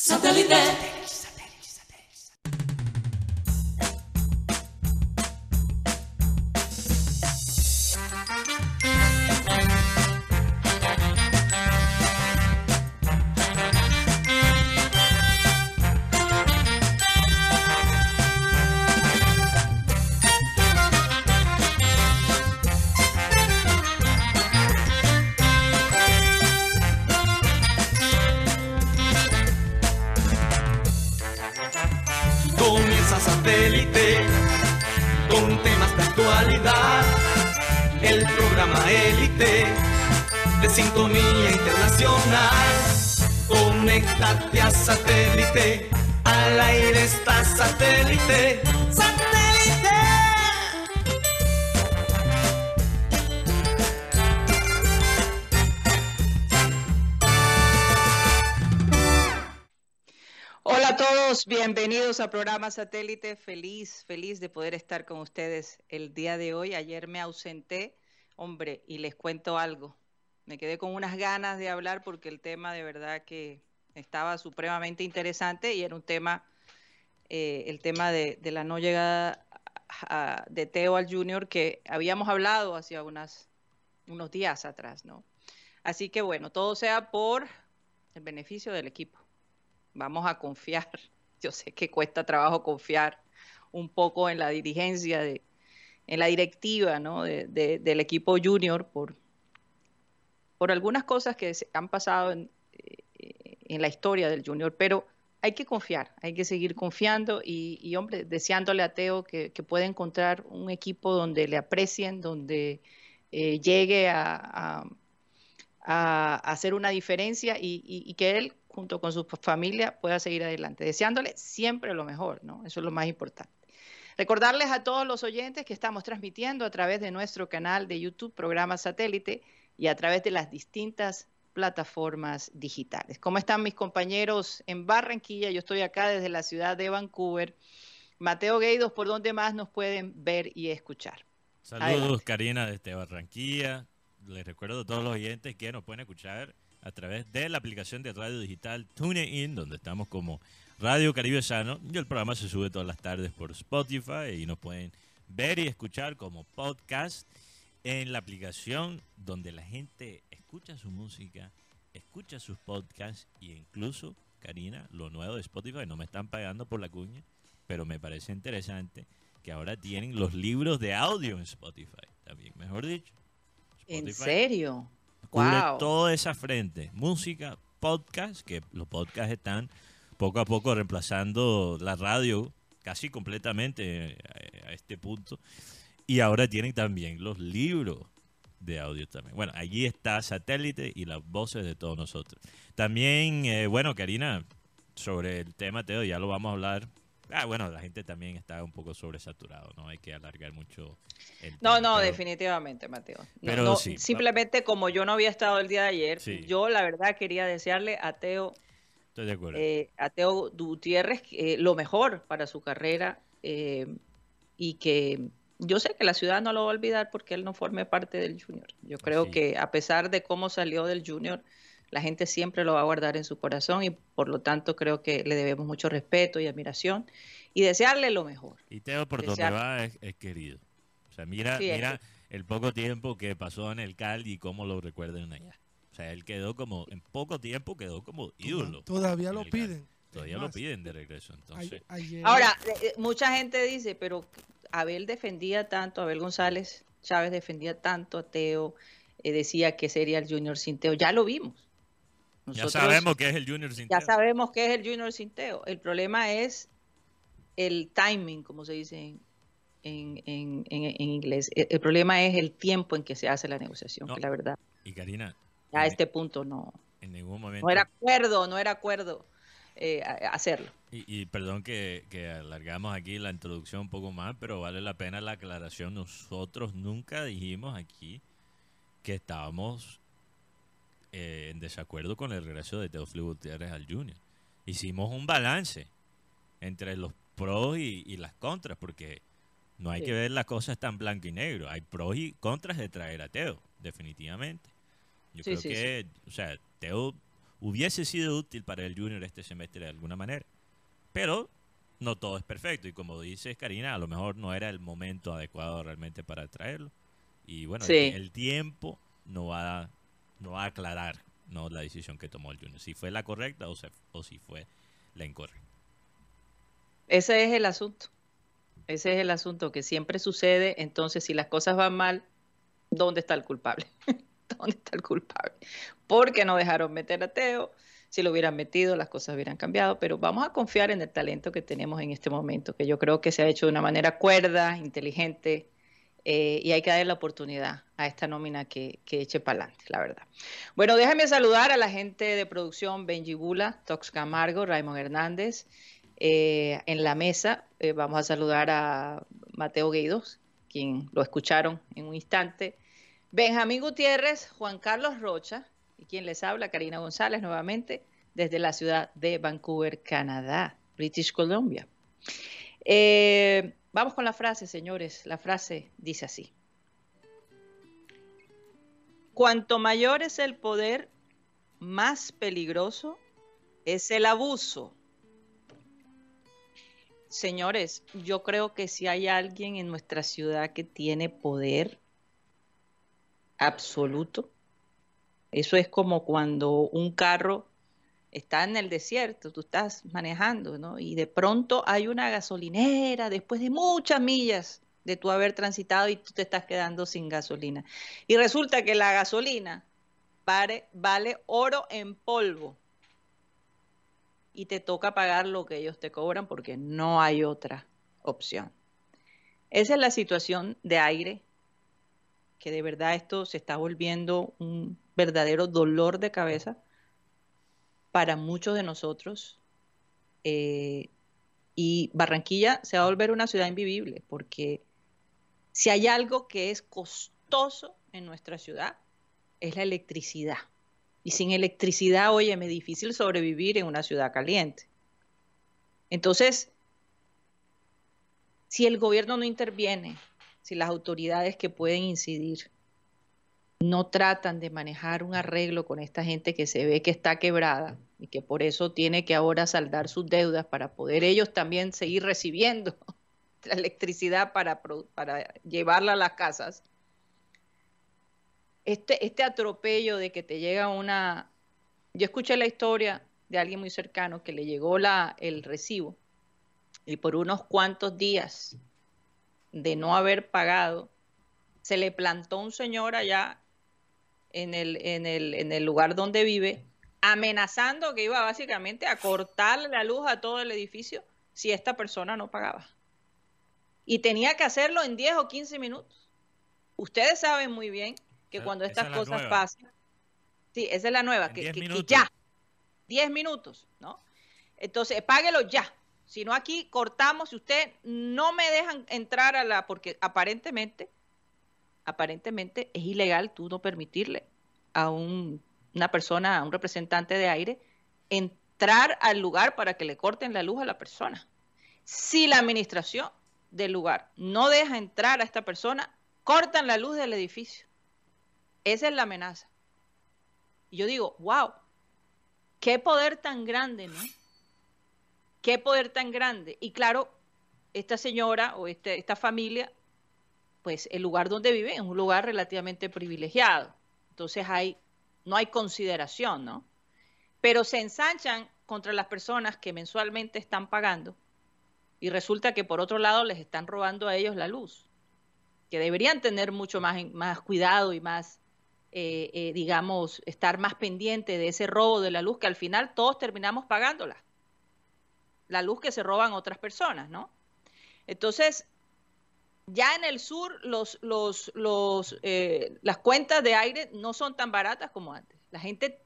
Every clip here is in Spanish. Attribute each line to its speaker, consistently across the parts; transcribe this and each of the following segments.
Speaker 1: Satellite.
Speaker 2: Programa Satélite.
Speaker 3: Feliz, feliz de poder estar con ustedes el día de hoy. Ayer me ausenté, hombre, y les cuento algo. Me quedé con unas ganas de hablar porque el tema de verdad que estaba supremamente interesante y era un tema, eh, el tema de, la no llegada de Teo al Junior que habíamos hablado hace unos días atrás, ¿no? Así que bueno, todo sea por el beneficio del equipo vamos a confiar. Yo sé que cuesta trabajo confiar un poco en la dirigencia, de, en la directiva ¿no? de- de- del equipo junior por, por algunas cosas que se han pasado en, eh, en la historia del junior, pero hay que confiar, hay que seguir confiando y, y, hombre, deseándole a Teo que, que pueda encontrar un equipo donde le aprecien, donde eh, llegue a, a- hacer una diferencia y, y- y que él, junto con su familia, pueda seguir adelante, deseándole siempre lo mejor, ¿no? Eso es lo más importante. Recordarles a todos los oyentes que estamos transmitiendo a través de nuestro canal de YouTube, programa satélite, y a través de las distintas plataformas digitales. ¿Cómo están mis compañeros en Barranquilla? Yo estoy acá desde la ciudad de Vancouver. Mateo Gueidos, ¿por dónde más nos pueden ver y escuchar?
Speaker 4: Saludos,
Speaker 3: Adelante.
Speaker 4: Karina, desde Barranquilla. Les recuerdo a todos los oyentes que nos pueden escuchar a través de la aplicación de radio digital TuneIn, donde estamos como Radio Caribe Sano. Y el programa se sube todas las tardes por Spotify y nos pueden ver y escuchar como podcast en la aplicación donde la gente escucha su música, escucha sus podcasts e incluso, Karina, lo nuevo de Spotify, no me están pagando por la cuña, pero me parece interesante que ahora tienen los libros de audio en Spotify, también, mejor dicho.
Speaker 3: ¿En serio?
Speaker 4: Cubre
Speaker 3: Wow.
Speaker 4: toda esa frente. Música, podcast, que los podcasts están poco a poco reemplazando la radio casi completamente eh, a, a este punto. Y ahora tienen también los libros de audio también. Bueno, allí está Satélite y las voces de todos nosotros. También, eh, bueno, Karina, sobre el tema, Teo, ya lo vamos a hablar. Ah, bueno, la gente también está un poco sobresaturado, no hay que alargar mucho el
Speaker 3: No,
Speaker 4: tema,
Speaker 3: no,
Speaker 4: pero-
Speaker 3: definitivamente, Mateo. No,
Speaker 4: pero
Speaker 3: no,
Speaker 4: sí,
Speaker 3: simplemente como yo no había estado el día de ayer,
Speaker 4: Sí.
Speaker 3: yo la verdad quería desearle a Teo,
Speaker 4: Estoy de acuerdo.
Speaker 3: eh, a Teo Gutiérrez eh, lo mejor para su carrera eh, y que yo sé que la ciudad no lo va a olvidar porque él no forme parte del Junior. Yo creo que a pesar de cómo salió del Junior, la gente siempre lo va a guardar en su corazón y por lo tanto creo que le debemos mucho respeto y admiración y desearle lo mejor.
Speaker 4: Y Teo por donde va es, es querido. O sea, mira,
Speaker 3: Sí, es
Speaker 4: mira el poco tiempo que pasó en el Cali y cómo lo recuerdan allá. O sea, él quedó como, en poco tiempo quedó como ídolo.
Speaker 5: Todavía lo
Speaker 4: Cali.
Speaker 5: piden.
Speaker 4: Todavía lo piden de regreso. Entonces,
Speaker 5: a- ayer-
Speaker 3: Ahora, eh, eh, mucha gente dice, pero Abel defendía tanto, Abel González Chávez defendía tanto a Teo, eh, decía que sería el Junior sin Teo. Ya lo vimos.
Speaker 4: Ya sabemos que es el Junior sin
Speaker 3: ya sabemos que es el Junior sin Teo. El problema es el timing, como se dice en, en- en- inglés. El, el problema es el tiempo en que se hace la negociación,
Speaker 4: No.
Speaker 3: que la verdad,
Speaker 4: Y Karina,
Speaker 3: ya a este punto no,
Speaker 4: en ningún momento...
Speaker 3: no era acuerdo, no era acuerdo eh, hacerlo.
Speaker 4: Y, y perdón que, que alargamos aquí la introducción un poco más, pero vale la pena la aclaración. Nosotros nunca dijimos aquí que estábamos eh, en desacuerdo con el regreso de Teófilo Gutiérrez al Junior. Hicimos un balance entre los pros y, y las contras, porque no hay
Speaker 3: Sí.
Speaker 4: que ver las cosas tan blanco y negro. Hay pros y contras de traer a Teo, definitivamente. Yo
Speaker 3: Sí,
Speaker 4: creo
Speaker 3: sí,
Speaker 4: que, o sea, Teo hubiese sido útil para el Junior este semestre de alguna manera. Pero no todo es perfecto y como dices Karina, a lo mejor no era el momento adecuado realmente para traerlo. Y bueno, el, tiempo no va, no va a aclarar no la decisión que tomó el Junior, si fue la correcta o, si fue la incorrecta.
Speaker 3: Ese es el asunto. Ese es el asunto que siempre sucede. Entonces, si las cosas van mal, ¿dónde está el culpable? ¿Dónde está el culpable? Porque no dejaron meter a Teo. Si lo hubieran metido, las cosas hubieran cambiado. Pero vamos a confiar en el talento que tenemos en este momento, que yo creo que se ha hecho de una manera cuerda, inteligente, eh, y hay que darle la oportunidad a esta nómina que, eche para adelante, la verdad. Bueno, déjame saludar a la gente de producción Benji Bula, Tox Camargo, Raymond Hernández. Eh, en la mesa eh, vamos a saludar a Mateo Guidos, quien lo escucharon en un instante. Benjamín Gutiérrez, Juan Carlos Rocha y quien les habla, Karina González, nuevamente desde la ciudad de Vancouver, Canadá, British Columbia. Vamos con la frase, señores. La frase dice así. Cuanto mayor es el poder, más peligroso es el abuso. Señores, yo creo que si hay alguien en nuestra ciudad que tiene poder absoluto, eso es como cuando un carro está en el desierto, tú estás manejando, ¿no? Y de pronto hay una gasolinera después de muchas millas de tú haber transitado y tú te estás quedando sin gasolina. Y resulta que la gasolina vale, vale oro en polvo y te toca pagar lo que ellos te cobran porque no hay otra opción. Esa es la situación de aire, que de verdad esto se está volviendo un verdadero dolor de cabeza para muchos de nosotros. Eh, y Barranquilla se va a volver una ciudad invivible, porque si hay algo que es costoso en nuestra ciudad, es la electricidad. Y sin electricidad, oye, es difícil sobrevivir en una ciudad caliente. Entonces, si el gobierno no interviene, si las autoridades que pueden incidir no tratan de manejar un arreglo con esta gente que se ve que está quebrada y que por eso tiene que ahora saldar sus deudas para poder ellos también seguir recibiendo la electricidad para, para llevarla a las casas, este, este atropello de que te llega una... Yo escuché la historia de alguien muy cercano que le llegó la, el recibo y por unos cuantos días de no haber pagado, se le plantó un señor allá en el, en el, en el lugar donde vive, amenazando que iba básicamente a cortarle la luz a todo el edificio si esta persona no pagaba. Y tenía que hacerlo en 10 o 15 minutos. Ustedes saben muy bien que cuando estas cosas pasan, sí, esa es la nueva, que, ya, 10 minutos, ¿no? Entonces, páguelo ya. Si no, aquí cortamos. Si usted no me dejan entrar a la, porque aparentemente, aparentemente es ilegal tú no permitirle a un, una persona, a un representante de aire, entrar al lugar para que le corten la luz a la persona. Si la administración del lugar no deja entrar a esta persona, cortan la luz del edificio. Esa es la amenaza. Y yo digo, wow, qué poder tan grande, ¿no? Qué poder tan grande. Y claro, esta señora o este, esta familia, pues el lugar donde vive es un lugar relativamente privilegiado. Entonces hay, no hay consideración, ¿no? Pero se ensanchan contra las personas que mensualmente están pagando y resulta que por otro lado les están robando a ellos la luz, que deberían tener mucho más, más cuidado y más eh, eh, digamos, estar más pendiente de ese robo de la luz que al final todos terminamos pagándola. La luz que se roban otras personas, ¿no? Entonces, ya en el sur los, los, los, eh, las cuentas de aire no son tan baratas como antes. La gente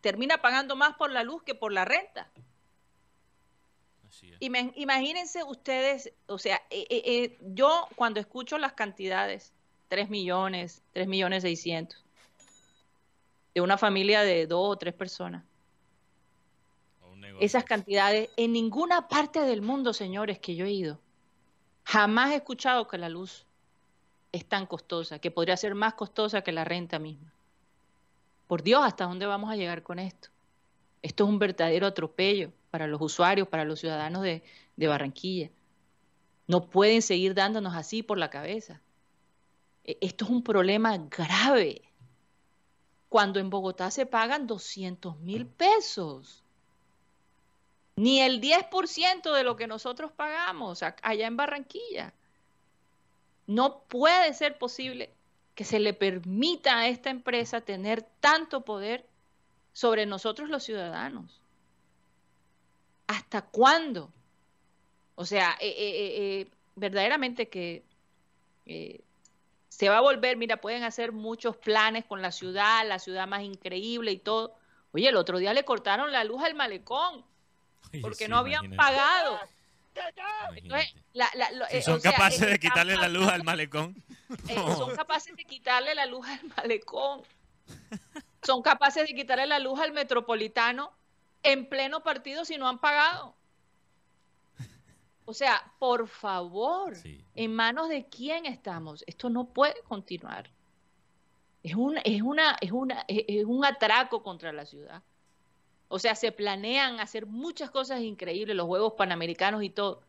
Speaker 3: termina pagando más por la luz que por la renta. Imagínense ustedes, o sea, yo cuando escucho las cantidades, 3 millones, 3 millones 600, de una familia de dos o tres personas. Esas cantidades, en ninguna parte del mundo, señores, que yo he ido, jamás he escuchado que la luz es tan costosa, que podría ser más costosa que la renta misma. Por Dios, ¿hasta dónde vamos a llegar con esto? Esto es un verdadero atropello para los usuarios, para los ciudadanos de, Barranquilla. No pueden seguir dándonos así por la cabeza. E, esto es un problema grave. Cuando en Bogotá se pagan 200 mil pesos. Ni el 10% de lo que nosotros pagamos allá en Barranquilla. No puede ser posible que se le permita a esta empresa tener tanto poder sobre nosotros los ciudadanos. ¿Hasta cuándo? O sea, eh, eh, eh, verdaderamente que se va a volver, mira, pueden hacer muchos planes con la ciudad, la ciudad más increíble y todo. Oye, el otro día le cortaron la luz al malecón porque no habían pagado.
Speaker 4: son capaces de quitarle la luz al malecón.
Speaker 3: son capaces de quitarle la luz al malecón. Son capaces de quitarle la luz al metropolitano en pleno partido si no han pagado. O sea, por favor, ¿en manos de quién estamos? Esto no puede continuar. Es, un, es, una, es, una, es un atraco contra la ciudad. O sea, se planean hacer muchas cosas increíbles, los Juegos Panamericanos y todo.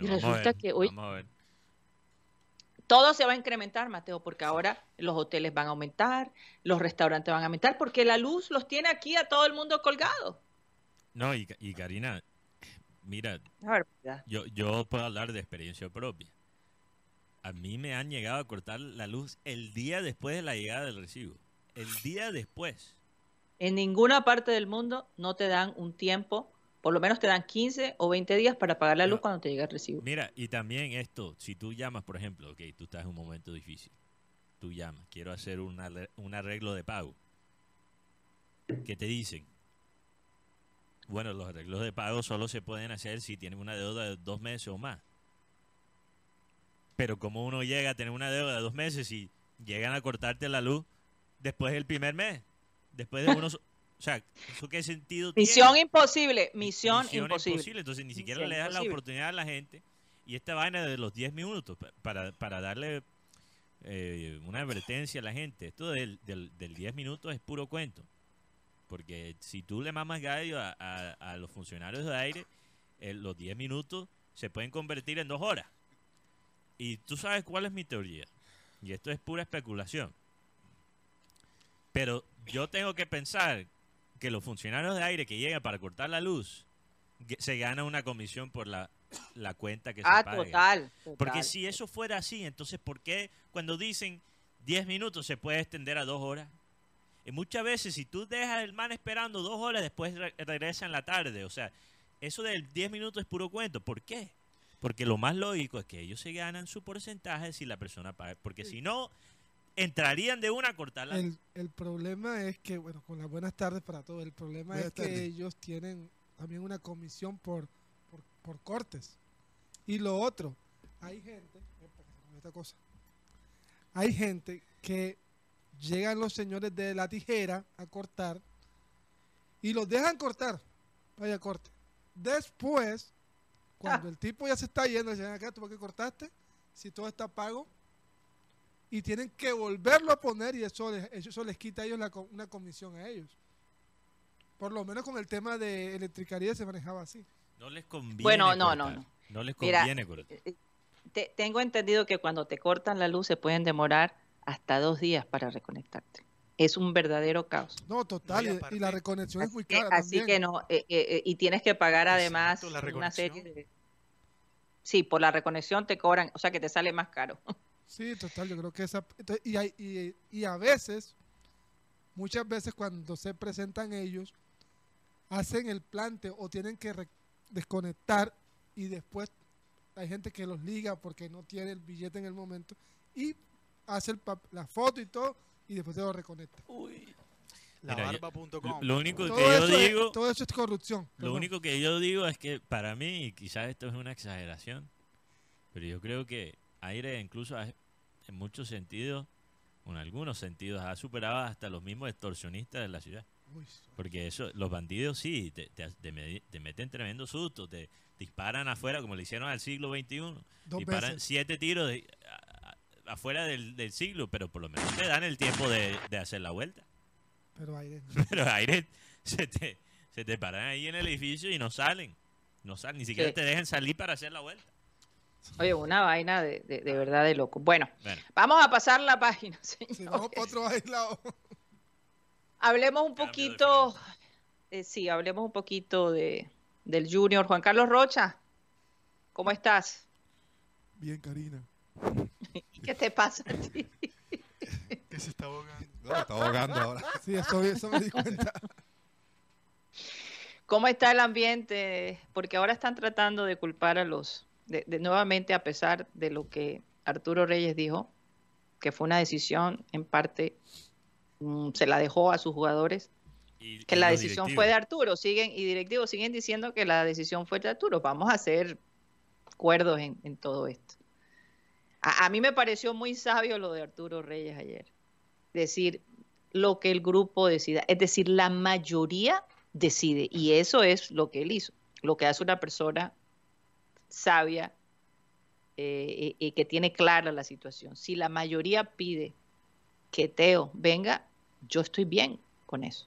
Speaker 3: y resulta que hoy todo se va a incrementar, Mateo, porque ahora los hoteles van a aumentar, los restaurantes van a aumentar, porque la luz los tiene aquí a todo el mundo colgado.
Speaker 4: No, y, y Karina, Mira, yo, yo puedo hablar de experiencia propia. A mí me han llegado a cortar la luz el día después de la llegada del recibo. El día después.
Speaker 3: En ninguna parte del mundo no te dan un tiempo, por lo menos te dan 15 o 20 días para pagar la luz cuando te llega el recibo.
Speaker 4: Mira, y también esto, si tú llamas, por ejemplo, ok, tú estás en un momento difícil, tú llamas, quiero hacer un arreglo de pago. ¿Qué te dicen? Bueno, los arreglos de pago solo se pueden hacer si tienen una deuda de dos meses o más. Pero como uno llega a tener una deuda de dos meses y llegan a cortarte la luz después del primer mes, después de unos... O sea, ¿eso qué sentido
Speaker 3: Misión imposible, misión, imposible.
Speaker 4: Entonces ni siquiera le dan la oportunidad a la gente. Y esta vaina de los 10 minutos para, para darle eh, una advertencia a la gente. Esto del, del, del 10 minutos es puro cuento. Porque si tú le mamas gallo a, los funcionarios de aire, eh, los 10 minutos se pueden convertir en dos horas. Y tú sabes cuál es mi teoría. Y esto es pura especulación. Pero yo tengo que pensar que los funcionarios de aire que llegan para cortar la luz se ganan una comisión por la, cuenta que se ah, paga.
Speaker 3: Total,
Speaker 4: total. Porque si eso fuera así, entonces ¿por qué cuando dicen 10 minutos se puede extender a dos horas? Y muchas veces, si tú dejas el man esperando dos horas, después regresa en la tarde. O sea, eso del 10 minutos es puro cuento. ¿Por qué? Porque lo más lógico es que ellos se ganan su porcentaje si la persona paga. Porque si no, entrarían de una a cortar la...
Speaker 1: El, el problema es que, bueno, con las buenas tardes para todos, el problema es que ellos tienen también una comisión por, por, por cortes. Y lo otro, hay gente, esta cosa, hay gente que llegan los señores de la tijera a cortar y los dejan cortar. Vaya corte. Después, cuando el tipo ya se está yendo, dicen acá, ¿tú por qué cortaste? Si todo está pago. Y tienen que volverlo a poner y eso les, eso les quita a ellos una comisión a ellos. Por lo menos con el tema de electricaría se manejaba así.
Speaker 4: No les conviene.
Speaker 3: Bueno, no, no, no.
Speaker 4: No les conviene cortar.
Speaker 3: Eh, eh, tengo entendido que cuando te cortan la luz se pueden demorar hasta dos días para reconectarte. Es un verdadero caos.
Speaker 1: No, total, y, la reconexión es muy cara.
Speaker 3: así que no, eh, eh, eh, y tienes que pagar además una serie de... Sí, por la reconexión te cobran, o sea que te sale más caro.
Speaker 1: Sí, total, yo creo que esa... y, y, y a veces, muchas veces cuando se presentan ellos, hacen el plante o tienen que desconectar y después hay gente que los liga porque no tiene el billete en el momento y hace la foto y todo, y después se lo reconecta.
Speaker 4: Uy. Labarba.com. Lo único que yo digo.
Speaker 1: todo eso es corrupción.
Speaker 4: Lo único que yo digo es que para mí, y quizás esto es una exageración, pero yo creo que aire incluso en muchos sentidos, en algunos sentidos, ha superado hasta los mismos extorsionistas de la ciudad. Porque eso, los bandidos sí, te, te, meten tremendo susto, te disparan afuera como le hicieron al siglo XXI. disparan siete tiros de, afuera del, del, siglo, pero por lo menos te dan el tiempo de, hacer la vuelta.
Speaker 1: Pero aire.
Speaker 4: Pero aire se te, Se te paran ahí en el edificio y no salen. No salen, ni siquiera te dejan salir para hacer la vuelta.
Speaker 3: Oye, una vaina de, de, verdad de loco. Bueno, vamos a pasar la página,
Speaker 1: vamos otro aislado.
Speaker 3: Hablemos un poquito, eh, sí, hablemos un poquito de, del Junior. Juan Carlos Rocha, ¿cómo estás?
Speaker 5: Bien, Karina.
Speaker 3: ¿Qué te pasa a
Speaker 5: ti? que se está ahogando. No, está ahogando ahora.
Speaker 1: Sí, eso, eso me di cuenta.
Speaker 3: ¿Cómo está el ambiente? Porque ahora están tratando de culpar a los, de, nuevamente a pesar de lo que Arturo Reyes dijo, que fue una decisión en parte, mm, se la dejó a sus jugadores, que la decisión fue de Arturo, siguen y directivos siguen diciendo que la decisión fue de Arturo. Vamos a hacer acuerdos en, en todo esto. A, mí me pareció muy sabio lo de Arturo Reyes ayer. Decir lo que el grupo decida. Es decir, la mayoría decide. Y eso es lo que él hizo. Lo que hace una persona sabia eh, y, que tiene clara la situación. Si la mayoría pide que Teo venga, yo estoy bien con eso.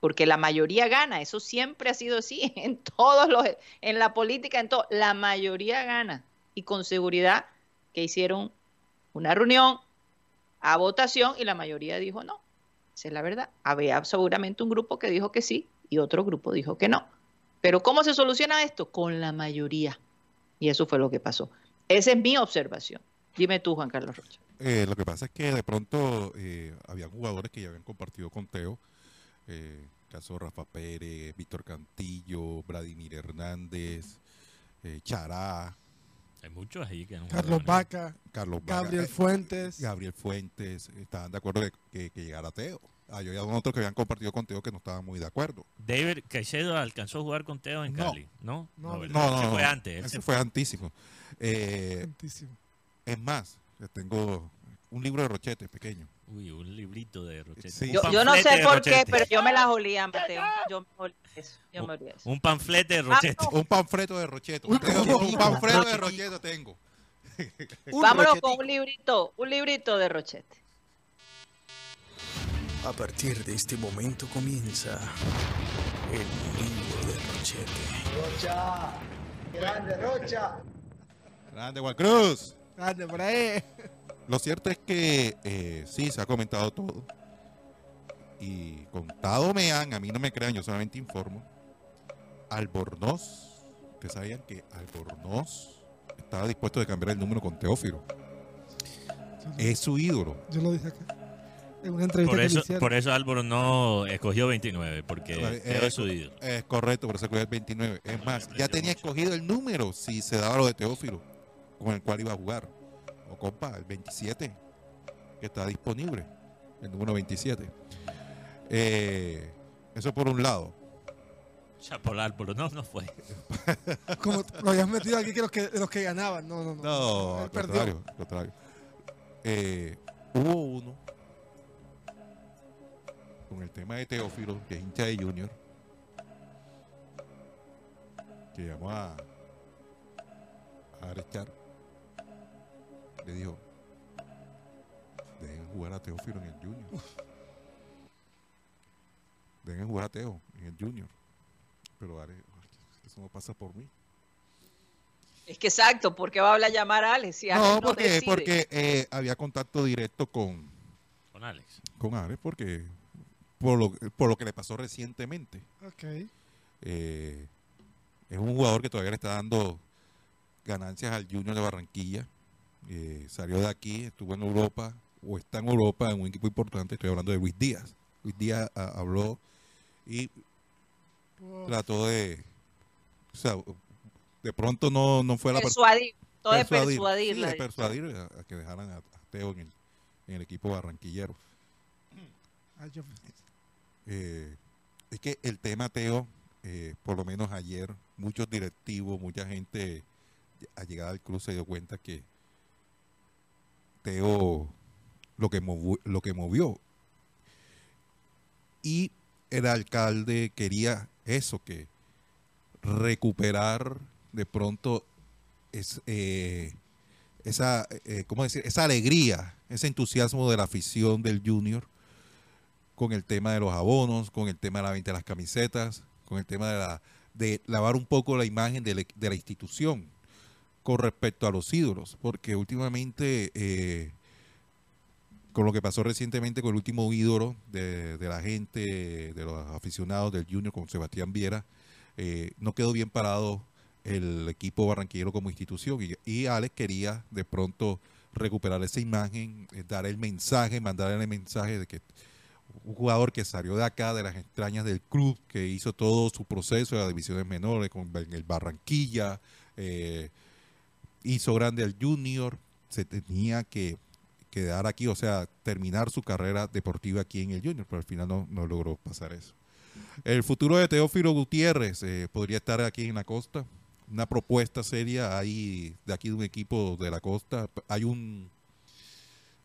Speaker 3: Porque la mayoría gana, eso siempre ha sido así en todos los, en la política, en todo, la mayoría gana y con seguridad que hicieron una reunión a votación y la mayoría dijo no. Esa es la verdad. Había seguramente un grupo que dijo que sí y otro grupo dijo que no. Pero ¿cómo se soluciona esto? Con la mayoría. Y eso fue lo que pasó. Esa es mi observación. Dime tú, Juan Carlos Rocha.
Speaker 5: Eh, lo que pasa es que de pronto eh, había jugadores que ya habían compartido con Teo. Eh, caso Rafa Pérez, Víctor Cantillo, Vladimir Hernández, eh, Chará,
Speaker 4: hay muchos ahí que no
Speaker 1: Carlos Vaca,
Speaker 5: Carlos
Speaker 1: Gabriel eh, Fuentes.
Speaker 5: Gabriel Fuentes, estaban de acuerdo que, que, llegara Teo. Ah, yo había otros que habían compartido con Teo que no estaban muy de acuerdo.
Speaker 4: David Caicedo alcanzó a jugar con Teo en Cali, ¿no?
Speaker 5: No, no, no,
Speaker 4: ese fue antes.
Speaker 5: Ese fue antísimo. Eh,
Speaker 1: antísimo.
Speaker 5: Es más, tengo un libro de Rochete pequeño.
Speaker 4: Uy, un librito de Rochete.
Speaker 3: yo, no sé por qué, pero yo me las olía, Mateo. Yo me olía eso. Yo me olía eso.
Speaker 4: Un panflete de Rochete.
Speaker 5: Un panfleto de Rochete. Un, panfleto de Rochete tengo.
Speaker 3: Vámonos con un librito, un librito de Rochete.
Speaker 6: A partir de este momento comienza el libro de Rochete.
Speaker 7: Rocha, grande Rocha.
Speaker 5: Grande Juan Cruz.
Speaker 1: Grande por ahí.
Speaker 5: Lo cierto es que eh, sí, se ha comentado todo. Y contado me han, a mí no me crean, yo solamente informo. Albornoz, ustedes sabían que Albornoz estaba dispuesto de cambiar el número con Teófilo. Es su ídolo.
Speaker 1: Yo lo dije acá. En una entrevista
Speaker 4: por eso, por eso Albornoz escogió 29, porque era su ídolo.
Speaker 5: Es correcto, por eso escogió el 29. Es más, ya tenía escogido el número si se daba lo de Teófilo, con el cual iba a jugar o compa, el 27, que está disponible, el número 27. Eh, eso por un lado.
Speaker 4: Chapolar, pero no, no fue.
Speaker 1: Como lo habías metido aquí que los que, los que ganaban. No, no, no.
Speaker 5: No, al contrario, contrario. Eh, hubo uno con el tema de Teófilo, que es hincha de Junior, que llamó a, a arrestar le dijo, dejen jugar a Teófilo en el Junior. Dejen jugar a Teo en el Junior. Pero eso no pasa por mí.
Speaker 3: Es que exacto, ¿por qué va a hablar llamar a Alex?
Speaker 5: no, porque, porque eh, había contacto directo con,
Speaker 4: con Alex.
Speaker 5: Con Alex, porque por lo, por lo que le pasó recientemente.
Speaker 1: Okay.
Speaker 5: Eh, es un jugador que todavía le está dando ganancias al Junior de Barranquilla. Eh, salió de aquí, estuvo en Europa o está en Europa en un equipo importante. Estoy hablando de Luis Díaz. Luis Díaz ah, habló y trató de. O sea, de pronto no, no fue la
Speaker 3: persuadir, todo persuadir,
Speaker 5: de persuadir a, que dejaran a, Teo en el, equipo barranquillero. Eh, es que el tema Teo, eh, por lo menos ayer, muchos directivos, mucha gente a llegada al club se dio cuenta que lo que, movió, lo que movió. Y el alcalde quería eso, que recuperar de pronto eh, esa, eh, decir? esa alegría, ese entusiasmo de la afición del junior con el tema de los abonos, con el tema de la venta de las camisetas, con el tema de, la, de lavar un poco la imagen de, la- institución con respecto a los ídolos, porque últimamente, eh, con lo que pasó recientemente con el último ídolo de, de la gente, de los aficionados del Junior con Sebastián Viera, eh, no quedó bien parado el equipo barranquillero como institución. Y, y Alex quería de pronto recuperar esa imagen, eh, dar el mensaje, mandar el mensaje de que un jugador que salió de acá, de las entrañas del club, que hizo todo su proceso de las divisiones menores con el Barranquilla, eh, hizo grande al Junior, se tenía que quedar aquí, o sea, terminar su carrera deportiva aquí en el Junior, pero al final no, no logró pasar eso. El futuro de Teófilo Gutiérrez eh, podría estar aquí en la costa. Una propuesta seria ahí de aquí de un equipo de la costa. Hay un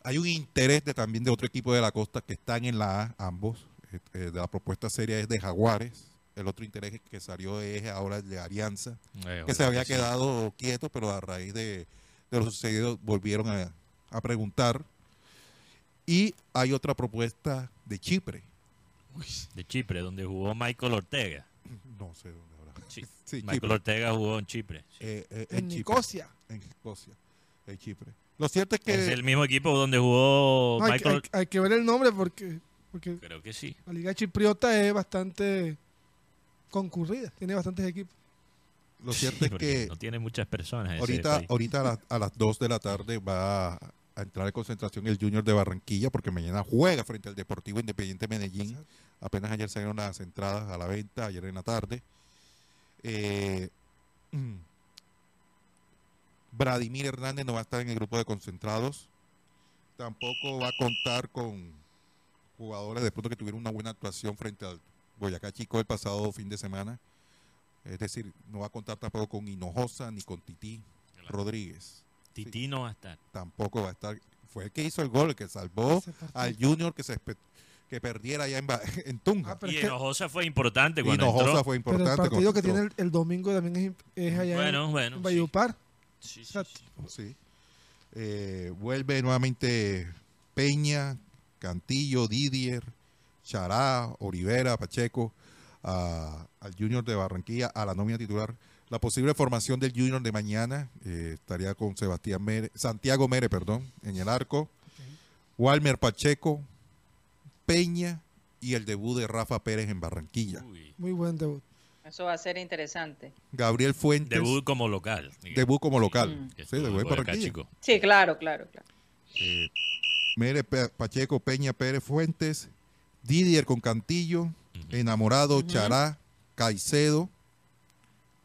Speaker 5: hay un interés de, también de otro equipo de la costa que están en la A, ambos. Eh, eh, de la propuesta seria es de Jaguares. El otro interés que salió es ahora el de Alianza,
Speaker 4: Eh,
Speaker 5: que se había
Speaker 4: sí.
Speaker 5: quedado quieto, pero a raíz de, de lo sucedido volvieron a, a preguntar. Y hay otra propuesta de Chipre.
Speaker 4: De Chipre, donde jugó Michael Ortega.
Speaker 5: No sé dónde ahora.
Speaker 4: Sí.
Speaker 5: Sí,
Speaker 4: Michael
Speaker 5: Chipre.
Speaker 4: Ortega jugó en Chipre. sí.
Speaker 5: Eh, eh,
Speaker 1: En
Speaker 5: Chipre.
Speaker 1: Nicosia.
Speaker 5: En Escocia. En Chipre. Lo cierto es que
Speaker 4: es el mismo equipo donde jugó
Speaker 1: No, hay, que-
Speaker 4: Michael.
Speaker 1: hay- hay que ver el nombre porque, porque
Speaker 4: Creo que sí.
Speaker 1: la liga chipriota es bastante concurrida. Tiene bastantes equipos.
Speaker 5: lo
Speaker 4: Sí,
Speaker 5: cierto es que
Speaker 4: no tiene muchas personas.
Speaker 5: ahorita, ahorita a, las- a las 2 de la tarde va a, entrar en concentración el Junior de Barranquilla porque mañana juega frente al Deportivo Independiente Medellín. Apenas ayer salieron las entradas a la venta, ayer en la tarde. Eh, mm, Vladimir Hernández no va a estar en el grupo de concentrados. Tampoco va a contar con jugadores de pronto que tuvieron una buena actuación frente al Boyacá Chico el pasado fin de semana. Es decir, no va a contar tampoco con Hinojosa ni con Tití Rodríguez.
Speaker 4: Tití no va a estar.
Speaker 5: Tampoco va a estar. Fue el que hizo el gol, el que salvó al Junior que se que perdiera allá en, en Tunja.
Speaker 1: Ah, pero
Speaker 4: y Hinojosa fue importante cuando
Speaker 5: Hinojosa
Speaker 4: entró.
Speaker 5: fue
Speaker 1: Pero
Speaker 5: importante.
Speaker 1: el partido que tiene el, el domingo también es, es allá
Speaker 4: Bueno,
Speaker 1: en,
Speaker 4: bueno.
Speaker 1: en
Speaker 4: sí.
Speaker 1: Valledupar.
Speaker 4: Sí, sí. Sí.
Speaker 5: Eh, vuelve nuevamente Peña, Cantillo, Didier, Chará, Olivera, Pacheco a- al Junior de Barranquilla, a la nómina titular. La posible formación del Junior de mañana eh, estaría con Sebastián Mere, Santiago Mere, perdón, en el arco. Walmer Pacheco, Peña y el debut de Rafa Pérez en Barranquilla.
Speaker 4: Uy,
Speaker 1: Muy buen debut.
Speaker 3: Eso va a ser interesante.
Speaker 5: Gabriel Fuentes,
Speaker 4: Debut como local.
Speaker 5: debut como local.
Speaker 3: Mm.
Speaker 5: Sí, debut
Speaker 4: chico.
Speaker 3: Sí, claro, claro, claro.
Speaker 5: eh, Mere Pacheco, Peña, Pérez Fuentes, Didier con Cantillo. Enamorado, Chará, Caicedo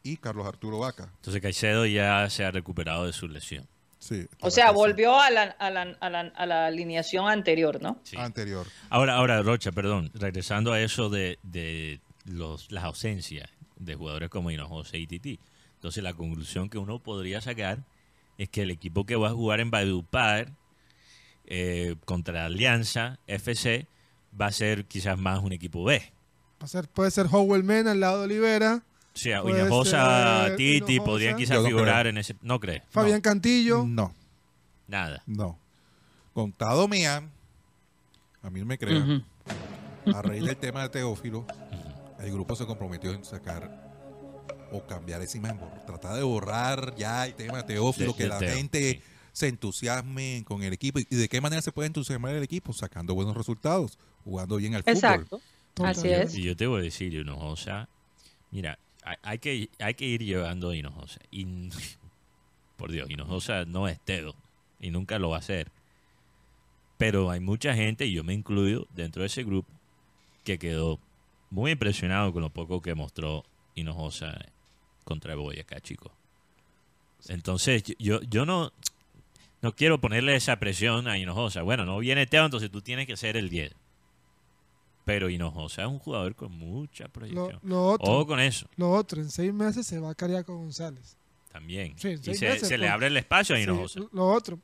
Speaker 5: y Carlos Arturo Vaca.
Speaker 4: Entonces Caicedo ya se ha recuperado de su lesión.
Speaker 5: Sí,
Speaker 3: O sea, volvió a la, a la, a la, a la alineación anterior, ¿no?
Speaker 4: Sí.
Speaker 5: Anterior.
Speaker 4: Ahora, ahora, Rocha, perdón, regresando a eso de, de los, las ausencias de jugadores como Hinojosa y Titi. Entonces, la conclusión que uno podría sacar es que el equipo que va a jugar en Valledupar eh, contra Alianza FC va a ser quizás más un equipo B.
Speaker 1: Va a ser, puede ser Howell Mena al lado de Olivera.
Speaker 4: O sea, Hinojosa,
Speaker 1: ser
Speaker 4: Titi
Speaker 1: Hinojosa.
Speaker 4: podrían quizás
Speaker 5: no
Speaker 4: figurar
Speaker 5: creo.
Speaker 4: en ese... ¿No crees?
Speaker 1: Fabián Cantillo.
Speaker 5: No,
Speaker 4: Nada.
Speaker 5: no. Contado Mean, a mí no me crean, a raíz del tema de Teófilo, el grupo se comprometió en sacar o cambiar esa imagen, tratar de borrar ya el tema de Teófilo, que la gente
Speaker 4: sí.
Speaker 5: se entusiasme con el equipo. ¿Y de qué manera se puede entusiasmar el equipo? Sacando buenos resultados, jugando bien al fútbol.
Speaker 3: Exacto. Así es.
Speaker 4: Y yo te voy a decir, Hinojosa, mira, hay, hay que, hay que ir llevando a Hinojosa. Y, por Dios, Hinojosa no es Tedo y nunca lo va a hacer. Pero hay mucha gente, y yo me incluyo dentro de ese grupo, que quedó muy impresionado con lo poco que mostró Hinojosa contra Boyacá, chicos. Entonces, yo, yo no, no quiero ponerle esa presión a Hinojosa. Bueno, no viene Teo, entonces tú tienes que ser el 10. Pero Hinojosa es un jugador con mucha proyección.
Speaker 1: lo otro,
Speaker 4: Ojo con eso
Speaker 1: lo otro, en seis meses se va a Cariaco González.
Speaker 4: también.
Speaker 1: Sí,
Speaker 4: y se,
Speaker 1: meses,
Speaker 4: se le abre el espacio a
Speaker 1: Sí,
Speaker 4: Hinojosa.
Speaker 1: lo otro,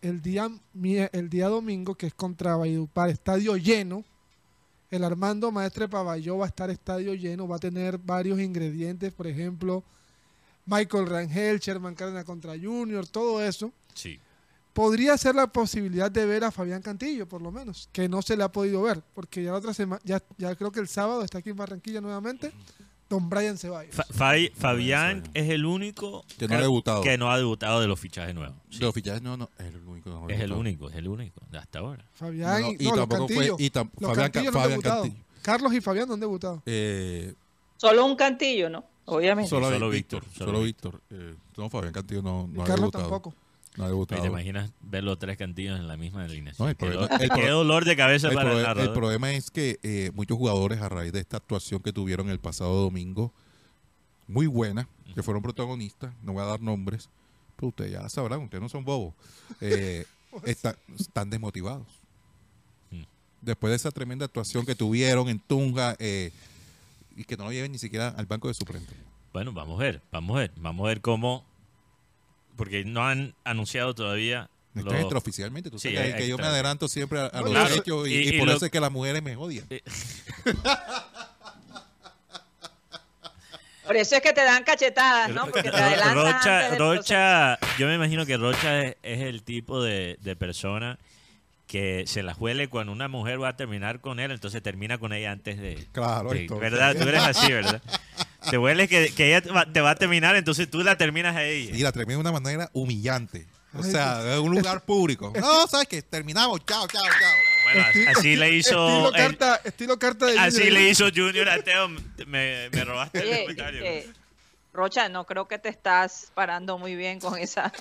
Speaker 1: el día, el día domingo, que es contra Valledupar, estadio lleno. El Armando Maestre Pavalló va a estar estadio lleno, va a tener varios ingredientes, por ejemplo, Michael Rangel, Sherman Cárdenas contra Junior, todo eso.
Speaker 4: Sí.
Speaker 1: podría ser la posibilidad de ver a Fabián Cantillo, por lo menos, que no se le ha podido ver, porque ya la otra semana, ya, ya creo que el sábado está aquí en Barranquilla nuevamente, don Brian Ceballos.
Speaker 4: Fa- Fabi- Fabián es el único
Speaker 5: Que no ha debutado.
Speaker 4: que no ha debutado de los fichajes nuevos. Sí,
Speaker 5: Los fichajes no, no, es el único. no
Speaker 4: es el único, es el único hasta ahora.
Speaker 1: Fabián
Speaker 5: No,
Speaker 1: y,
Speaker 5: y
Speaker 1: los
Speaker 5: tampoco fue-
Speaker 1: Cantillo.
Speaker 5: y tam-
Speaker 1: los
Speaker 5: Fabián Ca-
Speaker 1: Cantillo no han
Speaker 5: Fabián
Speaker 1: debutado.
Speaker 5: Cantillo.
Speaker 1: Carlos y Fabián no han debutado.
Speaker 5: Eh,
Speaker 3: Solo un cantillo, ¿no? Obviamente.
Speaker 5: solo,
Speaker 4: solo
Speaker 5: Víctor.
Speaker 4: Víctor,
Speaker 5: Solo
Speaker 4: solo
Speaker 5: Víctor. Eh, no, Fabián Cantillo no,
Speaker 1: y
Speaker 5: no ha
Speaker 1: Carlos
Speaker 5: debutado.
Speaker 1: tampoco.
Speaker 5: No ha
Speaker 4: ¿Y
Speaker 5: debutado.
Speaker 4: ¿Te imaginas ver los tres cantillos en la misma alineación?
Speaker 5: No, el
Speaker 4: qué,
Speaker 5: problema-
Speaker 4: do-
Speaker 5: el
Speaker 4: qué dolor de cabeza
Speaker 5: El,
Speaker 4: para el
Speaker 5: proble- el
Speaker 4: narrador.
Speaker 5: problema es que eh, muchos jugadores, a raíz de esta actuación que tuvieron el pasado domingo, muy buena, que fueron protagonistas, no voy a dar nombres, pero ustedes ya sabrán, ustedes no son bobos, eh, está- están desmotivados.
Speaker 4: Mm.
Speaker 5: Después de esa tremenda actuación que tuvieron en Tunja eh, y que no lo lleven ni siquiera al banco de suplentes.
Speaker 4: Bueno, vamos a ver, vamos a ver, vamos a ver cómo, porque no han anunciado todavía.
Speaker 5: No están extraoficialmente. Tú
Speaker 4: Sí,
Speaker 5: sabes que, que yo me adelanto siempre a, a los
Speaker 4: Claro,
Speaker 5: hechos y,
Speaker 4: y-
Speaker 5: y
Speaker 4: y
Speaker 5: por
Speaker 4: lo-
Speaker 5: eso es que las mujeres me odian.
Speaker 3: Por eso es que te dan cachetadas, ¿no? Porque te adelantas
Speaker 4: Rocha,
Speaker 3: antes del proceso.
Speaker 4: Rocha, yo me imagino que Rocha es, es el tipo de, de persona que se la huele cuando una mujer va a terminar con él, entonces termina con ella antes de...
Speaker 5: Claro,
Speaker 4: de-
Speaker 5: entonces.
Speaker 4: ¿Verdad? Tú eres así, ¿verdad? Te huele que, que ella te va, a terminar, entonces tú la terminas a ella.
Speaker 5: Y la terminé de una manera humillante. O sea, en un lugar público. No, ¿sabes qué? Terminamos. Chao, chao, chao.
Speaker 4: Bueno, así, así le hizo...
Speaker 1: Estilo
Speaker 4: el-
Speaker 1: carta, estilo carta de
Speaker 4: así
Speaker 1: Junior.
Speaker 4: le hizo Junior a Teo. Me, me robaste el comentario.
Speaker 3: eh, Rocha, no creo que te estás parando muy bien con esa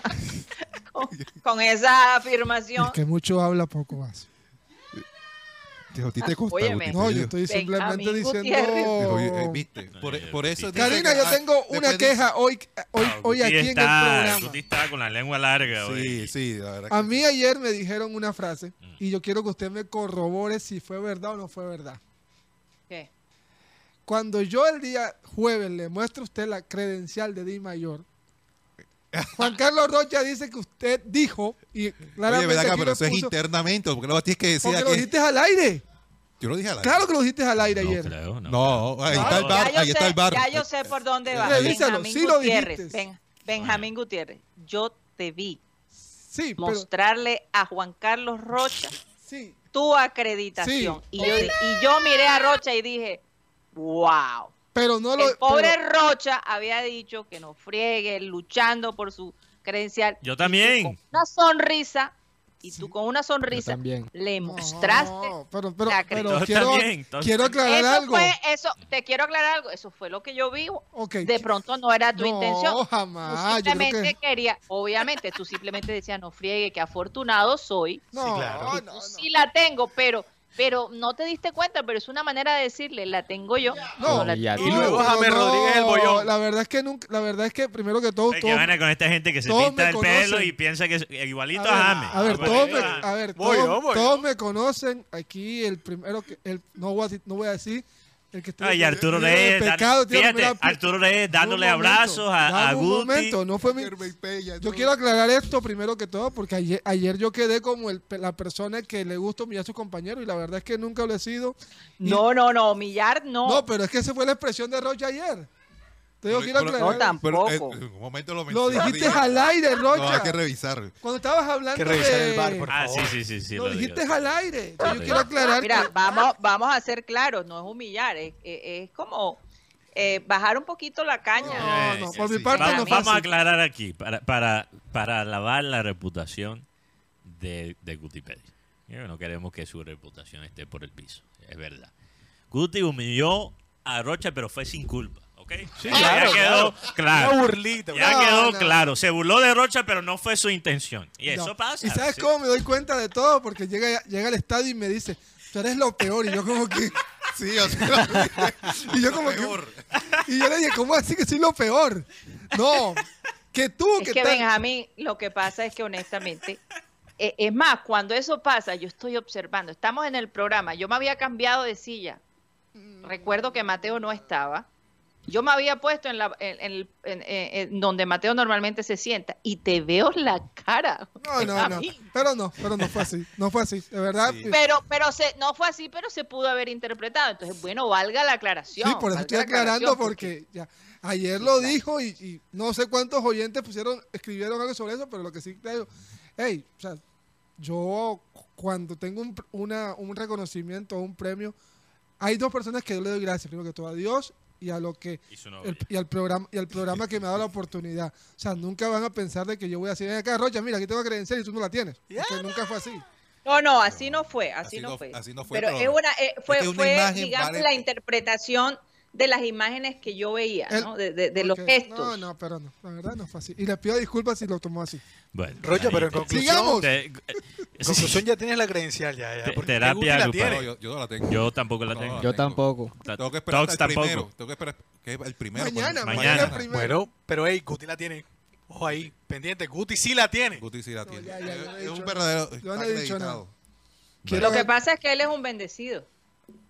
Speaker 3: con, esa afirmación.
Speaker 1: Es que mucho habla, poco hace.
Speaker 5: Que a ti te costó.
Speaker 1: No, yo estoy simplemente diciendo...
Speaker 5: Oye, eh, viste, por, por eso.
Speaker 1: Karina, yo
Speaker 5: ah,
Speaker 1: tengo una queja hoy, hoy,
Speaker 4: Ah,
Speaker 1: hoy aquí en el programa.
Speaker 4: Guti está con la lengua larga hoy.
Speaker 5: Sí, sí, la verdad.
Speaker 1: A mí ayer me dijeron una frase
Speaker 4: Mm.
Speaker 1: y yo quiero que usted me corrobore si fue verdad o no fue verdad.
Speaker 3: ¿Qué?
Speaker 1: Cuando yo el día jueves le muestro a usted la credencial de Di Mayor, Juan Carlos Rocha dice que usted dijo y
Speaker 5: Oye,
Speaker 1: claramente
Speaker 5: acá,
Speaker 1: aquí
Speaker 5: pero
Speaker 1: lo
Speaker 5: eso es internamente. porque no tienes que decir
Speaker 1: porque lo dijiste al aire.
Speaker 5: Yo lo dije a la
Speaker 1: Claro que lo dijiste al aire
Speaker 4: No
Speaker 1: ayer.
Speaker 4: creo, no.
Speaker 5: No, ahí
Speaker 4: No,
Speaker 5: está el bar.
Speaker 3: ya yo
Speaker 5: Ahí está
Speaker 3: sé-
Speaker 5: el bar.
Speaker 3: Ya yo sé por dónde va.
Speaker 1: Revísalo,
Speaker 3: Benjamín
Speaker 1: sí lo
Speaker 3: Gutiérrez.
Speaker 1: dijiste.
Speaker 3: Ben- Benjamín Gutiérrez. Yo te vi
Speaker 1: Sí, pero
Speaker 3: mostrarle a Juan Carlos Rocha
Speaker 1: sí.
Speaker 3: tu acreditación.
Speaker 1: Sí.
Speaker 3: Y, yo, y yo miré a Rocha y dije, wow.
Speaker 1: Pero no lo
Speaker 3: El pobre
Speaker 1: pero-
Speaker 3: Rocha había dicho que no friegue, luchando por su credencial.
Speaker 4: Yo
Speaker 3: tú
Speaker 4: también.
Speaker 3: con una sonrisa, y tú con una sonrisa
Speaker 8: también.
Speaker 3: le mostraste.
Speaker 1: No, pero, pero,
Speaker 3: la
Speaker 1: pero
Speaker 4: Todos
Speaker 1: quiero, quiero aclarar
Speaker 3: Eso
Speaker 1: algo.
Speaker 3: fue, eso, te quiero aclarar algo, eso fue lo que yo vi.
Speaker 1: Ok,
Speaker 3: De pronto no era tu
Speaker 1: no,
Speaker 3: intención. Tú
Speaker 1: jamás. Yo creo
Speaker 3: simplemente
Speaker 1: que...
Speaker 3: querías, obviamente, tú simplemente decías, no friegue, que afortunado soy.
Speaker 1: No,
Speaker 4: claro.
Speaker 3: Y
Speaker 1: no,
Speaker 3: tú
Speaker 1: no.
Speaker 3: sí la tengo, pero, pero no te diste cuenta, pero es una manera de decirle, la tengo yo.
Speaker 1: No,
Speaker 3: la
Speaker 8: Y
Speaker 3: tengo yo.
Speaker 8: luego James Rodríguez el bollón.
Speaker 1: La verdad es que nunca, la verdad es que primero que todo,
Speaker 4: que van a con esta gente que se pinta
Speaker 1: me
Speaker 4: el pelo
Speaker 1: conocen.
Speaker 4: y piensa que es igualito
Speaker 1: a
Speaker 4: James.
Speaker 1: a ver,
Speaker 4: Igualito
Speaker 1: todos me,
Speaker 4: a
Speaker 1: ver, todos, me conocen. Aquí el primero que, el, no voy a, no voy a decir el que
Speaker 4: Ay, Arturo
Speaker 1: el
Speaker 4: Reyes,
Speaker 1: pecado
Speaker 4: fíjate, Arturo Reyes dándole
Speaker 1: Un momento,
Speaker 4: abrazos a, a
Speaker 1: un momento, no fue mi, yo quiero aclarar esto primero que todo, porque ayer, ayer yo quedé como el, la persona que le gusta humillar a su compañero y la verdad es que nunca lo he sido. Y-
Speaker 3: No, no, no, humillar no.
Speaker 1: No, pero es que esa fue la expresión de Rocha ayer. Quiero
Speaker 5: Pero-
Speaker 1: aclarar.
Speaker 3: No, tampoco.
Speaker 5: Pero, eh, en un momento lo
Speaker 1: lo dijiste al aire,
Speaker 5: No, hay
Speaker 1: Rocha.
Speaker 5: que revisar.
Speaker 1: Cuando estabas hablando
Speaker 8: que revisar
Speaker 1: de...
Speaker 8: el bar, por
Speaker 4: Ah,
Speaker 8: favor.
Speaker 4: sí, sí, sí. sí
Speaker 1: lo
Speaker 4: lo
Speaker 1: dijiste
Speaker 4: digo.
Speaker 1: al aire. Entonces yo
Speaker 4: Sí.
Speaker 1: quiero aclarar
Speaker 3: Mira,
Speaker 1: que-
Speaker 3: vamos, vamos a ser claros, no es humillar, es, es- es como eh, bajar un poquito la caña.
Speaker 1: No, no,
Speaker 4: sí,
Speaker 1: por mi
Speaker 5: sí.
Speaker 1: parte
Speaker 4: Va-
Speaker 1: no
Speaker 4: vamos a aclarar aquí, para, para, para lavar la reputación de, de Gutipedia. Y No queremos que su reputación esté por el piso, es verdad. Guti humilló a Rocha, pero fue sin culpa, ¿ok?
Speaker 8: Sí,
Speaker 4: Ya quedó claro.
Speaker 8: Una burlita.
Speaker 4: Ya
Speaker 1: No,
Speaker 4: quedó
Speaker 1: no.
Speaker 4: claro. Se burló de Rocha, pero no fue su intención. Y eso pasa.
Speaker 1: ¿Y sabes
Speaker 4: sí.
Speaker 1: cómo me doy cuenta de todo? Porque llega, llega al estadio y me dice, tú eres lo peor. Y yo como que...
Speaker 5: Sí, o sea,
Speaker 1: Y yo como que...
Speaker 5: peor.
Speaker 1: Y yo le dije, ¿cómo así que soy lo peor? No, que tú,
Speaker 3: Es
Speaker 1: que,
Speaker 3: que Benjamín, lo que pasa es que honestamente, eh, es más, cuando eso pasa, yo estoy observando, estamos en el programa, yo me había cambiado de silla, recuerdo que Mateo no estaba, yo me había puesto en, la, en, en el- en- en- en donde Mateo normalmente se sienta y te veo la cara.
Speaker 1: No, no, no. Pero no, pero no fue así. No fue así. De verdad.
Speaker 5: Sí.
Speaker 1: Sí,
Speaker 3: Pero, pero se, no fue así, pero se pudo haber interpretado. Entonces, bueno, valga la aclaración.
Speaker 1: por eso estoy
Speaker 3: la
Speaker 1: aclarando porque ya ayer lo dijo y, y no sé cuántos oyentes pusieron, escribieron algo sobre eso, pero lo que sí creo hey, o sea, yo cuando tengo un, una, un reconocimiento o un premio, hay dos personas que yo le doy gracias, primero que todo a Dios y a lo que y, al programa y al programa que me ha dado la oportunidad. O sea, nunca van a pensar de que yo voy a decir, acá Rocha, mira, aquí tengo credencial y tú no la tienes. Porque nunca fue así.
Speaker 3: No, no, así no fue, así, no, fue. Así no fue. Pero, es una, eh, fue, fue digamos, la interpretación de las imágenes que yo veía, ¿no? De, de, los gestos.
Speaker 1: No, no, pero no, la verdad no fue así. Y le pido disculpas si lo tomó así.
Speaker 8: Bueno, Rocha, pero en conclusión, en conclusión ya tienes la credencial ya, ya
Speaker 4: terapia
Speaker 5: la tiene. Yo, yo, la tengo.
Speaker 4: Yo tampoco la tengo.
Speaker 9: yo tampoco.
Speaker 5: Tengo que esperar el primero. Tengo que esperar que el primero.
Speaker 1: Mañana, mañana.
Speaker 8: mañana. Bueno, pero hey, Guti la tiene. Ojo ahí, pendiente. Guti sí la tiene.
Speaker 5: Guti sí la tiene. Ya, ya, es un verdadero.
Speaker 1: Yo no he dicho nada.
Speaker 3: Lo que pasa es que él es un bendecido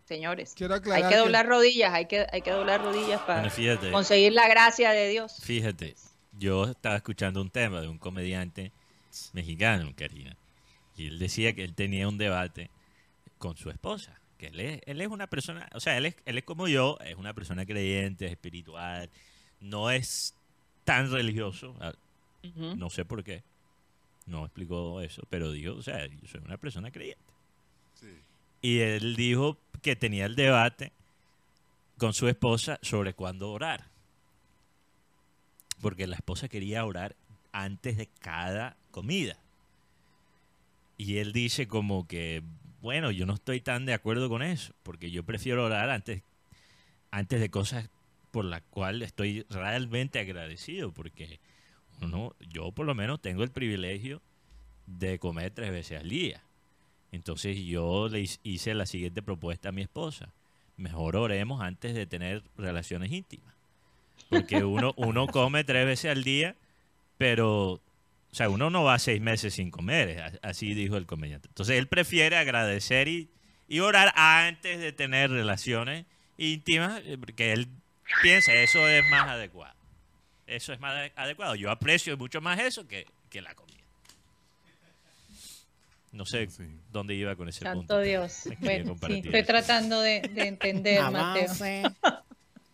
Speaker 3: señores. hay que doblar rodillas, hay que, hay que doblar rodillas para conseguir la gracia de Dios.
Speaker 4: Fíjate, yo estaba escuchando un tema de un comediante mexicano, Karina, y él decía que él tenía un debate con su esposa, que él es, él es una persona, o sea, él es, él es como yo, es una persona creyente, espiritual, no es tan religioso, ah, no sé por qué, no explicó eso, pero digo, o sea, yo soy una persona creyente. Y él dijo que tenía el debate con su esposa sobre cuándo orar. Porque la esposa quería orar antes de cada comida. Y él dice como que, bueno, yo no estoy tan de acuerdo con eso, porque yo prefiero orar antes, antes de cosas por las cuales estoy realmente agradecido, porque uno, yo por lo menos tengo el privilegio de comer tres veces al día. Entonces yo le hice la siguiente propuesta a mi esposa. Mejor oremos antes de tener relaciones íntimas. Porque uno, uno come tres veces al día, pero, o sea, uno no va seis meses sin comer, así dijo el comediante. Entonces él prefiere agradecer y, y orar antes de tener relaciones íntimas, eh, porque él piensa eso es más adecuado. Eso es más adecuado. Yo aprecio mucho más eso que, que la comida. No sé dónde iba con ese
Speaker 3: Santo
Speaker 4: punto.
Speaker 3: Dios. estoy tratando de, entender,
Speaker 9: avance, Mateo.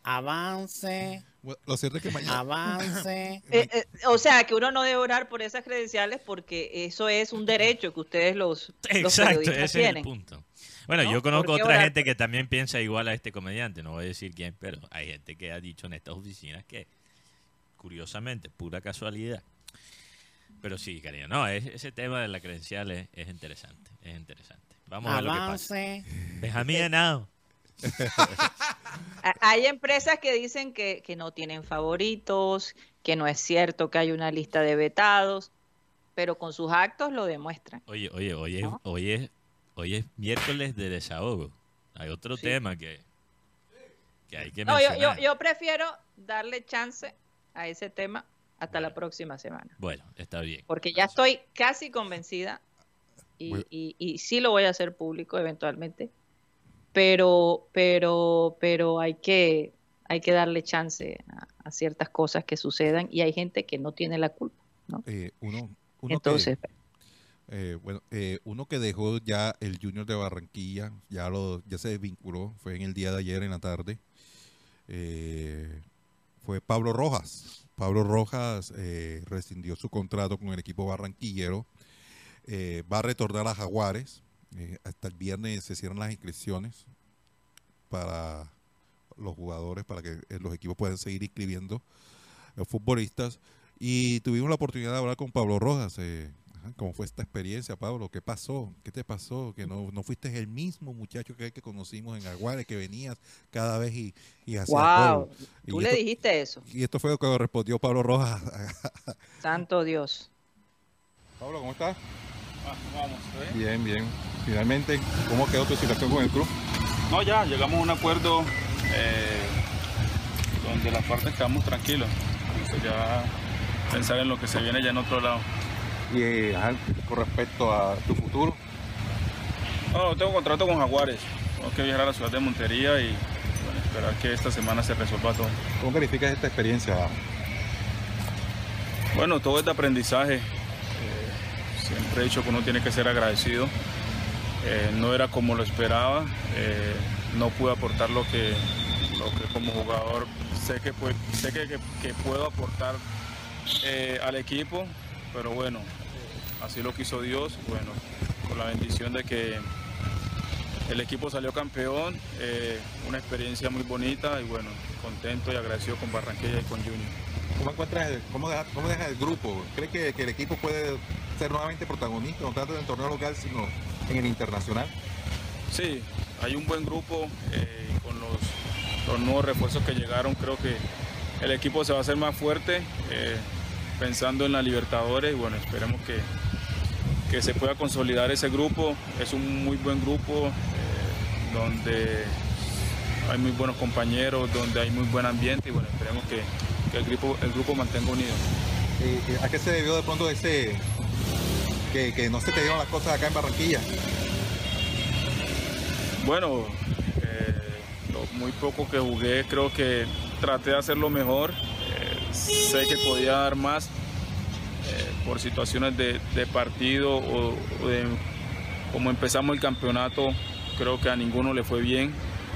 Speaker 9: Avance.
Speaker 5: lo cierto es que mañana.
Speaker 9: Avance.
Speaker 3: Eh, eh, o sea, que uno no debe orar por esas credenciales porque eso es un derecho que ustedes los,
Speaker 4: Exacto, ese es el punto. Bueno, yo conozco otra gente que también piensa igual a este comediante, no voy a decir quién, pero hay gente que ha dicho en estas oficinas que, curiosamente, pura casualidad, pero sí, cariño, no, ese tema de la credencial es, interesante, es interesante. Vamos a ver lo que pasa. Benjamín Henao.
Speaker 3: hay empresas que dicen que, no tienen favoritos, que no es cierto que hay una lista de vetados, pero con sus actos lo demuestran.
Speaker 4: Oye, oye, oye, hoy, es, hoy es miércoles de desahogo. Hay otro tema que, que hay que mencionar.
Speaker 3: yo, yo prefiero darle chance a ese tema hasta la próxima semana.
Speaker 4: Bueno, está bien.
Speaker 3: Porque ya estoy casi convencida y, y, sí lo voy a hacer público eventualmente, pero, pero, pero hay que, hay que darle chance a, ciertas cosas que sucedan y hay gente que no tiene la culpa, ¿no?
Speaker 5: Eh, uno,
Speaker 3: Entonces,
Speaker 5: que, eh, bueno, eh, uno que dejó ya el Junior de Barranquilla, ya lo, ya se desvinculó, fue en el día de ayer en la tarde, fue Pablo Rojas. Pablo Rojas eh, rescindió su contrato con el equipo barranquillero. Eh, va a retornar a Jaguares. Eh, hasta el viernes se cierran las inscripciones para los jugadores, para que los equipos puedan seguir inscribiendo futbolistas. Y tuvimos la oportunidad de hablar con Pablo Rojas. ¿Cómo fue esta experiencia, Pablo? ¿Qué pasó? ¿Qué te pasó? Que no, no fuiste el mismo muchacho que, que conocimos en Aguares, que venías cada vez y, y hacías
Speaker 3: wow. Tú le dijiste eso.
Speaker 5: Y esto fue lo que respondió Pablo Rojas.
Speaker 3: Santo Dios.
Speaker 5: Pablo, ¿cómo estás?
Speaker 10: Ah, vamos,
Speaker 5: bien? bien, Finalmente, ¿cómo quedó tu situación con el club?
Speaker 10: No, ya, llegamos a un acuerdo eh, donde las partes quedamos tranquilos. ya pensar en lo que se viene ya en otro lado.
Speaker 5: Y eh, con respecto a tu futuro.
Speaker 10: No, tengo contrato con Jaguares. Tengo que viajar a la ciudad de Montería y esperar que esta semana se resuelva todo.
Speaker 5: ¿Cómo verificas esta experiencia?
Speaker 10: Bueno, todo es de aprendizaje. Eh, siempre he dicho que uno tiene que ser agradecido. Eh, no era como lo esperaba. no pude aportar lo que, lo que como jugador sé que, sé que, que puedo aportar al equipo pero bueno, así lo quiso Dios. Bueno, con la bendición de que el equipo salió campeón, eh, una experiencia muy bonita y bueno, contento y agradecido con Barranquilla y con Junior.
Speaker 5: ¿Cómo encuentras, cómo, deja, cómo deja el grupo? ¿Crees que, que, el equipo puede ser nuevamente protagonista, no tanto en el torneo local, sino en el internacional?
Speaker 10: Sí, hay un buen grupo eh, con los, los, nuevos refuerzos que llegaron. Creo que el equipo se va a hacer más fuerte eh, pensando en la Libertadores y bueno, esperemos que, que se pueda consolidar ese grupo. Es un muy buen grupo eh, donde hay muy buenos compañeros, donde hay muy buen ambiente y bueno, esperemos que, que el, grupo, el grupo mantenga unido.
Speaker 5: ¿A qué se debió de pronto ese que, que no se te dieron las cosas acá en Barranquilla?
Speaker 10: Bueno, eh, lo muy poco que jugué, creo que traté de hacerlo mejor. Sé que podía dar más eh, por situaciones de, partido o, de como empezamos el campeonato, creo que a ninguno le fue bien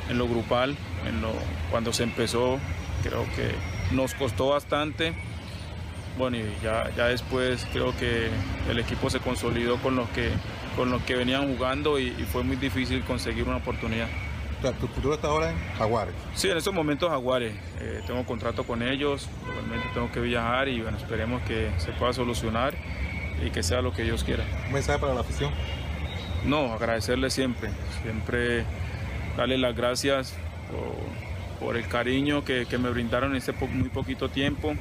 Speaker 10: en lo grupal, en lo, cuando se empezó, creo que nos costó bastante. Bueno, y ya, ya después creo que el equipo se consolidó con los que, con los que venían jugando y fue muy difícil conseguir una oportunidad.
Speaker 5: ¿Tu futuro está ahora en Jaguares?
Speaker 10: Sí, en estos momentos Jaguares. Eh, tengo contrato con ellos, realmente tengo que viajar y bueno, esperemos que se pueda solucionar y que sea lo que Dios quiera.
Speaker 5: ¿Un mensaje para la afición?
Speaker 10: No, agradecerle siempre, siempre darle las gracias por, por el cariño que, que, me brindaron en este po muy poquito tiempo.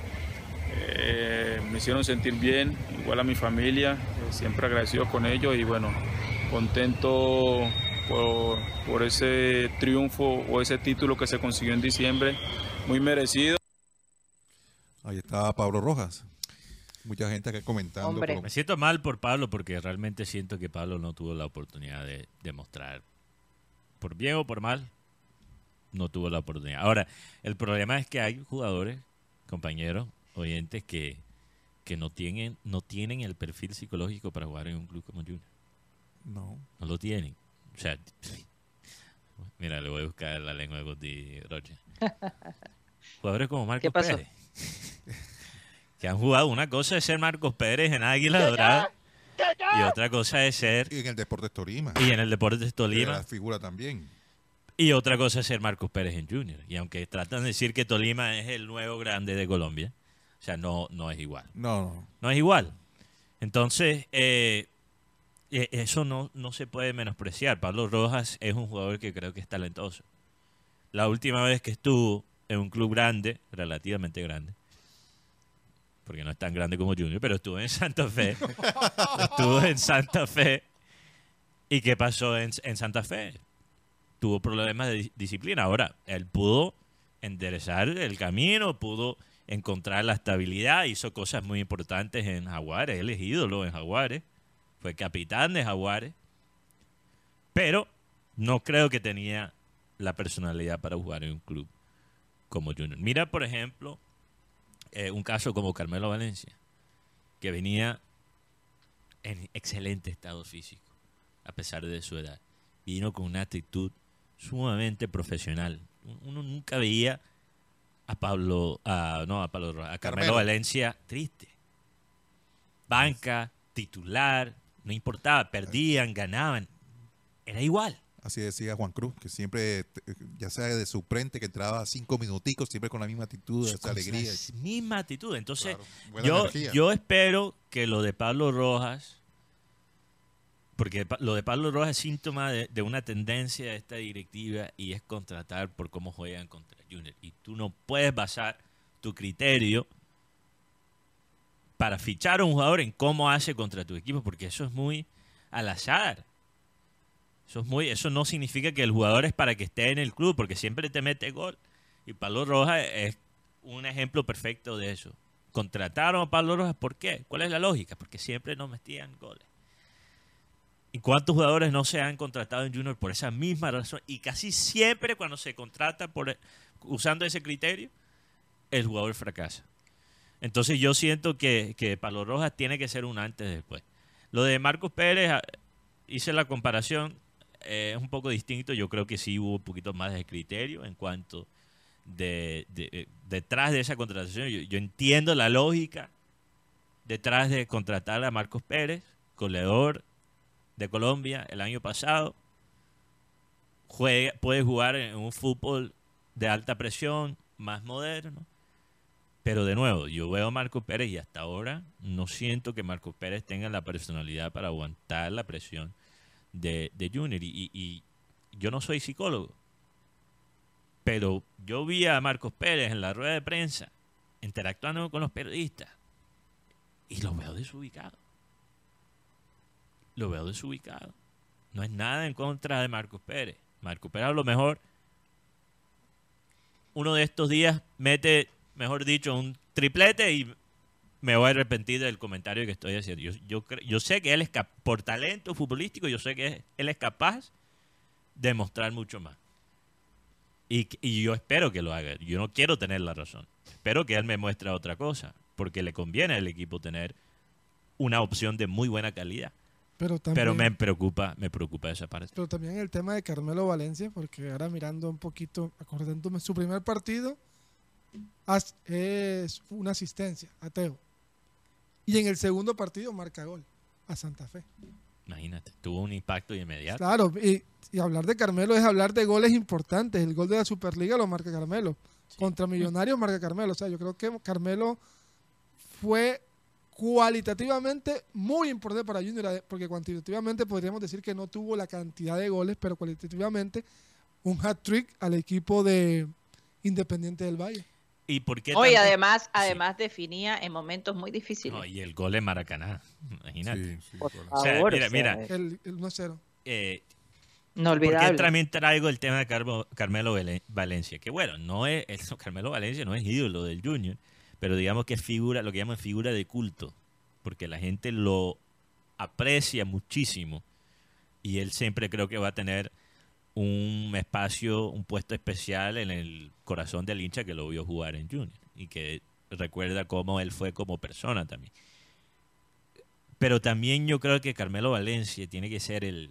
Speaker 10: Eh, me hicieron sentir bien, igual a mi familia, eh, siempre agradecido con ellos y bueno, contento por, por, ese triunfo o ese título que se consiguió en diciembre, muy merecido.
Speaker 5: Ahí está Pablo Rojas. Mucha gente acá comentando.
Speaker 4: Me siento mal por Pablo porque realmente siento que Pablo no tuvo la oportunidad de demostrar, por bien o por mal, no tuvo la oportunidad. Ahora, el problema es que hay jugadores, compañeros, oyentes que, que no tienen no tienen el perfil psicológico para jugar en un club como Junior.
Speaker 5: No.
Speaker 4: No lo tienen. O sea, mira, le voy a buscar la lengua de Guti Roche. Jugadores como Marcos Pérez. que han jugado. Una cosa es ser Marcos Pérez en Águila Dorada. Y otra cosa es ser.
Speaker 5: Y en el Deportes Tolima.
Speaker 4: Y en el Deportes Tolima.
Speaker 5: La figura también.
Speaker 4: Y otra cosa es ser Marcos Pérez en Junior. Y aunque tratan de decir que Tolima es el nuevo grande de Colombia, o sea, no, no es igual.
Speaker 5: No, no.
Speaker 4: No es igual. Entonces, eh, eso no, no se puede menospreciar. Pablo Rojas es un jugador que creo que es talentoso. La última vez que estuvo en un club grande, relativamente grande, porque no es tan grande como Junior, pero estuvo en Santa Fe. estuvo en Santa Fe. ¿Y qué pasó en, en Santa Fe? Tuvo problemas de disciplina. Ahora, él pudo enderezar el camino, pudo encontrar la estabilidad, hizo cosas muy importantes en Jaguares, él es ídolo en Jaguares, fue capitán de Jaguares, pero no creo que tenía la personalidad para jugar en un club como Junior. Mira, por ejemplo, eh, un caso como Carmelo Valencia, que venía en excelente estado físico, a pesar de su edad. Vino con una actitud sumamente profesional. Uno nunca veía a Pablo, a, no a Pablo, a Carmelo, Carmelo, Valencia triste. Banca, titular, no importaba, perdían, ganaban, era igual.
Speaker 5: Así decía Juan Cruz, que siempre, ya sea de su frente, que entraba cinco minuticos, siempre con la misma actitud, esa alegría.
Speaker 4: La misma actitud. Entonces, claro, yo, yo espero que lo de Pablo Rojas, porque lo de Pablo Rojas es síntoma de, de, una tendencia de esta directiva y es contratar por cómo juegan contra Junior. Y tú no puedes basar tu criterio para fichar a un jugador en cómo hace contra tu equipo, porque eso es muy al azar. Eso, es muy, eso no significa que el jugador es para que esté en el club, porque siempre te mete gol. Y Pablo Rojas es un ejemplo perfecto de eso. Contrataron a Pablo Rojas, ¿por qué? ¿Cuál es la lógica? Porque siempre no metían goles. ¿Y cuántos jugadores no se han contratado en Junior por esa misma razón? Y casi siempre cuando se contrata por, usando ese criterio, el jugador fracasa. Entonces yo siento que, que Palo Rojas tiene que ser un antes y después. Lo de Marcos Pérez, hice la comparación, eh, es un poco distinto. Yo creo que sí hubo un poquito más de criterio en cuanto de, de detrás de esa contratación. Yo, yo, entiendo la lógica detrás de contratar a Marcos Pérez, goleador de Colombia el año pasado. puede jugar en un fútbol de alta presión, más moderno. Pero de nuevo, yo veo a Marco Pérez y hasta ahora no siento que Marco Pérez tenga la personalidad para aguantar la presión de, Junior. Y, yo no soy psicólogo, pero yo vi a Marcos Pérez en la rueda de prensa interactuando con los periodistas y lo veo desubicado. Lo veo desubicado. No es nada en contra de Marcos Pérez. Marcos Pérez a lo mejor uno de estos días mete, mejor dicho, un triplete y me voy a arrepentir del comentario que estoy haciendo. Yo, yo, yo sé que él es, por talento futbolístico, yo sé que él es capaz de mostrar mucho más. Y, y, yo espero que lo haga. Yo no quiero tener la razón. Espero que él me muestre otra cosa, porque le conviene al equipo tener una opción de muy buena calidad. Pero, también, me preocupa, me preocupa esa parte.
Speaker 1: Pero también el tema de Carmelo Valencia, porque ahora mirando un poquito, acordándome, su primer partido es una asistencia a Teo. Y en el segundo partido marca gol a Santa Fe.
Speaker 4: Imagínate, tuvo un impacto inmediato.
Speaker 1: Claro, y, hablar de Carmelo es hablar de goles importantes. El gol de la Superliga lo marca Carmelo. Contra Millonarios marca Carmelo. O sea, yo creo que Carmelo fue cualitativamente muy importante para Junior, porque cuantitativamente podríamos decir que no tuvo la cantidad de goles, pero cualitativamente un hat-trick al equipo de Independiente del Valle.
Speaker 3: ¿Y por qué Hoy además, además definía en momentos muy difíciles.
Speaker 4: y el gol en Maracaná, imagínate.
Speaker 3: o sea, mira,
Speaker 1: mira. El, 1-0.
Speaker 4: Eh, no olvidable. Porque también traigo el tema de Carmelo Valencia, que bueno, no es, Carmelo Valencia no es ídolo del Junior, pero digamos que es figura, lo que llaman figura de culto, porque la gente lo aprecia muchísimo y él siempre creo que va a tener un espacio, un puesto especial en el corazón del hincha que lo vio jugar en Junior y que recuerda cómo él fue como persona también. Pero también yo creo que Carmelo Valencia tiene que ser el,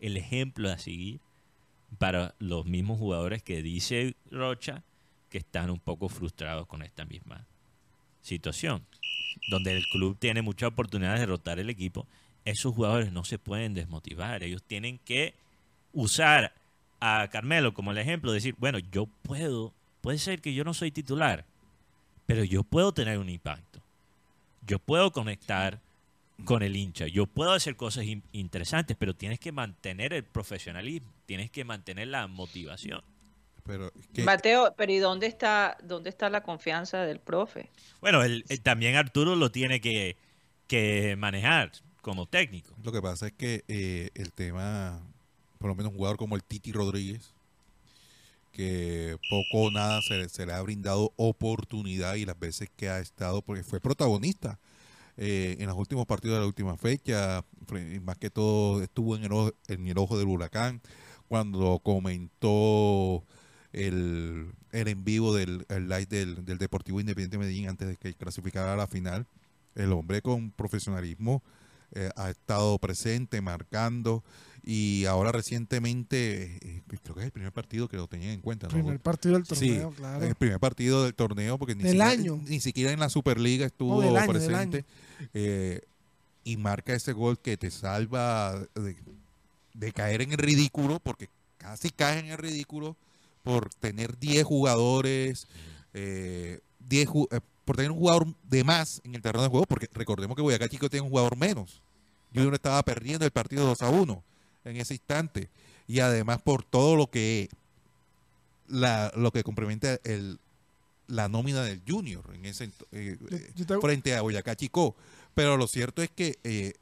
Speaker 4: el ejemplo a seguir para los mismos jugadores que dice Rocha que están un poco frustrados con esta misma situación, donde el club tiene mucha oportunidad de derrotar el equipo, esos jugadores no se pueden desmotivar, ellos tienen que usar a Carmelo como el ejemplo, decir, bueno, yo puedo, puede ser que yo no soy titular, pero yo puedo tener un impacto, yo puedo conectar con el hincha, yo puedo hacer cosas interesantes, pero tienes que mantener el profesionalismo, tienes que mantener la motivación.
Speaker 3: Pero Mateo, pero ¿y dónde está, dónde está la confianza del profe?
Speaker 4: Bueno, también Arturo lo tiene que, manejar como técnico.
Speaker 5: Lo que pasa es que eh, el tema, por lo menos un jugador como el Titi Rodríguez, que poco o nada se, le ha brindado oportunidad y las veces que ha estado, porque fue protagonista eh, en los últimos partidos de la última fecha, más que todo estuvo en el, en el ojo del huracán, cuando comentó el, el en vivo del live del, Deportivo Independiente Medellín antes de que clasificara a la final. El hombre con profesionalismo eh, ha estado presente, marcando y ahora recientemente, eh, creo que es el primer partido que lo tenían en cuenta.
Speaker 1: El primer partido del torneo, claro.
Speaker 5: El primer partido del torneo, porque ni,
Speaker 1: siquiera,
Speaker 5: año. ni siquiera en la Superliga estuvo presente. Eh, y marca ese gol que te salva de, de, caer en el ridículo, porque casi cae en el ridículo por tener 10 jugadores, eh, 10 eh, por tener un jugador de más en el terreno de juego, porque recordemos que Boyacá Chico tiene un jugador menos. Junior estaba perdiendo el partido 2 a 1 en ese instante. Y además por todo lo que la, lo que complementa el, la nómina del Junior en ese eh, frente a Boyacá Chico. Pero lo cierto es que eh,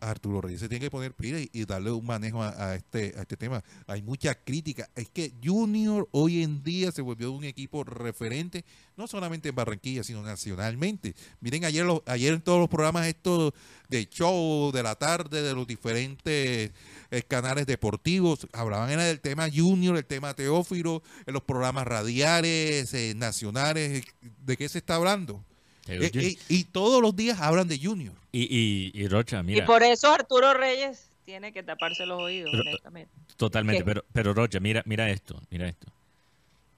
Speaker 5: Arturo Reyes se tiene que poner pila y, darle un manejo a, este, a este tema. Hay mucha crítica. Es que Junior hoy en día se volvió un equipo referente, no solamente en Barranquilla, sino nacionalmente. Miren, ayer, ayer en todos los programas estos de show, de la tarde, de los diferentes eh, canales deportivos, hablaban era del tema Junior, el tema Teófilo, en los programas radiales, eh, nacionales. ¿De qué se está hablando? Eh, eh, y, todos los días hablan de Junior.
Speaker 4: Y, y, Rocha, mira.
Speaker 3: Y por eso Arturo Reyes tiene que taparse los oídos,
Speaker 4: Totalmente, pero, pero Rocha, mira, mira esto, mira esto.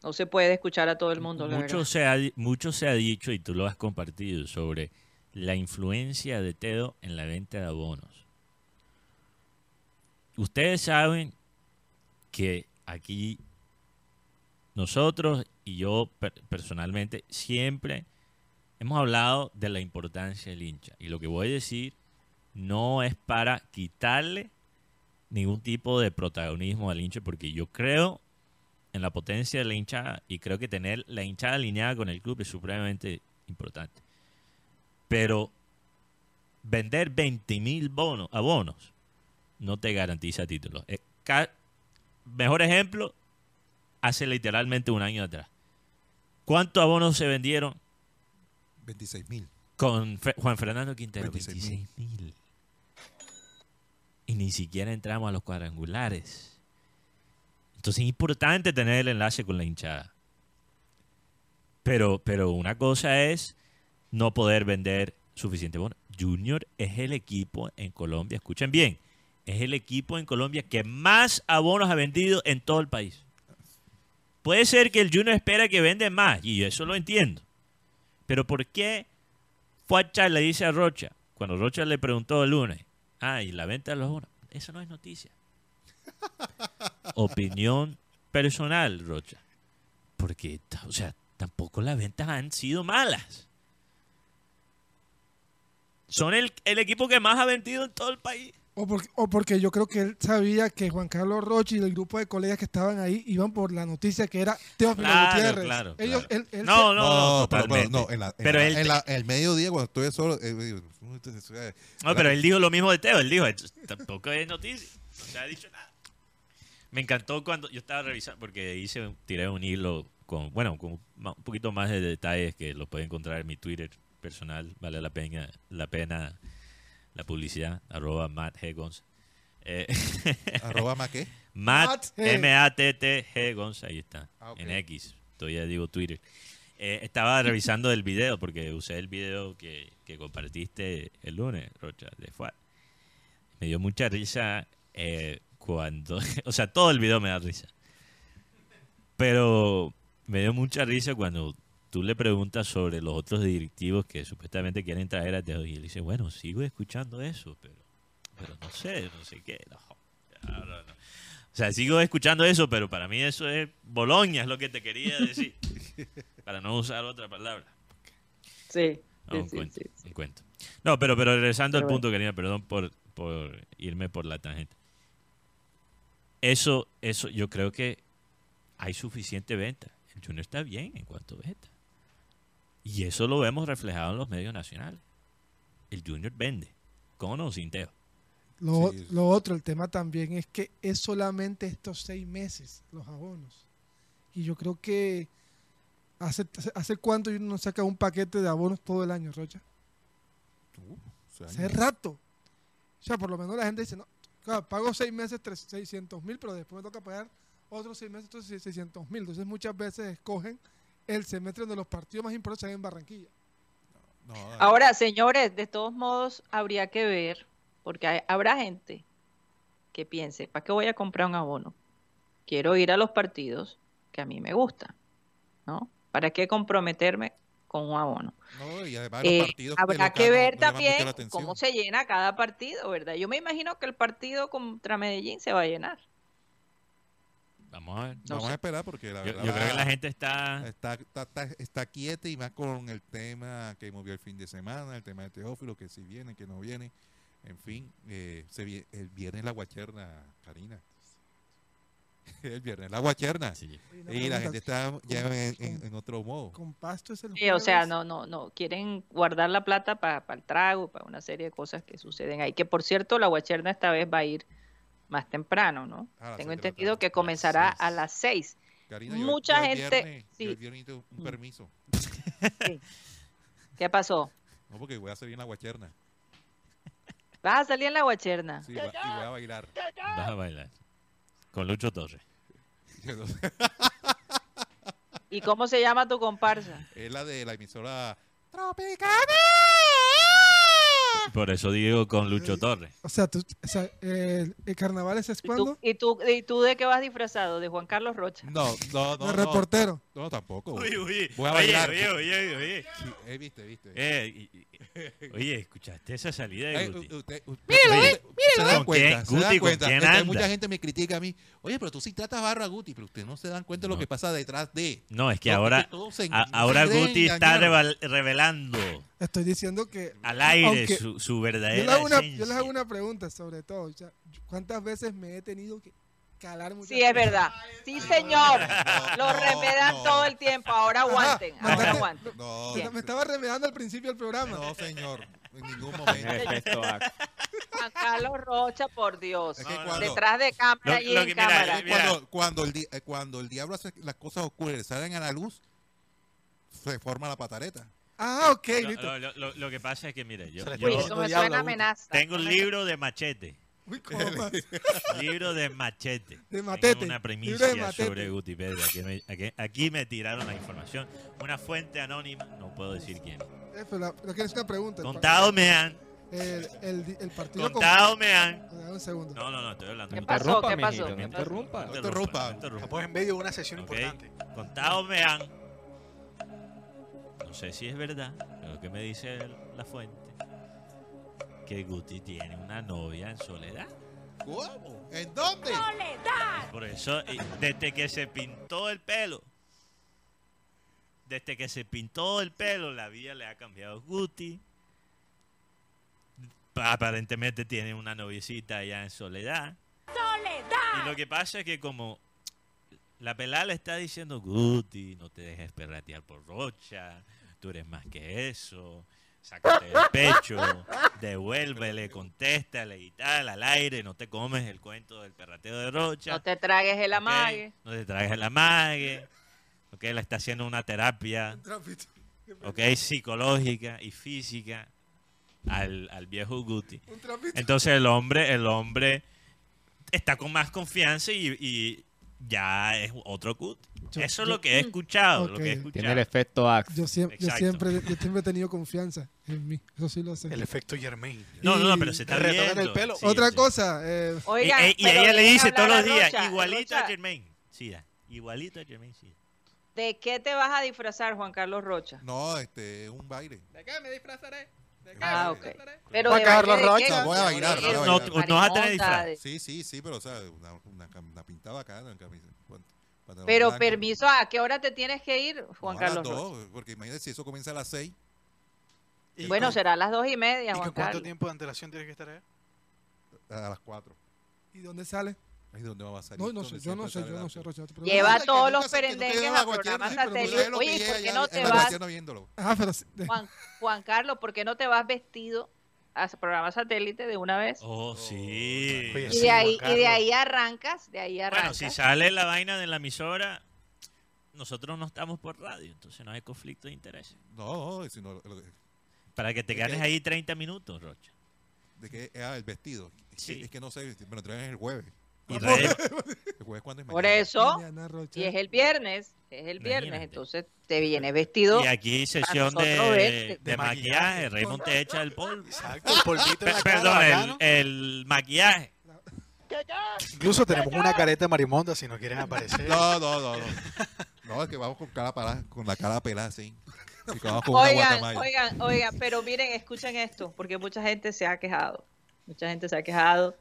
Speaker 3: No se puede escuchar a todo el mundo.
Speaker 4: mucho, se ha, mucho se ha dicho y tú lo has compartido sobre la influencia de Tedo en la venta de abonos. Ustedes saben que aquí nosotros y yo personalmente siempre hemos hablado de la importancia del hincha. Y lo que voy a decir no es para quitarle ningún tipo de protagonismo al hincha, porque yo creo en la potencia de la hinchada y creo que tener la hinchada alineada con el club es supremamente importante. Pero vender 20 mil abonos no te garantiza títulos. Eh, mejor ejemplo, hace literalmente un año atrás. ¿Cuántos abonos se vendieron?
Speaker 5: 26 mil.
Speaker 4: Con Juan Fernando Quintero. 26 mil. Y ni siquiera entramos a los cuadrangulares. Entonces es importante tener el enlace con la hinchada. Pero, pero una cosa es no poder vender suficiente bono. Junior es el equipo en Colombia, escuchen bien, es el equipo en Colombia que más abonos ha vendido en todo el país. Puede ser que el Junior espera que vende más, y eso lo entiendo. Pero ¿por qué Fuacha le dice a Rocha, cuando Rocha le preguntó el lunes, ah, y la venta de los abonos? Eso no es noticia. Opinión personal, Rocha. Porque, o sea, tampoco las ventas han sido malas. Son el, equipo que más ha vendido en todo el país.
Speaker 1: O porque, o porque, yo creo que él sabía que Juan Carlos Rocha y el grupo de colegas que estaban ahí iban por la noticia que era Teófilo Gutiérrez.
Speaker 4: Claro, Ellos, no, no, no,
Speaker 5: Pero, no, en, la, el mediodía cuando estuve solo... Eh,
Speaker 4: no, pero él dijo lo mismo de Teo. Él dijo, tampoco es noticia. No se ha dicho nada. Me encantó cuando yo estaba revisando, porque hice, tiré un hilo con, bueno, con un poquito más de detalles que lo pueden encontrar en mi Twitter personal, vale la pena la, pena la publicidad, arroba Matt G.
Speaker 5: Eh, ¿Arroba Matt qué?
Speaker 4: Matt, M-A-T-T G. Gonz, ahí está, ah, en X, todavía digo Twitter. Eh, estaba revisando el video, porque usé el video que, que compartiste el lunes, Rocha, de Fuad. Me dio mucha risa eh, cuando, o sea, todo el video me da risa. Pero me dio mucha risa cuando tú le preguntas sobre los otros directivos que supuestamente quieren traer a Teo y él dice, bueno, sigo escuchando eso, pero, pero no sé, no sé qué. O sea, sigo escuchando eso, pero para mí eso es Boloña, es lo que te quería decir. para no usar otra palabra.
Speaker 3: Sí.
Speaker 4: No, un, cuento, No, pero, pero regresando al punto, querida, perdón por, por irme por la tangente. Eso, eso, yo creo que hay suficiente venta. El Junior está bien en cuanto a venta. Y eso lo vemos reflejado en los medios nacionales. El Junior vende, con o sin Teo.
Speaker 1: Lo, lo, otro, el tema también es que es solamente estos seis meses los abonos. Y yo creo que hace, hace cuánto uno saca un paquete de abonos todo el año, Rocha. Uh, hace rato. O sea, por lo menos la gente dice, no, pago seis meses 600 mil, pero después me toca pagar otros seis meses 600 mil. Entonces muchas veces escogen el semestre de los partidos más importantes en Barranquilla.
Speaker 3: Ahora, señores, de todos modos habría que ver, porque habrá gente que piense, ¿para qué voy a comprar un abono? Quiero ir a los partidos que a mí me gustan, ¿no? ¿Para qué comprometerme con un abono? Eh, habrá que ver también cómo se llena cada partido, ¿verdad? Yo me imagino que el partido contra Medellín se va a llenar.
Speaker 4: Vamos a ver.
Speaker 5: Vamos a esperar porque la
Speaker 4: verdad. Yo, creo que la gente está...
Speaker 5: Está, está, quieta y más con el tema que movió el fin de semana, el tema de Teófilo, que si viene, que no viene. En fin, eh, se, el viernes la guacherna, Karina. el viernes la guacherna. Y la gente está ya en, otro modo.
Speaker 1: Con pasto es el
Speaker 3: sí, o sea, no, no, no. Quieren guardar la plata para el trago, para una serie de cosas que suceden ahí. Que por cierto, la guacherna esta vez va a ir más temprano, ¿no? Tengo entendido que comenzará a las 6. Mucha gente... sí.
Speaker 5: un mm. permiso.
Speaker 3: ¿Qué pasó?
Speaker 5: No, porque voy a salir en la guacherna.
Speaker 3: ¿Vas a salir en la guacherna?
Speaker 5: Sí, y voy a bailar.
Speaker 4: Vas a bailar. Con Lucho Torres.
Speaker 3: ¿Y cómo se llama tu comparsa?
Speaker 5: Es la de la emisora Tropicana.
Speaker 4: Por eso digo con Lucho Torres.
Speaker 1: O sea, tú, o sea el, carnaval es cuándo?
Speaker 3: ¿Y tú, ¿Y, tú, de qué vas disfrazado? ¿De Juan Carlos Rocha?
Speaker 5: No, no, no.
Speaker 1: ¿De reportero?
Speaker 5: No, tampoco.
Speaker 4: Uy, uy,
Speaker 5: Voy a bailar.
Speaker 4: Oye, oye, oye.
Speaker 5: Sí, eh, viste, viste.
Speaker 4: Eh, Oye, ¿escuchaste esa salida de Guti?
Speaker 5: Usted, usted,
Speaker 9: Míralo,
Speaker 5: oye,
Speaker 9: ¿eh?
Speaker 5: Se dan
Speaker 4: ¿Con
Speaker 5: cuenta, se dan
Speaker 4: Guti, ¿con
Speaker 5: cuenta. mucha gente me critica a mí. Oye, pero tú sí tratas barro a Guti, pero ustedes no se dan cuenta de lo que pasa detrás de.
Speaker 4: No, es que
Speaker 5: No,
Speaker 4: ahora,
Speaker 5: se-
Speaker 4: a- ahora Guti está revelando
Speaker 1: Estoy diciendo que
Speaker 4: al aire su, su
Speaker 1: yo
Speaker 4: verdadera
Speaker 1: les, hago una, yo les hago una pregunta sobre todo. o sea, ¿Cuántas veces me he tenido que calar
Speaker 3: Sí, es verdad. Sí, señor. Lo remedan
Speaker 5: no.
Speaker 3: todo el tiempo. Ahora aguanten.
Speaker 1: Ajá,
Speaker 3: Ahora aguanten.
Speaker 5: No,
Speaker 1: Me- Me estaba remedando al principio del programa.
Speaker 5: no, señor. En ningún
Speaker 11: En
Speaker 5: momento.
Speaker 3: Carlos Rocha, por Dios.
Speaker 5: Es que
Speaker 4: No, no,
Speaker 5: cuando,
Speaker 3: Detrás de cámara
Speaker 4: Lo-
Speaker 3: y
Speaker 4: lo
Speaker 3: en
Speaker 4: mira,
Speaker 3: cámara.
Speaker 4: mira.
Speaker 5: cuando, cuando, el, di- eh, cuando el diablo hace las cosas oscuras salen a la luz, se forma la patareta.
Speaker 1: Ah, ok,
Speaker 4: Lo,
Speaker 1: listo.
Speaker 4: lo- lo- lo- lo que pasa es que, mire, yo, yo
Speaker 8: Yo-
Speaker 4: tengo un libro de machete.
Speaker 1: Uy, ¿cómo más?
Speaker 4: libro de machete.
Speaker 1: De
Speaker 4: Tengo una
Speaker 1: libro
Speaker 4: primicia
Speaker 1: de
Speaker 4: sobre. Aquí me, aquí- aquí me tiraron la información. Una fuente anónima, no puedo decir quién.
Speaker 1: Eh, pero, la- pero que es una pregunta.
Speaker 4: Contado me han,
Speaker 1: El, el, el partido con-
Speaker 4: contado me han.
Speaker 1: Un segundo.
Speaker 4: No, no, no, estoy hablando.
Speaker 3: ¿Qué pasó?
Speaker 11: Interrumpa,
Speaker 3: ¿Qué pasó?
Speaker 11: no interrumpa.
Speaker 5: No interrumpa.
Speaker 4: no interrumpa.
Speaker 8: Estamos en medio de una sesión importante.
Speaker 4: Contado me han. No sé si es verdad, pero que me dice la fuente. Que Guti tiene una novia en soledad.
Speaker 5: ¿Cómo? ¿En dónde?
Speaker 4: Por eso, desde que se pintó el pelo, desde que se pintó el pelo, la vida le ha cambiado a Guti. Pa- Aparentemente tiene una noviecita allá en Soledad. ¡Soledad! Y lo que pasa es que como la pelada le está diciendo, Guti, no te dejes perratear por Rocha, tú eres más que eso, sácate del pecho, devuélvele, contéstale y tal, al aire, no te comes el cuento del perrateo de Rocha.
Speaker 3: No te tragues el amague.
Speaker 4: No te traes el amague. Ok, le está haciendo una terapia ok, psicológica y física al, al viejo Guti. Entonces el hombre, el hombre está con más confianza y, y ya es otro.
Speaker 1: Yo-
Speaker 4: Eso es
Speaker 1: yo-
Speaker 4: lo que he escuchado, lo que he
Speaker 1: Ok.
Speaker 11: Tiene el efecto Axe.
Speaker 1: Yo siempre, yo, siempre, yo siempre he tenido confianza en mí. Eso sí lo sé.
Speaker 8: El efecto Germain.
Speaker 4: No, no, no, pero se está
Speaker 8: ¿Te retocan el pelo?
Speaker 4: Sí,
Speaker 1: Otra
Speaker 4: sí.
Speaker 1: cosa. eh,
Speaker 4: Y, y- ella le dice todos los días,
Speaker 3: Rocha,
Speaker 4: igualito a Jermaine. Sí, igualito a Jermaine, sí.
Speaker 3: ¿De qué te vas a disfrazar, Juan Carlos Rocha?
Speaker 5: No, este, es un baile.
Speaker 1: ¿De qué me disfrazaré? ¿De qué
Speaker 3: Ah, ok. Pero
Speaker 8: Carlos
Speaker 5: voy a bailar,
Speaker 3: De-
Speaker 5: voy a bailar.
Speaker 4: No, no vas a tener disfraz.
Speaker 3: de-
Speaker 5: Sí, sí, sí, pero o sea, una, una, una pinta bacana. camisa, pan- pantalón
Speaker 3: Pero
Speaker 5: blanco.
Speaker 3: permiso, ¿a qué hora te tienes que ir, Juan
Speaker 5: No, a las
Speaker 3: Carlos
Speaker 5: dos, porque imagínate si eso comienza a las seis.
Speaker 8: ¿Y
Speaker 3: Bueno,
Speaker 8: con-
Speaker 3: será a las dos y media,
Speaker 8: ¿Y
Speaker 3: Juan
Speaker 8: cuánto
Speaker 3: Carlos.
Speaker 8: tiempo de antelación tienes que estar allá?
Speaker 5: A las cuatro.
Speaker 1: ¿Y dónde sale?
Speaker 5: Ahí es donde vamos a salir.
Speaker 1: No, no sé, yo no sé, yo no sé, Rocha.
Speaker 3: Lleva todos los perendengues a programas
Speaker 5: sí,
Speaker 3: satélites. Oye, ¿y
Speaker 5: pillé
Speaker 3: por qué no te vas,
Speaker 1: sí,
Speaker 3: Juan, Juan Carlos, por qué no te vas vestido a programa satélite de una vez?
Speaker 4: Oh, sí.
Speaker 8: Oye,
Speaker 3: Y
Speaker 8: sí,
Speaker 3: de ahí, y de ahí arrancas, de ahí arrancas.
Speaker 4: Bueno, si sale la vaina de la emisora, nosotros no estamos por radio, entonces no hay conflicto de interés.
Speaker 5: No, no, sino
Speaker 4: Para que te
Speaker 5: Es
Speaker 4: ganes ahí 30 minutos, Rocha.
Speaker 5: de que era el vestido. Es,
Speaker 4: Sí.
Speaker 5: que, es que no sé, me lo traen el jueves.
Speaker 4: Y Rey-
Speaker 5: ¿El jueves cuándo es
Speaker 3: Por eso, y es el viernes, es el viernes,
Speaker 4: Imagínate.
Speaker 3: entonces te vienes vestido.
Speaker 4: y aquí sesión de,
Speaker 3: verte.
Speaker 4: de
Speaker 8: De
Speaker 4: maquillaje. Raymond te echa el polvo.
Speaker 8: Exacto, el polvito en la cara,
Speaker 4: Perdón, el, maquillaje.
Speaker 8: Incluso tenemos una careta de marimonda si no quieren aparecer.
Speaker 5: No, no, no, no. No, es que vamos con, cara pelada, con la cara pelada una
Speaker 3: Oigan, oigan, oigan, pero miren, escuchen esto, porque mucha gente se ha quejado. Mucha gente se ha quejado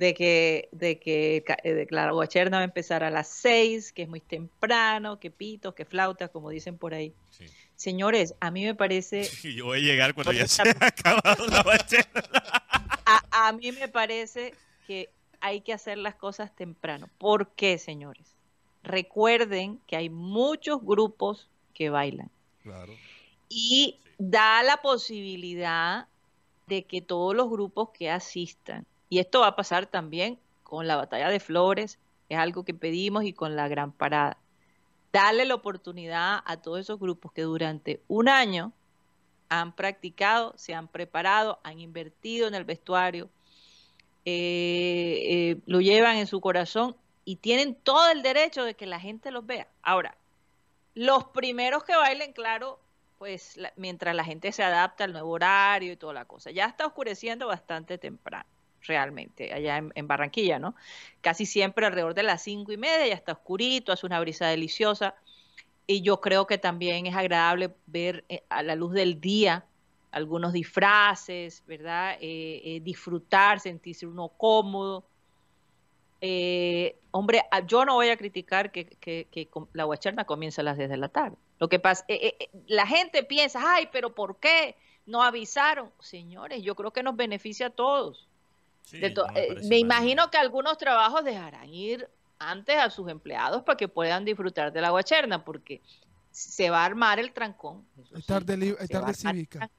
Speaker 3: de que, de que eh, de guacherna va a empezar a las seis, que es muy temprano, que pitos, que flautas, como dicen por ahí.
Speaker 4: Sí.
Speaker 3: Señores, a mí me parece,
Speaker 4: Y yo voy a llegar cuando ya se ha acabado la
Speaker 3: a, a mí me parece que hay que hacer las cosas temprano. ¿Por qué, señores? Recuerden que hay muchos grupos que bailan.
Speaker 5: Claro.
Speaker 3: y da la posibilidad de que todos los grupos que asistan, y esto va a pasar también con la batalla de flores, es algo que pedimos y con la gran parada, darle la oportunidad a todos esos grupos que durante un año han practicado, se han preparado, han invertido en el vestuario, eh, eh, lo llevan en su corazón y tienen todo el derecho de que la gente los vea. Ahora, los primeros que bailen, claro, pues mientras la gente se adapta al nuevo horario y toda la cosa. Ya está oscureciendo bastante temprano, realmente, allá en, Barranquilla, ¿no? Casi siempre alrededor de las cinco y media ya está oscurito, hace una brisa deliciosa. Y yo creo que también es agradable ver eh, a la luz del día algunos disfraces, ¿verdad? Eh, eh, disfrutar, sentirse uno cómodo. Hombre, yo no voy a criticar que, la guacherna comience a las 10 de la tarde. Lo que pasa, la gente piensa, ay, pero ¿por qué no avisaron? Señores, yo creo que nos beneficia a todos. Me imagino que algunos trabajos dejarán ir antes a sus empleados para que puedan disfrutar de la guacherna, porque se va a armar el trancón.
Speaker 1: Es tarde, cívica.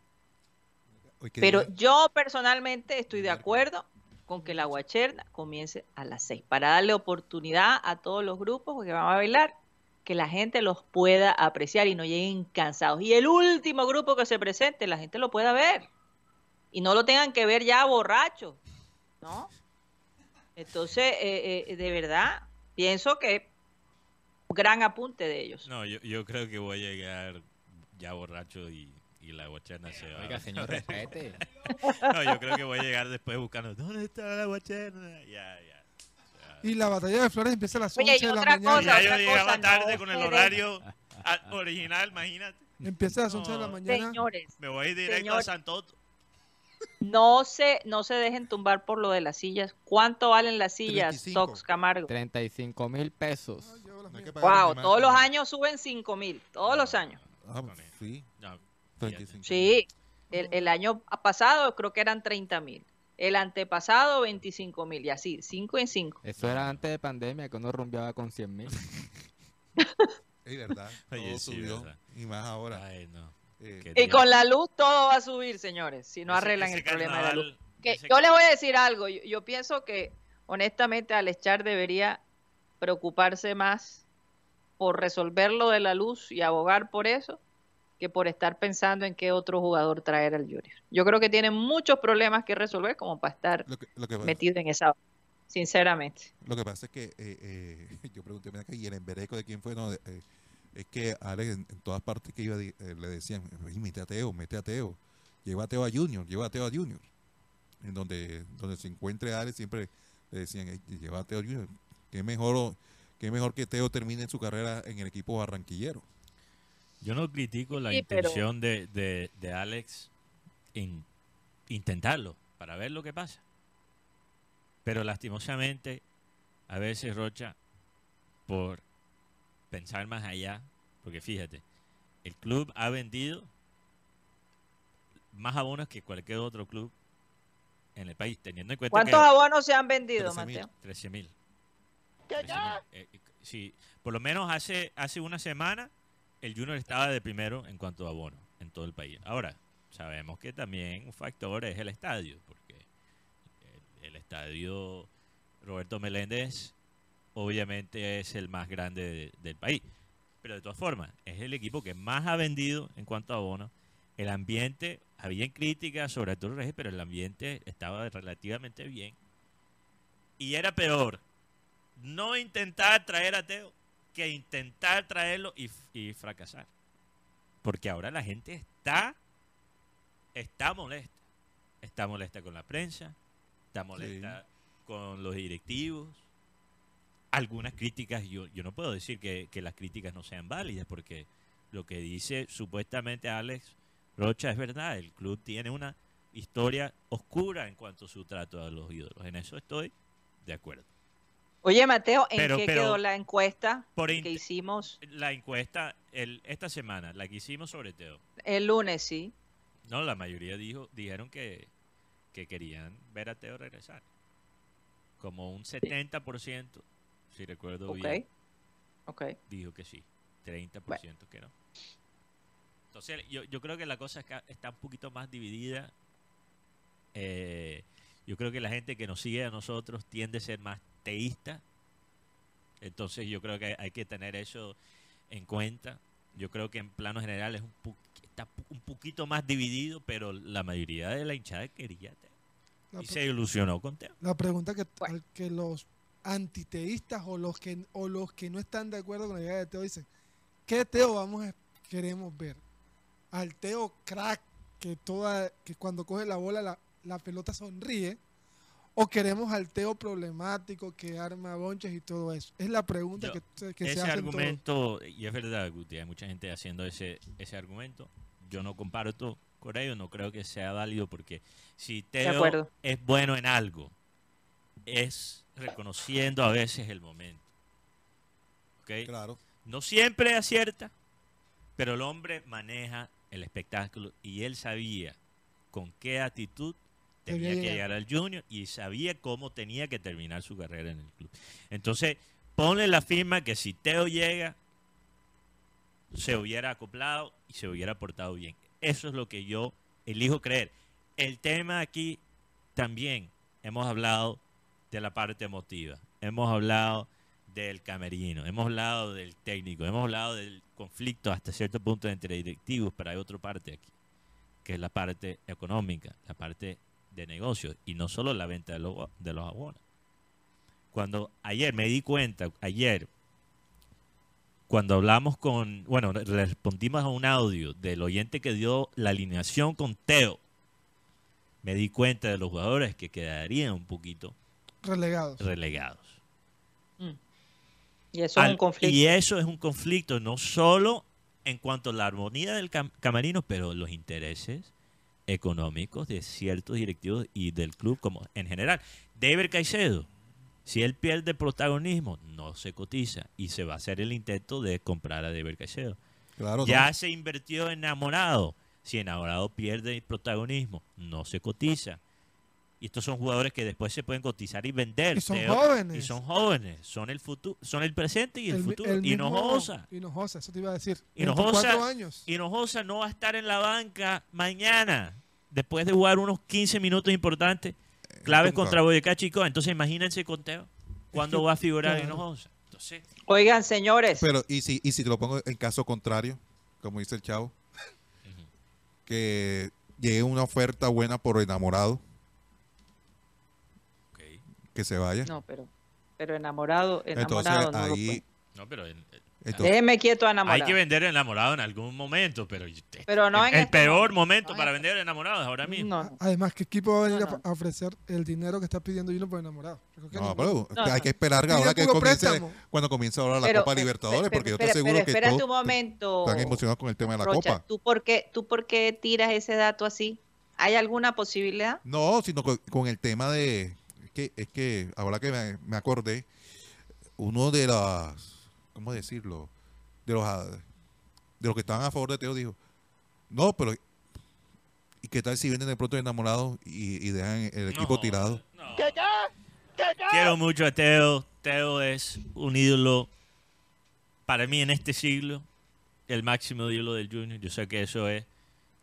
Speaker 3: Pero yo personalmente estoy de acuerdo con que la guacherna comience a las seis, para darle oportunidad a todos los grupos que van a bailar, que la gente los pueda apreciar y no lleguen cansados. Y el último grupo que se presente, la gente lo pueda ver. Y no lo tengan que ver ya borracho, ¿no? Entonces, eh, eh, de verdad, pienso que gran apunte de ellos.
Speaker 4: No, yo, yo creo que voy a llegar ya borracho y y la guacherna se va.
Speaker 11: Oiga, señor, respete.
Speaker 4: no, yo creo que voy a llegar después buscando, ¿dónde está la guacherna? Ya, ya.
Speaker 1: Y la batalla de flores empieza a las 11 de la mañana.
Speaker 4: ya yo llegaba tarde con el horario original, imagínate.
Speaker 1: Empieza a las 11 de la mañana.
Speaker 3: Señores.
Speaker 4: Me voy directo a Santoto.
Speaker 3: No se, no se dejen tumbar por lo de las sillas. ¿Cuánto valen las sillas, Sox Camargo?
Speaker 11: 35 mil pesos.
Speaker 3: wow, todos los años suben 5 mil. Todos los años.
Speaker 5: Ah, sí.
Speaker 3: Sí, el, el, año pasado creo que eran 30 mil. El antepasado 25 mil y así, 5 en 5.
Speaker 11: Eso era antes de pandemia, que uno rumbeaba con 100 mil.
Speaker 5: es verdad, todo subió. Y más ahora.
Speaker 3: Eh, y con la luz todo va a subir, señores, si no arreglan el problema de la luz. yo les voy a decir algo, yo, yo pienso que honestamente Alechar debería preocuparse más por resolver lo de la luz y abogar por eso que por estar pensando en qué otro jugador traer al Junior. Yo creo que tiene muchos problemas que resolver como para estar metido en esa sinceramente.
Speaker 5: Lo que pasa es que eh, eh, yo pregunté, ¿y el embereco de quién fue? No, eh, es que Alex en, todas partes que iba le decían, mete a Teo, mete a Teo, lleva a Teo a Junior, lleva a Teo a Junior. En donde, donde se encuentre Alex siempre le decían, lleva a Teo a Junior. ¿Qué mejor, qué mejor que Teo termine su carrera en el equipo barranquillero?
Speaker 4: Yo no critico la intención de, de, Alex en intentarlo para ver lo que pasa. Pero lastimosamente, a veces Rocha, por pensar más allá, porque fíjate, el club ha vendido más abonos que cualquier otro club en el país, teniendo en cuenta
Speaker 3: ¿Cuántos abonos se han vendido, Mateo?
Speaker 4: 13 mil. Eh, sí, por lo menos hace, hace una semana el Junior estaba de primero en cuanto a bono en todo el país. Ahora, sabemos que también un factor es el estadio, porque el, estadio Roberto Meléndez obviamente es el más grande del país. Pero de todas formas, es el equipo que más ha vendido en cuanto a bonos. El ambiente, había críticas sobre Arturo Reyes, pero el ambiente estaba relativamente bien. Y era peor no intentar traer a Teo que intentar traerlo y, fracasar. Porque ahora la gente está, está molesta. Está molesta con la prensa, está molesta con los directivos. Algunas críticas, yo, yo no puedo decir que, las críticas no sean válidas, porque lo que dice supuestamente Alex Rocha es verdad. El club tiene una historia oscura en cuanto a su trato a los ídolos. En eso estoy de acuerdo.
Speaker 3: Oye, Mateo, ¿en qué quedó la encuesta que hicimos?
Speaker 4: La encuesta el, esta semana, la que hicimos sobre Teo.
Speaker 3: El lunes, sí.
Speaker 4: No, la mayoría dijo, dijeron que, que querían ver a Teo regresar. Como un 70%, si recuerdo bien.
Speaker 3: Ok.
Speaker 4: Dijo que sí. 30% que no. Entonces, yo, yo creo que la cosa está un poquito más dividida. Eh, yo creo que la gente que nos sigue a nosotros tiende a ser más teísta. Entonces yo creo que hay que tener eso en cuenta. Yo creo que en plano general es un está un poquito más dividido, pero la mayoría de la hinchada quería Teo. y se ilusionó con Teo.
Speaker 1: La pregunta que, que los antiteístas o los que o los que no están de acuerdo con la idea de Teo dicen, ¿qué Teo vamos a, queremos ver? Al Teo crack que toda que cuando coge la bola la, la pelota sonríe o queremos al Teo problemático que arma bonches y todo eso? Es la pregunta que, que
Speaker 4: se hace. Ese argumento, y es verdad, Guti, hay mucha gente haciendo ese, ese argumento. Yo no comparto con ellos no creo que sea válido porque si Teo es bueno en algo, es reconociendo a veces el momento. ¿Okay?
Speaker 5: Claro.
Speaker 4: No siempre acierta, pero el hombre maneja el espectáculo y él sabía con qué actitud tenía que llegar al junior y sabía cómo tenía que terminar su carrera en el club. Entonces, ponle la firma que si Teo llega, se hubiera acoplado y se hubiera portado bien. Eso es lo que yo elijo creer. El tema aquí también hemos hablado de la parte emotiva, hemos hablado del camerino, hemos hablado del técnico, hemos hablado del conflicto hasta cierto punto entre directivos, pero hay otra parte aquí, que es la parte económica, la parte de negocios y no solo la venta de los, de abonos. Cuando ayer me di cuenta, ayer, cuando hablamos con, bueno, respondimos a un audio del oyente que dio la alineación con Teo, me di cuenta de los jugadores que quedarían un poquito
Speaker 1: relegados.
Speaker 4: relegados.
Speaker 3: Mm. Y eso es un conflicto.
Speaker 4: Y eso es un conflicto no solo en cuanto a la armonía del camarino, pero los intereses económicos de ciertos directivos y del club como en general. David Caicedo, si él pierde protagonismo, no se cotiza y se va a hacer el intento de comprar a David Caicedo.
Speaker 5: Claro,
Speaker 4: ya se invirtió en enamorado. Si enamorado pierde protagonismo, no se cotiza. Y estos son jugadores que después se pueden cotizar y vender.
Speaker 1: Y son jóvenes.
Speaker 4: Y son jóvenes. Son el futuro, son el presente y el, futuro.
Speaker 1: y
Speaker 4: Hinojosa.
Speaker 1: Hinojosa, eso te iba a decir.
Speaker 4: Hinojosa, años. Hinojosa no va a estar en la banca mañana. Después de jugar unos 15 minutos importantes. Eh, claves contra Boyacá Chico. Entonces imagínense conteo. ¿Cuándo va a figurar Hinojosa? Entonces,
Speaker 3: Oigan, señores.
Speaker 5: Pero, ¿y si, y si te lo pongo en caso contrario? Como dice el chavo. Que llegue una oferta buena por enamorado que se vaya.
Speaker 3: No, pero, pero enamorado, enamorado
Speaker 5: Entonces,
Speaker 3: no
Speaker 5: ahí,
Speaker 4: no, pero
Speaker 3: Déjeme quieto enamorado.
Speaker 4: Hay que vender enamorado en algún momento, pero,
Speaker 3: pero no
Speaker 4: el,
Speaker 3: el
Speaker 4: este peor momento para vender enamorados ahora mismo.
Speaker 1: Además, ¿qué equipo va a venir a ofrecer el dinero que está pidiendo uno por enamorado?
Speaker 5: No, pero hay que esperar ahora que comience, cuando comience ahora la Copa Libertadores, porque yo estoy seguro que
Speaker 3: espérate un momento.
Speaker 5: están emocionados con el tema de la Copa.
Speaker 3: ¿tú por, qué, ¿Tú por qué tiras ese dato así? ¿Hay alguna posibilidad?
Speaker 5: No, sino con el tema de que, es que ahora que me, acordé, uno de las, ¿cómo decirlo? De los, de los que estaban a favor de Teo dijo, no, pero ¿y qué tal si vienen de pronto enamorados y, y dejan el equipo tirado?
Speaker 4: Quiero mucho a Teo. Teo es un ídolo para mí en este siglo, el máximo ídolo del Junior. Yo sé que eso es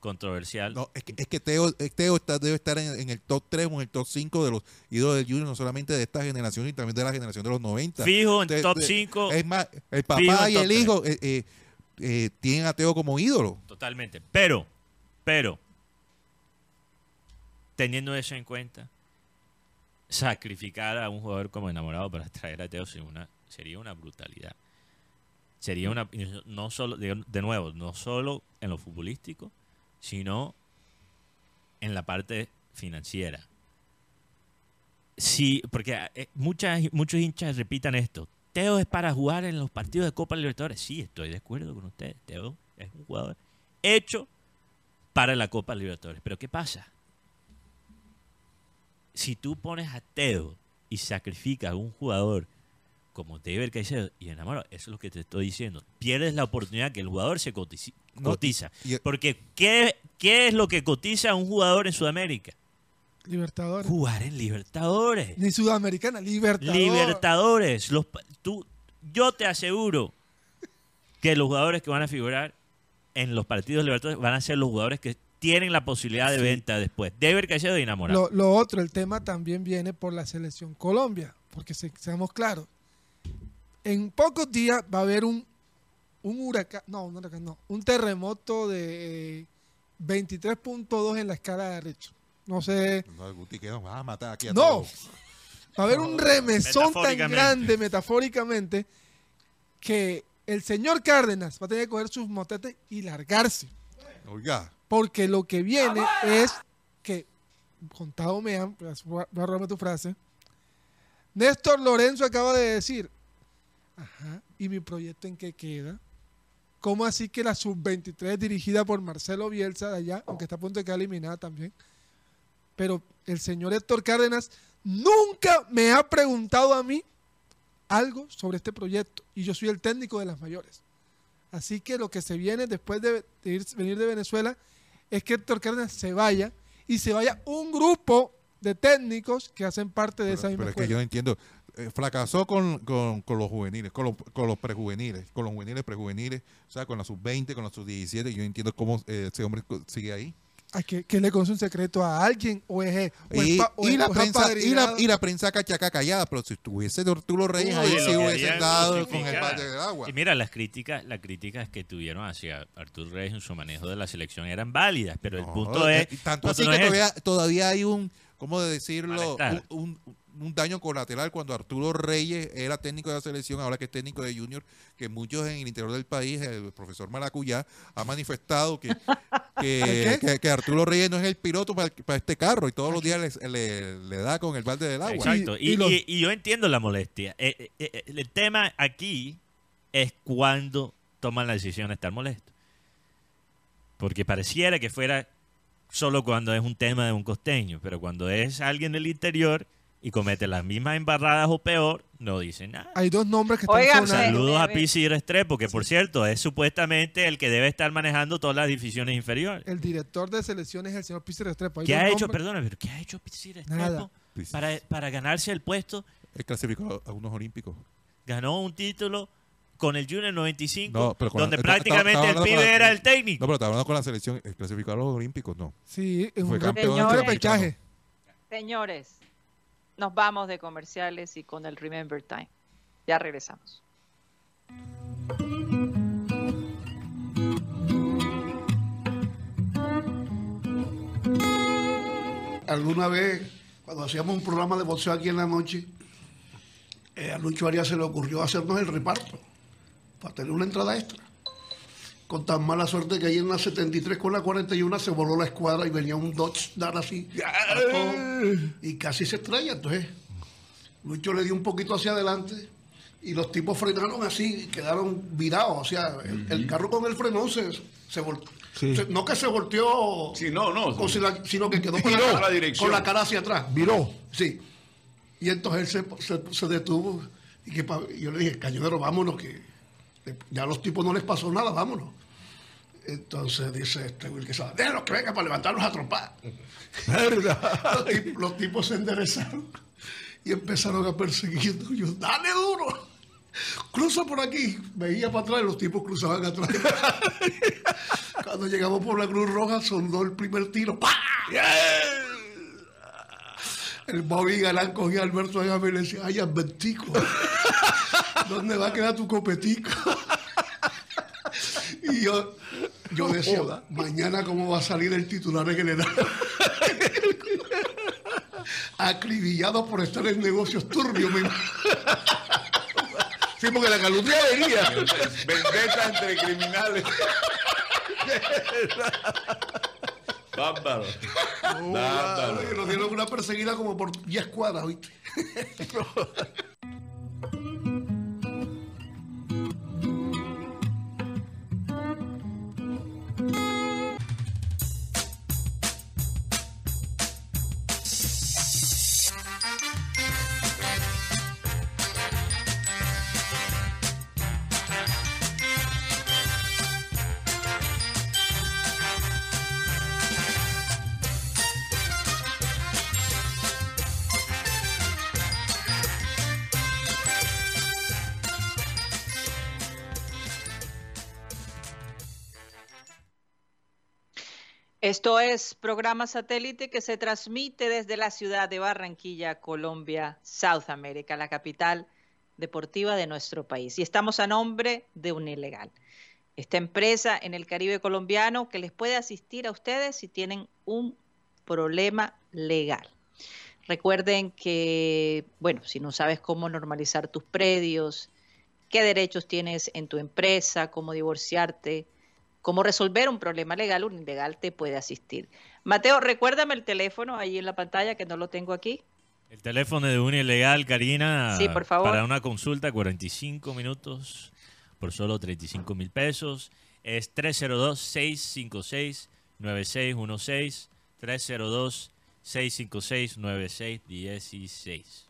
Speaker 4: controversial.
Speaker 5: No, es que, es que Teo, Teo está, debe estar en, el top 3 o en el top 5 de los ídolos del Junior, no solamente de esta generación, sino también de la generación de los 90.
Speaker 4: Fijo en top 5.
Speaker 5: Es más, el papá y el hijo eh, eh, eh, tienen a Teo como ídolo.
Speaker 4: Totalmente. Pero, pero, teniendo eso en cuenta, sacrificar a un jugador como enamorado para traer a Teo sería una, sería una brutalidad. Sería una, no solo, de nuevo, no solo en lo futbolístico, sino en la parte financiera. Sí, porque eh, muchas, muchos hinchas repitan esto. Teo es para jugar en los partidos de Copa Libertadores. Sí, estoy de acuerdo con usted. Teo es un jugador hecho para la Copa Libertadores. Pero ¿qué pasa? Si tú pones a Teo y sacrificas a un jugador como David Caicedo y enamorado, eso es lo que te estoy diciendo. Pierdes la oportunidad que el jugador se cotiza. Porque ¿qué, ¿qué es lo que cotiza un jugador en Sudamérica?
Speaker 1: Libertadores.
Speaker 4: Jugar en Libertadores.
Speaker 1: Ni Sudamericana, Libertadores.
Speaker 4: Libertadores. Los, tú, yo te aseguro que los jugadores que van a figurar en los partidos Libertadores van a ser los jugadores que tienen la posibilidad de venta después. David Caicedo y enamorado.
Speaker 1: Lo, lo, otro, el tema también viene por la selección Colombia, porque seamos claros en pocos días va a haber un, un huracán, no, un huracán, no, un terremoto de 23.2 en la escala de Richo. No sé.
Speaker 5: No, Guti, que nos vas a matar aquí a
Speaker 1: No. Va a haber un remesón tan grande, metafóricamente, que el señor Cárdenas va a tener que coger sus motetes y largarse.
Speaker 5: Oiga.
Speaker 1: Porque lo que viene es que, contado me han, voy a robarme tu frase, Néstor Lorenzo acaba de decir, Ajá. ¿Y mi proyecto en qué queda? ¿Cómo así que la sub-23 dirigida por Marcelo Bielsa de allá, aunque está a punto de quedar eliminada también? Pero el señor Héctor Cárdenas nunca me ha preguntado a mí algo sobre este proyecto y yo soy el técnico de las mayores. Así que lo que se viene después de, venir de Venezuela es que Héctor Cárdenas se vaya y se vaya un grupo de técnicos que hacen parte de esa misma
Speaker 5: Pero es que yo no entiendo. Eh, fracasó con, con, los juveniles, con los, con los prejuveniles, con los juveniles prejuveniles, o sea, con la sub-20, con la sub-17. Yo entiendo cómo eh, ese hombre sigue ahí.
Speaker 1: ¿Que, que le conoce un secreto a alguien o es,
Speaker 5: y, la prensa, y, la, y, la, prensa cachaca callada pero si estuviese Arturo Reyes ahí sí hubiesen dado con el balde del agua
Speaker 4: y mira las críticas las críticas que tuvieron hacia Arturo Reyes en su manejo de la selección eran válidas pero el punto es
Speaker 5: tanto así que todavía, todavía hay un cómo decirlo un, un daño colateral cuando Arturo Reyes era técnico de la selección, ahora que es técnico de Junior, que muchos en el interior del país, el profesor Maracuyá, ha manifestado que, que, Arturo Reyes no es el piloto para, este carro y todos los días le, da con el balde del agua.
Speaker 4: Exacto, y, yo entiendo la molestia. Eh, eh, eh, el tema aquí es cuando toman la decisión de estar molesto. Porque pareciera que fuera solo cuando es un tema de un costeño, pero cuando es alguien del interior y comete las mismas embarradas o peor, no dice nada.
Speaker 1: Hay dos nombres que están
Speaker 4: Saludos a Pisi Restrepo, que por cierto es supuestamente el que debe estar manejando todas las divisiones inferiores.
Speaker 1: El director de selecciones es el señor Pisi Restrepo.
Speaker 4: ¿Qué ha hecho, perdona, pero qué ha hecho Pisi Restrepo para, para ganarse el puesto?
Speaker 5: Él clasificó a unos olímpicos.
Speaker 4: Ganó un título con el Junior 95, donde prácticamente el pibe era el técnico.
Speaker 5: No, pero estaba hablando con la selección, clasificó a los olímpicos, no.
Speaker 1: Sí, es un campeón de repechaje.
Speaker 3: Señores, nos vamos de comerciales y con el Remember Time. Ya regresamos.
Speaker 12: Alguna vez, cuando hacíamos un programa de boxeo aquí en la noche, eh, a Lucho Arias se le ocurrió hacernos el reparto para tener una entrada extra con tan mala suerte que ahí en la 73 con la 41 se voló la escuadra y venía un Dodge dar así y casi se estrella. Entonces, Lucho le dio un poquito hacia adelante y los tipos frenaron así, quedaron virados. O sea, el, carro con el frenón se, se volteó. no que se volteó,
Speaker 13: sí, no, no,
Speaker 12: sino que quedó con la, con la, cara hacia atrás. Viró. Sí. Y entonces él se, se, detuvo. Y que, yo le dije, cañonero, vámonos, que ya a los tipos no les pasó nada, vámonos. Entonces dice este Will que sabe, déjenlos que vengan para levantarlos a trompar. los, los, tipos se enderezaron y empezaron a perseguirnos. Yo, dale duro, cruza por aquí. Veía para atrás y los tipos cruzaban atrás. Cuando llegamos por la Cruz Roja, sondó el primer tiro. ¡Pah! El Bobby Galán cogía a Alberto y le decía, ay, Albertico, ¿dónde va a quedar tu copetico? y yo, yo decía, mañana cómo va a salir el titular general. Acribillado por estar en negocios turbios.
Speaker 13: sí, porque la calumnia venía. Vendetta entre criminales. Bárbaro.
Speaker 12: Bárbaro. Nos dieron una perseguida como por 10 cuadras, ¿viste?
Speaker 3: Esto es programa satélite que se transmite desde la ciudad de Barranquilla, Colombia, South America, la capital deportiva de nuestro país. Y estamos a nombre de un ilegal. Esta empresa en el Caribe colombiano que les puede asistir a ustedes si tienen un problema legal. Recuerden que, bueno, si no sabes cómo normalizar tus predios, qué derechos tienes en tu empresa, cómo divorciarte, cómo resolver un problema legal, un ilegal te puede asistir. Mateo, recuérdame el teléfono ahí en la pantalla que no lo tengo aquí.
Speaker 4: El teléfono de un ilegal, Karina.
Speaker 3: Sí, por favor.
Speaker 4: Para una consulta, 45 minutos por solo 35 mil pesos. Es 302-656-9616. 302-656-9616.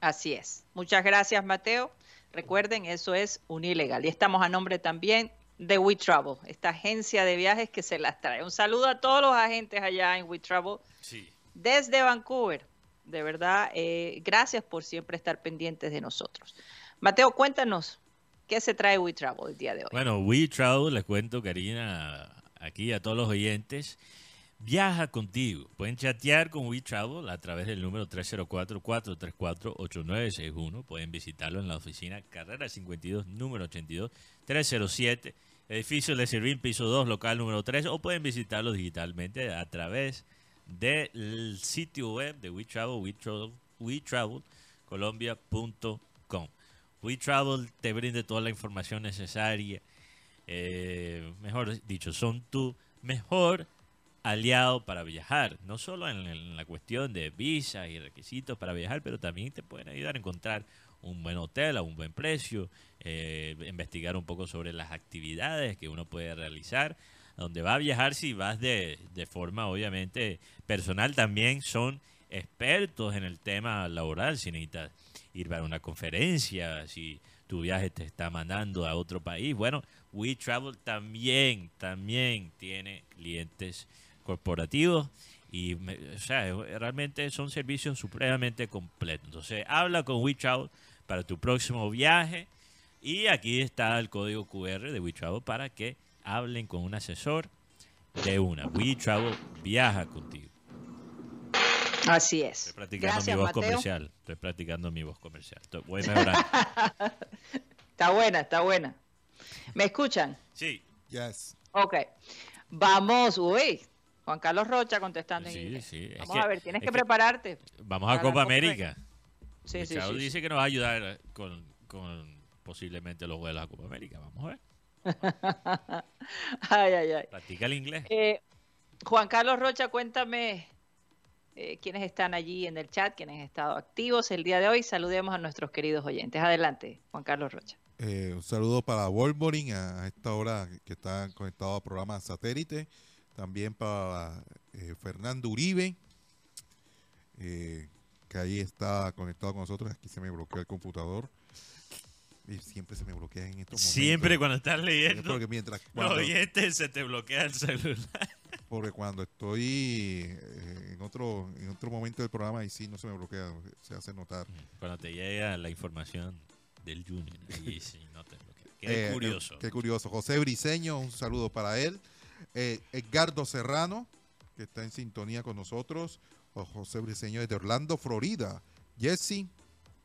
Speaker 3: Así es. Muchas gracias, Mateo. Recuerden, eso es un ilegal. Y estamos a nombre también de We Travel, esta agencia de viajes que se las trae. Un saludo a todos los agentes allá en We Travel desde Vancouver. De verdad, eh, gracias por siempre estar pendientes de nosotros. Mateo, cuéntanos, ¿qué se trae We Travel el día de hoy?
Speaker 4: Bueno, We Travel, les cuento, Karina, aquí a todos los oyentes, viaja contigo. Pueden chatear con We Travel a través del número 304-434-8961. Pueden visitarlo en la oficina Carrera 52, número 82, 307, edificio de Servín, piso 2, local número 3, o pueden visitarlo digitalmente a través del sitio web de We Travel, WeTravel, WeTravel te brinda toda la información necesaria. Eh, mejor dicho, son tu mejor aliado para viajar, no solo en, la cuestión de visas y requisitos para viajar, pero también te pueden ayudar a encontrar un buen hotel a un buen precio, eh, investigar un poco sobre las actividades que uno puede realizar, donde va a viajar si vas de, de forma obviamente personal, también son expertos en el tema laboral, si necesitas ir para una conferencia, si tu viaje te está mandando a otro país. Bueno, We Travel también, también tiene clientes corporativos y o sea, realmente son servicios supremamente completos. Entonces, habla con We Travel para tu próximo viaje y aquí está el código QR de We Travel para que hablen con un asesor de una. We Travel viaja contigo.
Speaker 3: Así es.
Speaker 4: Estoy practicando mi voz comercial. Estoy practicando mi voz comercial. Voy
Speaker 3: está buena, está buena. ¿Me escuchan?
Speaker 4: Sí.
Speaker 5: Yes.
Speaker 3: Ok. Vamos, uy. Juan Carlos Rocha contestando
Speaker 4: sí,
Speaker 3: en
Speaker 4: Sí,
Speaker 3: Vamos a ver, tienes que, prepararte.
Speaker 4: Vamos a Copa América.
Speaker 3: Sí, sí,
Speaker 4: sí, dice que nos va a ayudar con, con posiblemente los vuelos a Copa América. Vamos a ver.
Speaker 3: ay, ay, ay.
Speaker 4: Practica el inglés.
Speaker 3: Eh, Juan Carlos Rocha, cuéntame eh, quiénes están allí en el chat, quienes han estado activos el día de hoy. Saludemos a nuestros queridos oyentes. Adelante, Juan Carlos Rocha.
Speaker 5: Eh, un saludo para Wolverine a, esta hora que está conectado al programa satélite. También para eh, Fernando Uribe, que ahí está conectado con nosotros. Aquí se me bloqueó el computador. Y siempre se me bloquea en estos momentos.
Speaker 4: Siempre cuando estás leyendo.
Speaker 5: Porque mientras.
Speaker 4: Cuando, se te bloquea el celular.
Speaker 5: Porque cuando estoy eh, en otro en otro momento del programa, y sí no se me bloquea, se hace notar.
Speaker 4: Cuando te llega la información del Junior, ahí sí no te bloquea. Qué eh, curioso.
Speaker 5: Qué curioso. José Briseño, un saludo para él. Eh, Edgardo Serrano, que está en sintonía con nosotros. José Briseño desde Orlando, Florida. Jesse,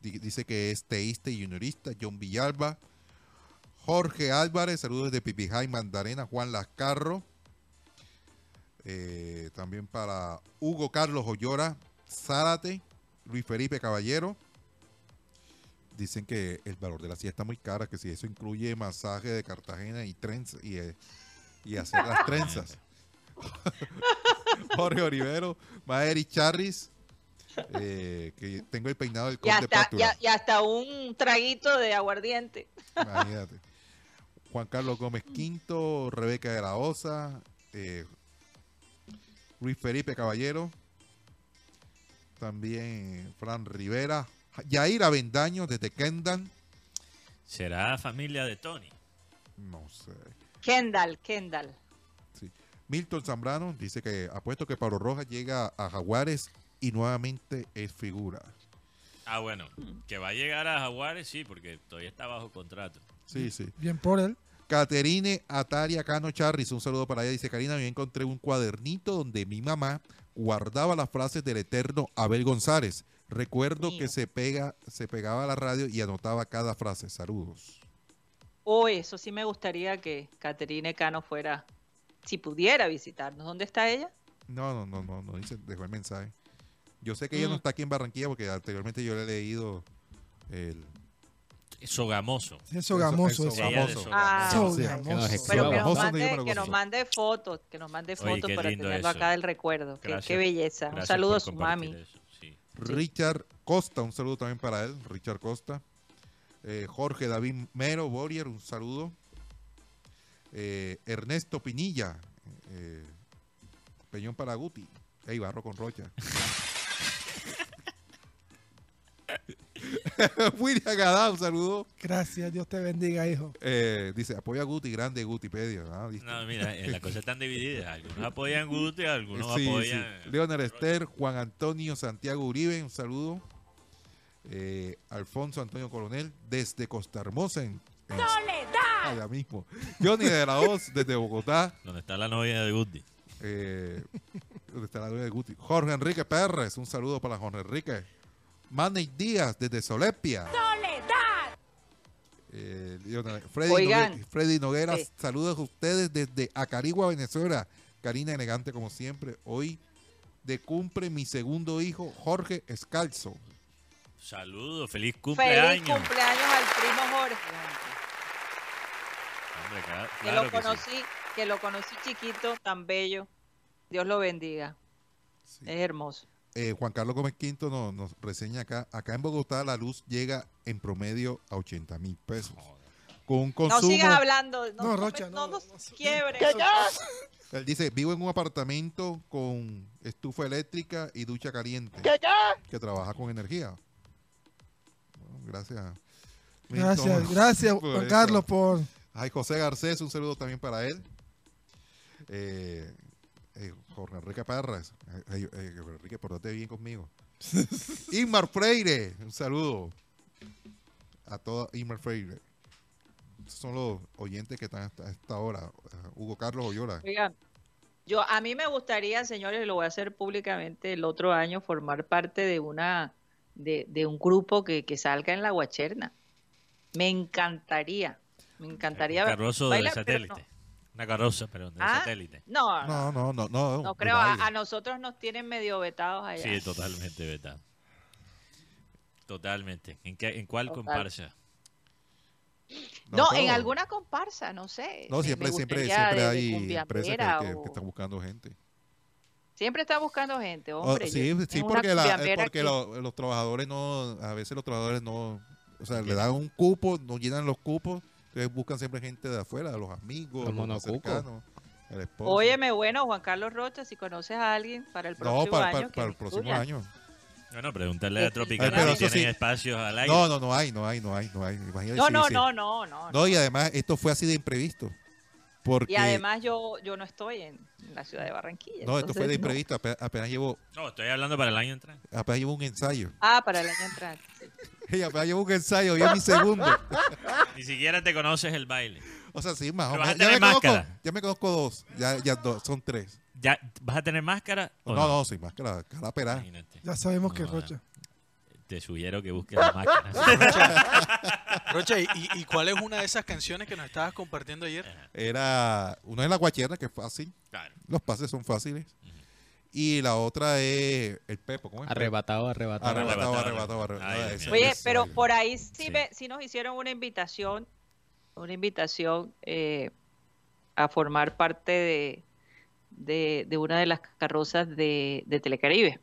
Speaker 5: dice que es teísta y juniorista. John Villalba. Jorge Álvarez, saludos desde Pipijay, Mandarena. Juan Lascarro. Eh, también para Hugo Carlos Ollora, Zárate, Luis Felipe Caballero. Dicen que el valor de la silla está muy cara, que si eso incluye masaje de Cartagena y trenzas y, eh, y hacer las trenzas. Jorge Olivero, Maeri Charris, eh, que tengo el peinado del
Speaker 3: Conde y hasta, y, hasta un traguito de aguardiente.
Speaker 5: Imagínate. Juan Carlos Gómez Quinto, Rebeca de la Osa, eh, Luis Felipe Caballero, también Fran Rivera, Yair Avendaño desde Kendall.
Speaker 4: ¿Será familia de Tony?
Speaker 5: No sé.
Speaker 3: Kendall, Kendall.
Speaker 5: Milton Zambrano dice que apuesto que Pablo Rojas llega a Jaguares y nuevamente es figura.
Speaker 4: Ah, bueno, que va a llegar a Jaguares, sí, porque todavía está bajo contrato.
Speaker 5: Sí, sí.
Speaker 1: Bien por él.
Speaker 5: Caterine Ataria Cano Charris, un saludo para ella. Dice Karina, yo encontré un cuadernito donde mi mamá guardaba las frases del eterno Abel González. Recuerdo que se pega, se pegaba a la radio y anotaba cada frase. Saludos.
Speaker 3: Uy, eso sí me gustaría que Caterine Cano fuera, si pudiera visitarnos. ¿Dónde está ella?
Speaker 5: No, no, no, no, no dice, dejó el mensaje. Yo sé que ella no mm. está aquí en Barranquilla porque anteriormente yo le he leído el,
Speaker 4: Sogamoso.
Speaker 1: Es sogamoso.
Speaker 3: Ah, Pero que nos, mande, que nos mande fotos, que nos mande fotos para tenerlo acá del recuerdo. Qué, belleza. un saludo a su mami.
Speaker 5: Richard Costa, un saludo también para él, Richard Costa. Eh, Jorge David Mero, Borier, un saludo. Eh, Ernesto Pinilla, eh, Peñón Paraguti. Ey, barro con rocha. William un saludo.
Speaker 1: Gracias, Dios te bendiga, hijo.
Speaker 5: Eh, dice, apoya a Guti, grande Gutipedia. Ah,
Speaker 4: no, mira, eh, las cosas están divididas. Algunos apoyan Guti, algunos
Speaker 5: sí,
Speaker 4: apoyan...
Speaker 5: Sí. Leonel Esther, Juan Antonio Santiago Uribe, un saludo. Eh, Alfonso Antonio Coronel, desde Costa Hermosa, en, en
Speaker 14: ¡Soledad!
Speaker 5: allá mismo. Johnny de la Hoz, desde Bogotá.
Speaker 4: Donde está la novia de Guti.
Speaker 5: Eh, donde está la novia de Guti. Jorge Enrique Pérez, un saludo para Jorge Enrique. Manny Díaz, desde Solepia.
Speaker 14: ¡Soledad!
Speaker 5: Eh, Freddy, Noguera, Freddy Noguera
Speaker 3: Sí.
Speaker 5: saludos a ustedes desde Acarigua, Venezuela. Karina elegante como siempre. Hoy de cumple mi segundo hijo, Jorge Escalzo.
Speaker 4: Saludos, feliz cumpleaños.
Speaker 3: Feliz cumpleaños al primo Jorge.
Speaker 4: Hombre, claro,
Speaker 3: Que
Speaker 4: claro
Speaker 3: lo
Speaker 4: que sí.
Speaker 3: conocí, que lo conocí chiquito, tan bello. Dios lo bendiga. Es hermoso.
Speaker 5: Eh, Juan Carlos Gómez Quinto nos, nos reseña acá. Acá en Bogotá la luz llega en promedio a 80 mil pesos. Con un
Speaker 3: No
Speaker 5: consumo.
Speaker 3: sigas hablando. No,
Speaker 1: No,
Speaker 3: no,
Speaker 1: Rocha, no,
Speaker 3: no nos quiebres.
Speaker 5: Él dice, vivo en un apartamento con estufa eléctrica y ducha caliente. Que trabaja con energía. Bueno, gracias.
Speaker 1: Gracias, gracias, Juan. Carlos, por.
Speaker 5: Ay, José Garcés, un saludo también para él. Eh, eh, Jorge Enrique Parras. Eh, Jorge Enrique, portate bien conmigo. Inmar Freire, un saludo a toda Inmar Freire. Estos son los oyentes que están hasta esta hora. Uh, Hugo Carlos Oyola.
Speaker 3: Oigan, yo a mí me gustaría, señores, y lo voy a hacer públicamente el otro año, formar parte de una de, de un grupo que, que salga en la Guacherna. Me encantaría, me encantaría ver-
Speaker 4: carrozo de satélite. Una carroza, pero de
Speaker 3: Ah,
Speaker 4: satélite.
Speaker 3: No, no,
Speaker 5: No, no, no, no.
Speaker 3: creo. A, nosotros nos tienen medio vetados allá.
Speaker 4: Sí, totalmente vetado. Totalmente. ¿En, qué, en cuál
Speaker 3: Total.
Speaker 4: comparsa?
Speaker 3: No, en alguna comparsa, no sé.
Speaker 5: No, siempre, siempre, siempre
Speaker 3: de- de
Speaker 5: hay empresas que, que-
Speaker 3: o-
Speaker 5: que están buscando gente.
Speaker 3: Siempre está buscando gente,
Speaker 5: Oh,
Speaker 3: hombre.
Speaker 5: sí,
Speaker 3: yo-
Speaker 5: sí, porque, la, porque los trabajadores no, a veces los trabajadores no, o sea, le dan un cupo, no llenan los cupos, entonces buscan siempre gente de afuera, los amigos,
Speaker 11: Los
Speaker 5: los, cercanos, el esposo.
Speaker 3: Óyeme, bueno, Juan Carlos Rocha, si conoces a alguien para el próximo
Speaker 5: no, para,
Speaker 3: año.
Speaker 5: para, para el próximo año.
Speaker 4: Bueno, preguntarle a Tropical
Speaker 5: Ay, pero
Speaker 4: si tienen
Speaker 5: sí.
Speaker 4: espacios al aire.
Speaker 5: No, no, no hay, no hay, no hay, no hay. Imagínate
Speaker 3: No,
Speaker 5: si-
Speaker 3: no,
Speaker 5: si-
Speaker 3: no, no, no.
Speaker 5: No, y además esto fue así de imprevisto. Porque,
Speaker 3: Y además yo, yo no estoy en la ciudad de Barranquilla.
Speaker 5: no, esto fue de imprevisto, apenas, apenas llevo,
Speaker 4: No, estoy hablando para el año entrante.
Speaker 5: apenas llevo un ensayo.
Speaker 3: Ah, para el año entrante.
Speaker 5: Y apenas llevo un ensayo, hoy es mi segundo.
Speaker 4: Ni siquiera te conoces el baile.
Speaker 5: O sea, sí, más o menos. Ya me, conozco, ya me conozco dos, ya, ya dos, son tres.
Speaker 4: ¿Ya ¿Vas a tener máscara? o
Speaker 5: No, no, sin máscara, cara.
Speaker 4: Imagínate.
Speaker 1: Ya sabemos que
Speaker 4: No,
Speaker 1: Rocha.
Speaker 4: Te sugiero que busques la máscara.
Speaker 8: Rocha, ¿y, y cuál es una de esas canciones que nos estabas compartiendo ayer?
Speaker 5: Era, uno es la guacherna, que es fácil.
Speaker 4: Claro.
Speaker 5: Los pases son fáciles. Y la otra es el Pepo. ¿cómo es?
Speaker 11: Arrebatado, arrebatado.
Speaker 5: Arrebatado,
Speaker 4: Arrebatado,
Speaker 5: arrebatado.
Speaker 4: Ay.
Speaker 3: Oye,
Speaker 5: ese
Speaker 3: pero por ahí sí,
Speaker 4: Sí.
Speaker 3: me- sí nos hicieron una invitación, una invitación eh, a formar parte de, de, de una de las carrozas de, de Telecaribe.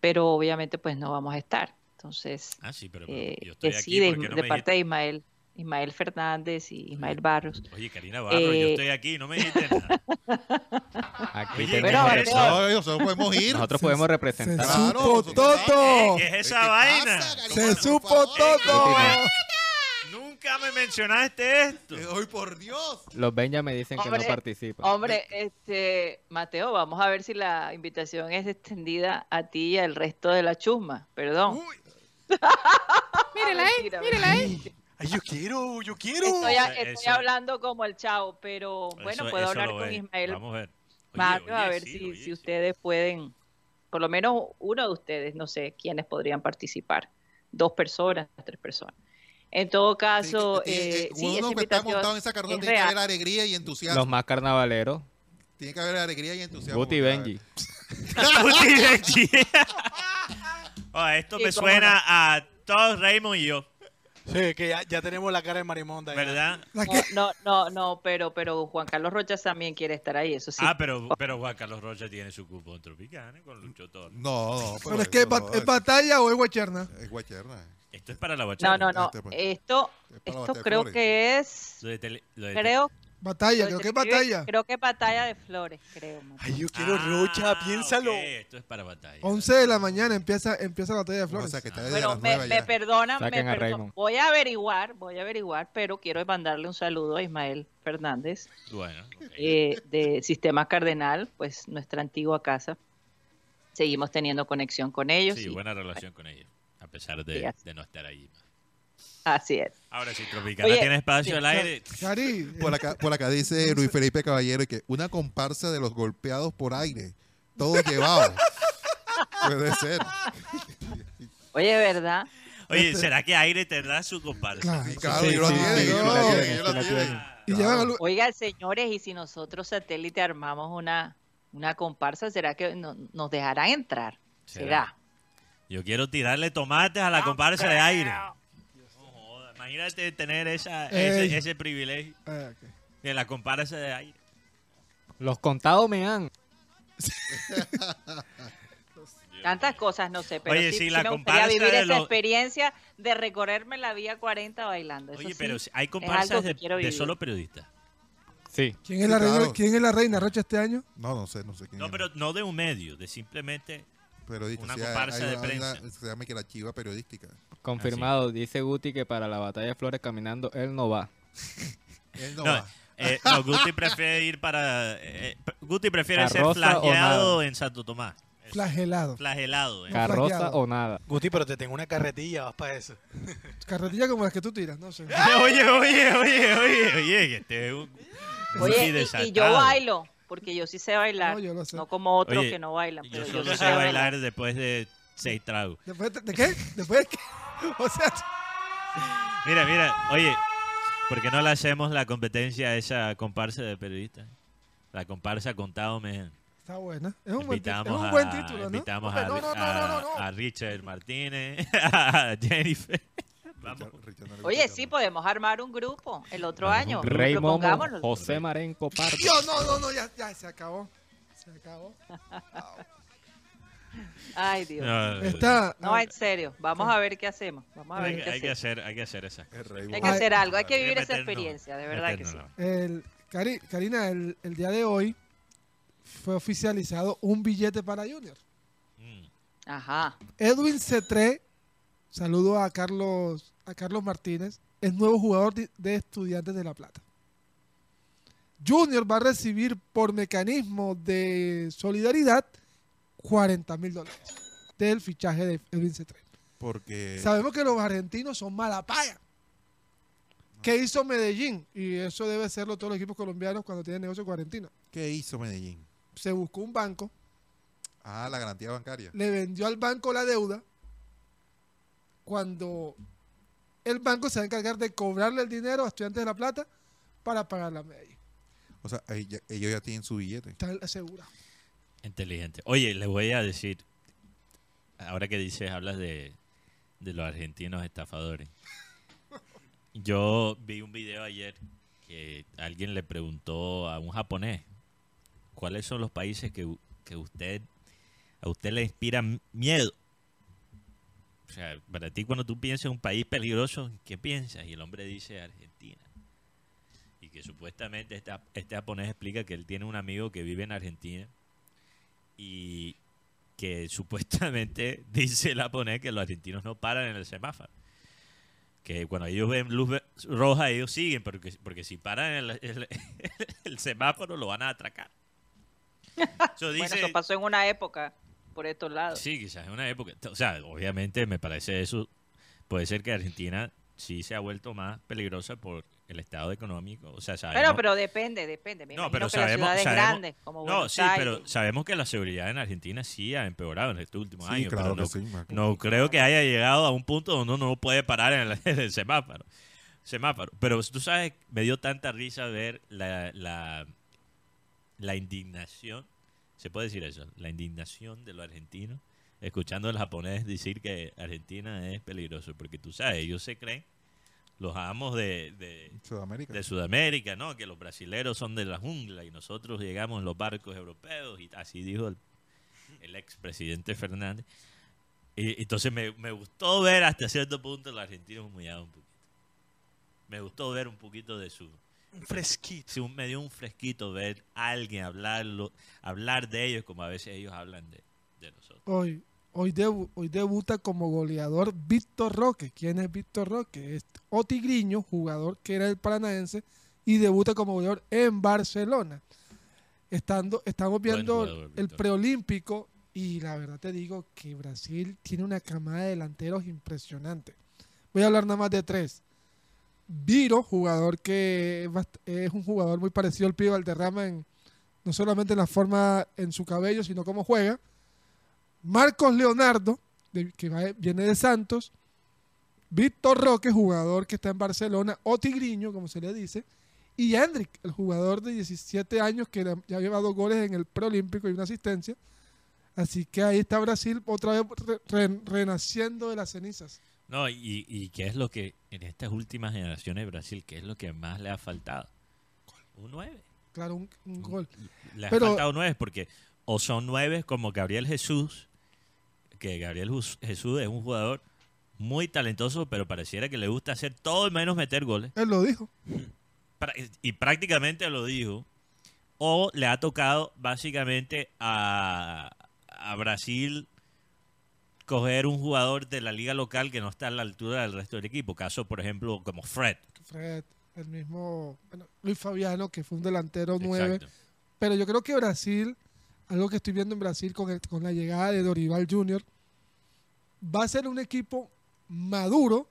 Speaker 3: Pero obviamente pues no vamos a estar. Entonces,
Speaker 4: Ah, sí, pero, pero
Speaker 3: eh,
Speaker 4: yo estoy aquí
Speaker 3: sí, de,
Speaker 4: no
Speaker 3: parte de Ismael, Ismael Fernández y Ismael Barros.
Speaker 4: Oye, Karina Barro, yo
Speaker 3: Eh,
Speaker 4: estoy aquí, no me dijiste nada.
Speaker 11: Aquí
Speaker 4: Oye,
Speaker 11: tenemos.
Speaker 5: No, nosotros podemos ir.
Speaker 11: Nosotros
Speaker 1: Se-
Speaker 11: podemos
Speaker 1: Se
Speaker 11: representar.
Speaker 5: Claro,
Speaker 1: supo todo.
Speaker 4: ¿Qué es esa
Speaker 5: ¿Qué
Speaker 4: vaina?
Speaker 5: pasa, Karina?
Speaker 1: Se supo todo.
Speaker 4: Nunca me mencionaste esto.
Speaker 5: Eh, ¡Ay, por Dios!
Speaker 11: Los Benja me dicen que no participan.
Speaker 3: Hombre, este, Mateo, vamos a ver si la invitación es extendida a ti y al resto de la chusma. Perdón.
Speaker 14: Mírela ahí, mírela ahí.
Speaker 8: Ay, yo quiero, yo quiero.
Speaker 3: Estoy, a- estoy
Speaker 4: eso-
Speaker 3: hablando como el chavo, pero bueno,
Speaker 4: Eso-
Speaker 3: puedo
Speaker 4: eso
Speaker 3: hablar con
Speaker 4: ve.
Speaker 3: Ismael
Speaker 4: Vamos a ver. Oye,
Speaker 3: Mario a
Speaker 4: oye,
Speaker 3: ver
Speaker 4: sí,
Speaker 3: si,
Speaker 4: oye,
Speaker 3: si
Speaker 4: sí.
Speaker 3: ustedes pueden, por lo menos uno de ustedes, no sé quiénes podrían participar. Dos personas, tres personas. En todo caso,
Speaker 5: Sí, que-
Speaker 3: eh, sí,
Speaker 5: uno que está montado en esa carroza
Speaker 3: es
Speaker 5: tiene que
Speaker 3: real.
Speaker 5: haber alegría y entusiasmo.
Speaker 11: Los más carnavaleros.
Speaker 5: Tiene que haber alegría y entusiasmo.
Speaker 11: Guti y Benji.
Speaker 4: Guti Benji. Oh, esto
Speaker 3: Sí,
Speaker 4: me suena a todos Raymond y yo.
Speaker 8: Sí, que ya, ya tenemos la cara de Marimonda. ya.
Speaker 4: ¿Verdad?
Speaker 3: No, no, no, no, pero, pero Juan Carlos Rochas también quiere estar ahí, eso sí.
Speaker 4: Ah, pero, pero Juan Carlos Rocha tiene su cupo en Tropicana con Lucho Torres.
Speaker 5: No, no,
Speaker 1: Pero es que es, ba- ¿es batalla o es guacherna.
Speaker 5: Es guacherna.
Speaker 4: Esto es para la
Speaker 3: No,
Speaker 4: bachata.
Speaker 3: no, no. Esto,
Speaker 5: para
Speaker 3: esto
Speaker 5: bater
Speaker 3: creo
Speaker 5: flores.
Speaker 3: que es,
Speaker 4: Lo de tele- lo de
Speaker 3: creo.
Speaker 1: Batalla, creo que es batalla.
Speaker 3: Creo que es batalla de flores, creo.
Speaker 8: Ay, yo quiero Rocha, piénsalo.
Speaker 4: Ah, ok, esto es para batalla.
Speaker 1: 11 de la mañana empieza, empieza la batalla de flores.
Speaker 5: O sea, que está desde
Speaker 3: Bueno,
Speaker 5: las
Speaker 3: me,
Speaker 5: nueve
Speaker 3: me
Speaker 5: ya.
Speaker 3: perdonan, me
Speaker 11: Saquen a
Speaker 3: perdo-
Speaker 11: Raymond.
Speaker 3: voy a averiguar, voy a averiguar, pero quiero mandarle un saludo a Ismael Fernández
Speaker 4: Bueno, ok.
Speaker 3: eh, de Sistema Cardenal, pues nuestra antigua casa. Seguimos teniendo conexión con ellos.
Speaker 4: sí,
Speaker 3: y-
Speaker 4: buena relación con ellos, a pesar
Speaker 3: Sí,
Speaker 4: de,
Speaker 3: así.
Speaker 4: de no estar allí.
Speaker 3: Así es.
Speaker 4: Ahora sí, Tropicana
Speaker 3: Oye,
Speaker 4: tiene espacio
Speaker 3: sí,
Speaker 4: al aire.
Speaker 1: Cari,
Speaker 5: Por acá, por acá dice Luis Felipe Caballero que una comparsa de los golpeados por aire. Todo llevado. Puede ser.
Speaker 3: Oye, ¿verdad?
Speaker 4: Oye, ¿será que aire tendrá su comparsa?
Speaker 1: Claro.
Speaker 5: Claro,
Speaker 11: Sí,
Speaker 5: yo
Speaker 11: sí, la
Speaker 5: tiene,
Speaker 11: tienen,
Speaker 5: yo
Speaker 11: sí
Speaker 5: lo
Speaker 11: la
Speaker 5: tiene.
Speaker 11: tienen.
Speaker 1: y llevan a Lu-
Speaker 3: Oigan, señores, y si nosotros satélite armamos una, una comparsa, ¿será que no- nos dejarán entrar?
Speaker 4: ¿Será?
Speaker 3: ¿Será?
Speaker 4: Yo quiero tirarle tomates a la comparsa de aire. Imagínate tener esa, ese, ese privilegio
Speaker 1: Ah, ok.
Speaker 4: de la comparsa de aire.
Speaker 11: Los contados me han.
Speaker 3: Tantas cosas, no sé, pero
Speaker 4: Oye,
Speaker 3: sí,
Speaker 4: sí la
Speaker 3: me gustaría vivir esa
Speaker 4: los-
Speaker 3: experiencia de recorrerme la vía 40 bailando. Eso
Speaker 4: Oye,
Speaker 3: sí,
Speaker 4: pero si hay comparsas de, de solo periodistas.
Speaker 11: Sí.
Speaker 1: ¿Quién, es la reina,
Speaker 5: claro.
Speaker 1: ¿Quién es la reina Rocha este año?
Speaker 5: No, no sé, no sé quién
Speaker 4: No,
Speaker 5: es.
Speaker 4: pero no de un medio, de simplemente
Speaker 5: Periodista,
Speaker 4: una comparsa de
Speaker 5: una
Speaker 4: prensa.
Speaker 5: se llama que la chiva periodística.
Speaker 11: Confirmado, dice Guti que para la batalla de flores caminando él no va.
Speaker 5: Él no,
Speaker 4: No,
Speaker 5: va.
Speaker 4: eh, no, Guti prefiere ir para. eh, Guti prefiere ser
Speaker 11: Carroza o
Speaker 4: flageado
Speaker 11: nada.
Speaker 4: en Santo Tomás.
Speaker 1: Flagelado.
Speaker 4: Flagelado. eh.
Speaker 11: Carroza o nada.
Speaker 8: Guti, pero te tengo una carretilla, vas para eso.
Speaker 1: Carretilla como las que tú tiras, no sé.
Speaker 4: Oye, oye, oye, oye, oye, que este es un. un
Speaker 3: Oye, y- y, yo bailo, porque yo sí sé bailar,
Speaker 1: No,
Speaker 3: no,
Speaker 1: yo lo sé.
Speaker 3: como otros
Speaker 4: Oye,
Speaker 3: que no bailan.
Speaker 4: Yo
Speaker 3: Pero yo,
Speaker 4: solo
Speaker 3: sí
Speaker 4: sé
Speaker 3: sé
Speaker 4: bailar después de seis tragos.
Speaker 1: ¿Después de, de qué? ¿Después de qué? O sea,
Speaker 4: Mira, mira, oye, ¿por qué no le hacemos la competencia a esa comparsa de periodistas? La comparsa contado me
Speaker 1: está buena. Es un buen, ti- es
Speaker 4: invitamos,
Speaker 1: un buen
Speaker 4: a,
Speaker 1: título,
Speaker 4: invitamos a,
Speaker 1: no,
Speaker 4: a-
Speaker 1: no.
Speaker 4: a Richard Martínez, a Jennifer.
Speaker 5: Richard- Richard
Speaker 3: Oye, sí, podemos armar un grupo el otro año.
Speaker 11: Rey Momo. José Marenco Pardo.
Speaker 1: Dios, no, no, no, ya, ya, se acabó. Se acabó.
Speaker 3: Ay, Dios.
Speaker 4: No,
Speaker 1: Está.
Speaker 3: No, en serio. Vamos a ver qué hacemos. Vamos a ver
Speaker 4: hay,
Speaker 3: qué
Speaker 4: hay que hacer, hay que hacer esa.
Speaker 3: Hay que hacer algo. Hay que vivir esa experiencia, de verdad que sí.
Speaker 4: meternos.
Speaker 1: El, Cari- Karina, el, el día de hoy fue oficializado un billete para Junior.
Speaker 4: Mm.
Speaker 3: Ajá.
Speaker 1: Edwin Cetré, saludo a Carlos, a Carlos Martínez, es nuevo jugador de, Estudiantes de La Plata. Junior va a recibir por mecanismo de solidaridad 40 mil dólares del fichaje de Edwin.
Speaker 5: Porque
Speaker 1: Sabemos que los argentinos son mala paga. ¿Qué hizo Medellín? Y eso debe serlo todos los equipos colombianos cuando tienen negocio con Argentina.
Speaker 5: ¿qué hizo Medellín?
Speaker 1: Se buscó un banco,
Speaker 5: Ah, la garantía bancaria.
Speaker 1: le vendió al banco la deuda. Cuando el banco se va a encargar de cobrarle el dinero a Estudiantes de La Plata para pagar la Medellín.
Speaker 5: O sea, ellos ya tienen su billete.
Speaker 1: Está asegurado.
Speaker 4: Inteligente. Oye, le voy a decir, ahora que dices, hablas de, de los argentinos estafadores. Yo vi un video ayer que alguien le preguntó a un japonés cuáles son los países que, que usted a usted le inspiran miedo. O sea, para ti cuando tú piensas en un país peligroso, ¿qué piensas? Y el hombre dice Argentina. Y que supuestamente esta- este japonés explica que él tiene un amigo que vive en Argentina y que supuestamente dice el japonés que los argentinos no paran en el semáforo. Que cuando ellos ven luz roja, ellos siguen, porque, porque si paran en el, el- el semáforo lo van a atracar. Eso
Speaker 3: Bueno,
Speaker 4: dice,
Speaker 3: eso pasó en una época por estos lados.
Speaker 4: Sí, quizás en una época. O sea, obviamente me parece eso. Puede ser que Argentina sí se ha vuelto más peligrosa por el estado económico. O sea, sabemos,
Speaker 3: Pero, pero depende, depende. Me
Speaker 4: no, pero
Speaker 3: que
Speaker 4: sabemos,
Speaker 3: ciudades
Speaker 4: sabemos-
Speaker 3: grandes, como
Speaker 4: no, sí,
Speaker 3: Aires,
Speaker 4: pero sabemos que la seguridad en Argentina sí ha empeorado en estos últimos
Speaker 5: Sí,
Speaker 4: años.
Speaker 5: claro
Speaker 4: pero
Speaker 5: que
Speaker 4: no,
Speaker 5: sí,
Speaker 4: no creo que haya llegado a un punto donde uno no puede parar en el, en el semáforo. semáforo. Pero tú sabes, me dio tanta risa ver la, la, la indignación, se puede decir eso, la indignación de los argentinos, escuchando al japonés decir que Argentina es peligroso, porque tú sabes, ellos se creen los amos de, de,
Speaker 5: Sudamérica.
Speaker 4: de Sudamérica, ¿no? Que los brasileros son de la jungla y nosotros llegamos en los barcos europeos y así dijo el, el expresidente Fernández. Y entonces me, me gustó ver hasta cierto punto los argentinos humillados un poquito. Me gustó ver un poquito de su...
Speaker 8: Un fresquito.
Speaker 4: Sí, un- me dio un fresquito ver a alguien hablarlo, hablar de ellos como a veces ellos hablan de, de nosotros.
Speaker 1: Hoy, hoy, debu- hoy debuta como goleador Víctor Roque. ¿Quién es Víctor Roque? Es Otigriño, jugador que era el paranaense, y debuta como goleador en Barcelona. Estando, estamos viendo
Speaker 4: jugador,
Speaker 1: el preolímpico y la verdad te digo que Brasil tiene una camada de delanteros impresionante. Voy a hablar nada más de tres. Viro, jugador que es un jugador muy parecido al Pío Valderrama en, no solamente en la forma en su cabello, sino cómo juega. Marcos Leonardo, que viene de Santos. Víctor Roque, jugador que está en Barcelona, o Tigriño, como se le dice. Y Hendrik, el jugador de 17 años que ya lleva dos goles en el preolímpico y una asistencia. Así que ahí está Brasil otra vez re- re- renaciendo de las cenizas.
Speaker 4: No, y, y qué es lo que en estas últimas generaciones de Brasil, qué es lo que más le ha faltado? Un 9.
Speaker 1: Claro, un, un gol.
Speaker 4: Le ha faltado nueve porque o son nueve como Gabriel Jesús, que Gabriel Jesús es un jugador muy talentoso, pero pareciera que le gusta hacer todo menos meter goles.
Speaker 1: Él lo dijo.
Speaker 4: Y prácticamente lo dijo. O le ha tocado básicamente a, a Brasil coger un jugador de la liga local que no está a la altura del resto del equipo. Caso, por ejemplo, como Fred.
Speaker 1: Fred, el mismo bueno, Luis Fabiano, que fue un delantero 9.
Speaker 4: Exacto.
Speaker 1: Pero yo creo que Brasil, algo que estoy viendo en Brasil con, el- con la llegada de Dorival Jr., va a ser un equipo maduro,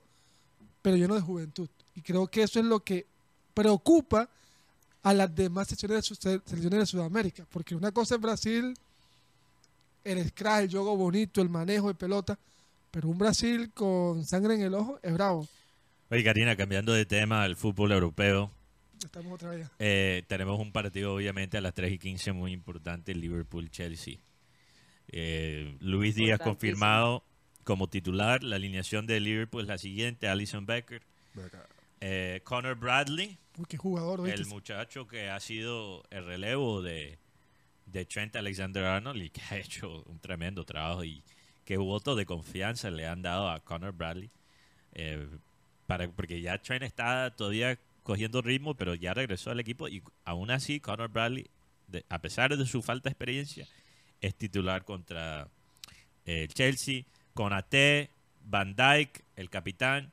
Speaker 1: pero lleno de juventud. Y creo que eso es lo que preocupa a las demás selecciones de Sudamérica. Porque una cosa es Brasil, el scratch, el juego bonito, el manejo de pelota, pero un Brasil con sangre en el ojo es bravo.
Speaker 4: Oye, Karina, cambiando de tema al fútbol europeo,
Speaker 1: Estamos otra vez.
Speaker 4: Eh, tenemos un partido obviamente a las 3 y 15 muy importante, Liverpool-Chelsea. Eh, Luis Díaz confirmado como titular. La alineación de Liverpool es la siguiente, Alison Becker, eh, Connor Bradley,
Speaker 1: Uy, qué jugador,
Speaker 4: el muchacho que ha sido el relevo de, de Trent Alexander-Arnold y que ha hecho un tremendo trabajo y qué voto de confianza le han dado a Connor Bradley. eh, para, porque ya Trent está todavía cogiendo ritmo, pero ya regresó al equipo y aún así Connor Bradley, a pesar de su falta de experiencia, es titular contra eh, el Chelsea, con AT, Van Dijk, el capitán,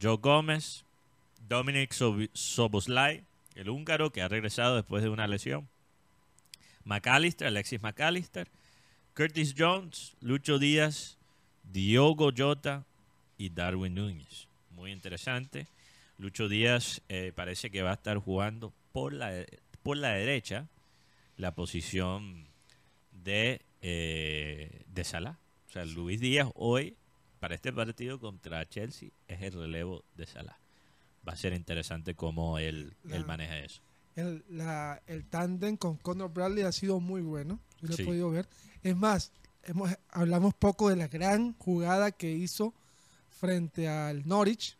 Speaker 4: Joe Gómez, Dominic Sob- el húngaro que ha regresado después de una lesión, McAllister, Alexis McAllister, Curtis Jones, Lucho Díaz, Diogo Jota y Darwin Núñez. Muy interesante. Lucho Díaz eh, parece que va a estar jugando por la, por la derecha la posición de, eh, de Salah. O sea, Luis Díaz hoy, para este partido contra Chelsea, es el relevo de Salah. Va a ser interesante cómo él, él maneja eso.
Speaker 1: El, la- el tándem con Conor Bradley ha sido muy bueno. Yo lo
Speaker 4: Sí.
Speaker 1: he podido ver. Es más, hemos, hablamos poco de la gran jugada que hizo frente al Norwich.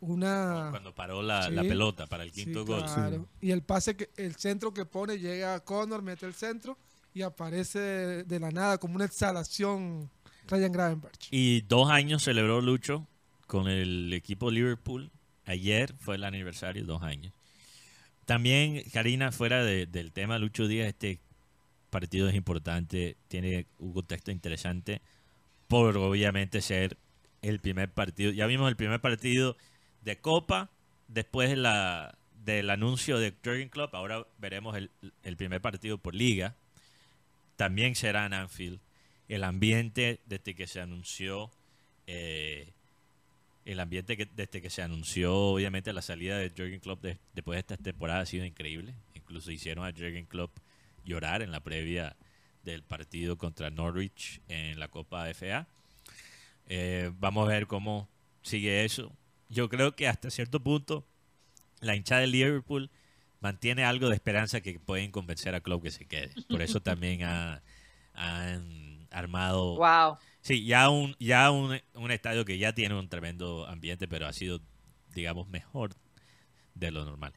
Speaker 1: Una.
Speaker 4: Cuando paró la,
Speaker 1: Sí,
Speaker 4: la pelota para el
Speaker 1: sí,
Speaker 4: quinto gol.
Speaker 1: claro. Y el pase, que el centro que pone, llega a Conor, mete el centro y aparece de, de la nada como una exhalación Ryan Gravenberch.
Speaker 4: Y dos años celebró Lucho con el equipo Liverpool. Ayer fue el aniversario, dos años. También, Karina, fuera de- del tema Lucho Díaz, este partido es importante, tiene un contexto interesante por obviamente ser el primer partido. Ya vimos el primer partido de Copa, después de la, del anuncio de Jurgen Klopp, ahora veremos el, el primer partido por Liga. También será en Anfield. El ambiente desde que se anunció, eh, el ambiente que, desde que se anunció, obviamente, la salida de Jurgen Klopp de- después de esta temporada ha sido increíble. Incluso hicieron a Jurgen Klopp llorar en la previa del partido contra Norwich en la Copa FA. Eh, vamos a ver cómo sigue eso. Yo creo que hasta cierto punto la hinchada de Liverpool mantiene algo de esperanza que pueden convencer a Klopp que se quede. Por eso también ha- han armado
Speaker 3: Wow.
Speaker 4: Sí, ya un, ya un, un estadio que ya tiene un tremendo ambiente, pero ha sido digamos, mejor de lo normal.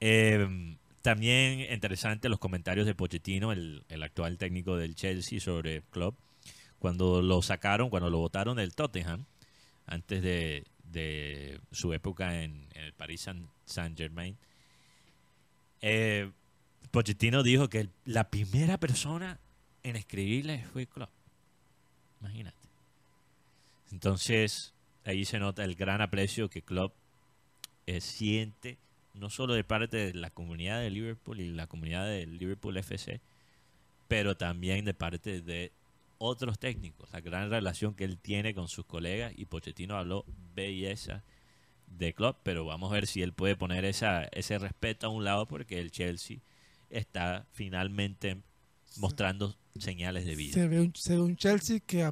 Speaker 4: Eh, también interesante los comentarios de Pochettino, el, el, actual técnico del Chelsea, sobre Klopp, cuando lo sacaron, cuando lo votaron del Tottenham, antes de, de su época en, en el Paris Saint-Germain. Eh, Pochettino dijo que la primera persona en escribirle fue Klopp. Imagínate. Entonces, ahí se nota el gran aprecio que Klopp eh, siente, no solo de parte de la comunidad de Liverpool y la comunidad de Liverpool FC, pero también de parte de otros técnicos. La gran relación que él tiene con sus colegas y Pochettino habló belleza de Klopp, pero vamos a ver si él puede poner esa, ese respeto a un lado porque el Chelsea está finalmente mostrando señales de vida.
Speaker 1: Se ve un, se ve un Chelsea que,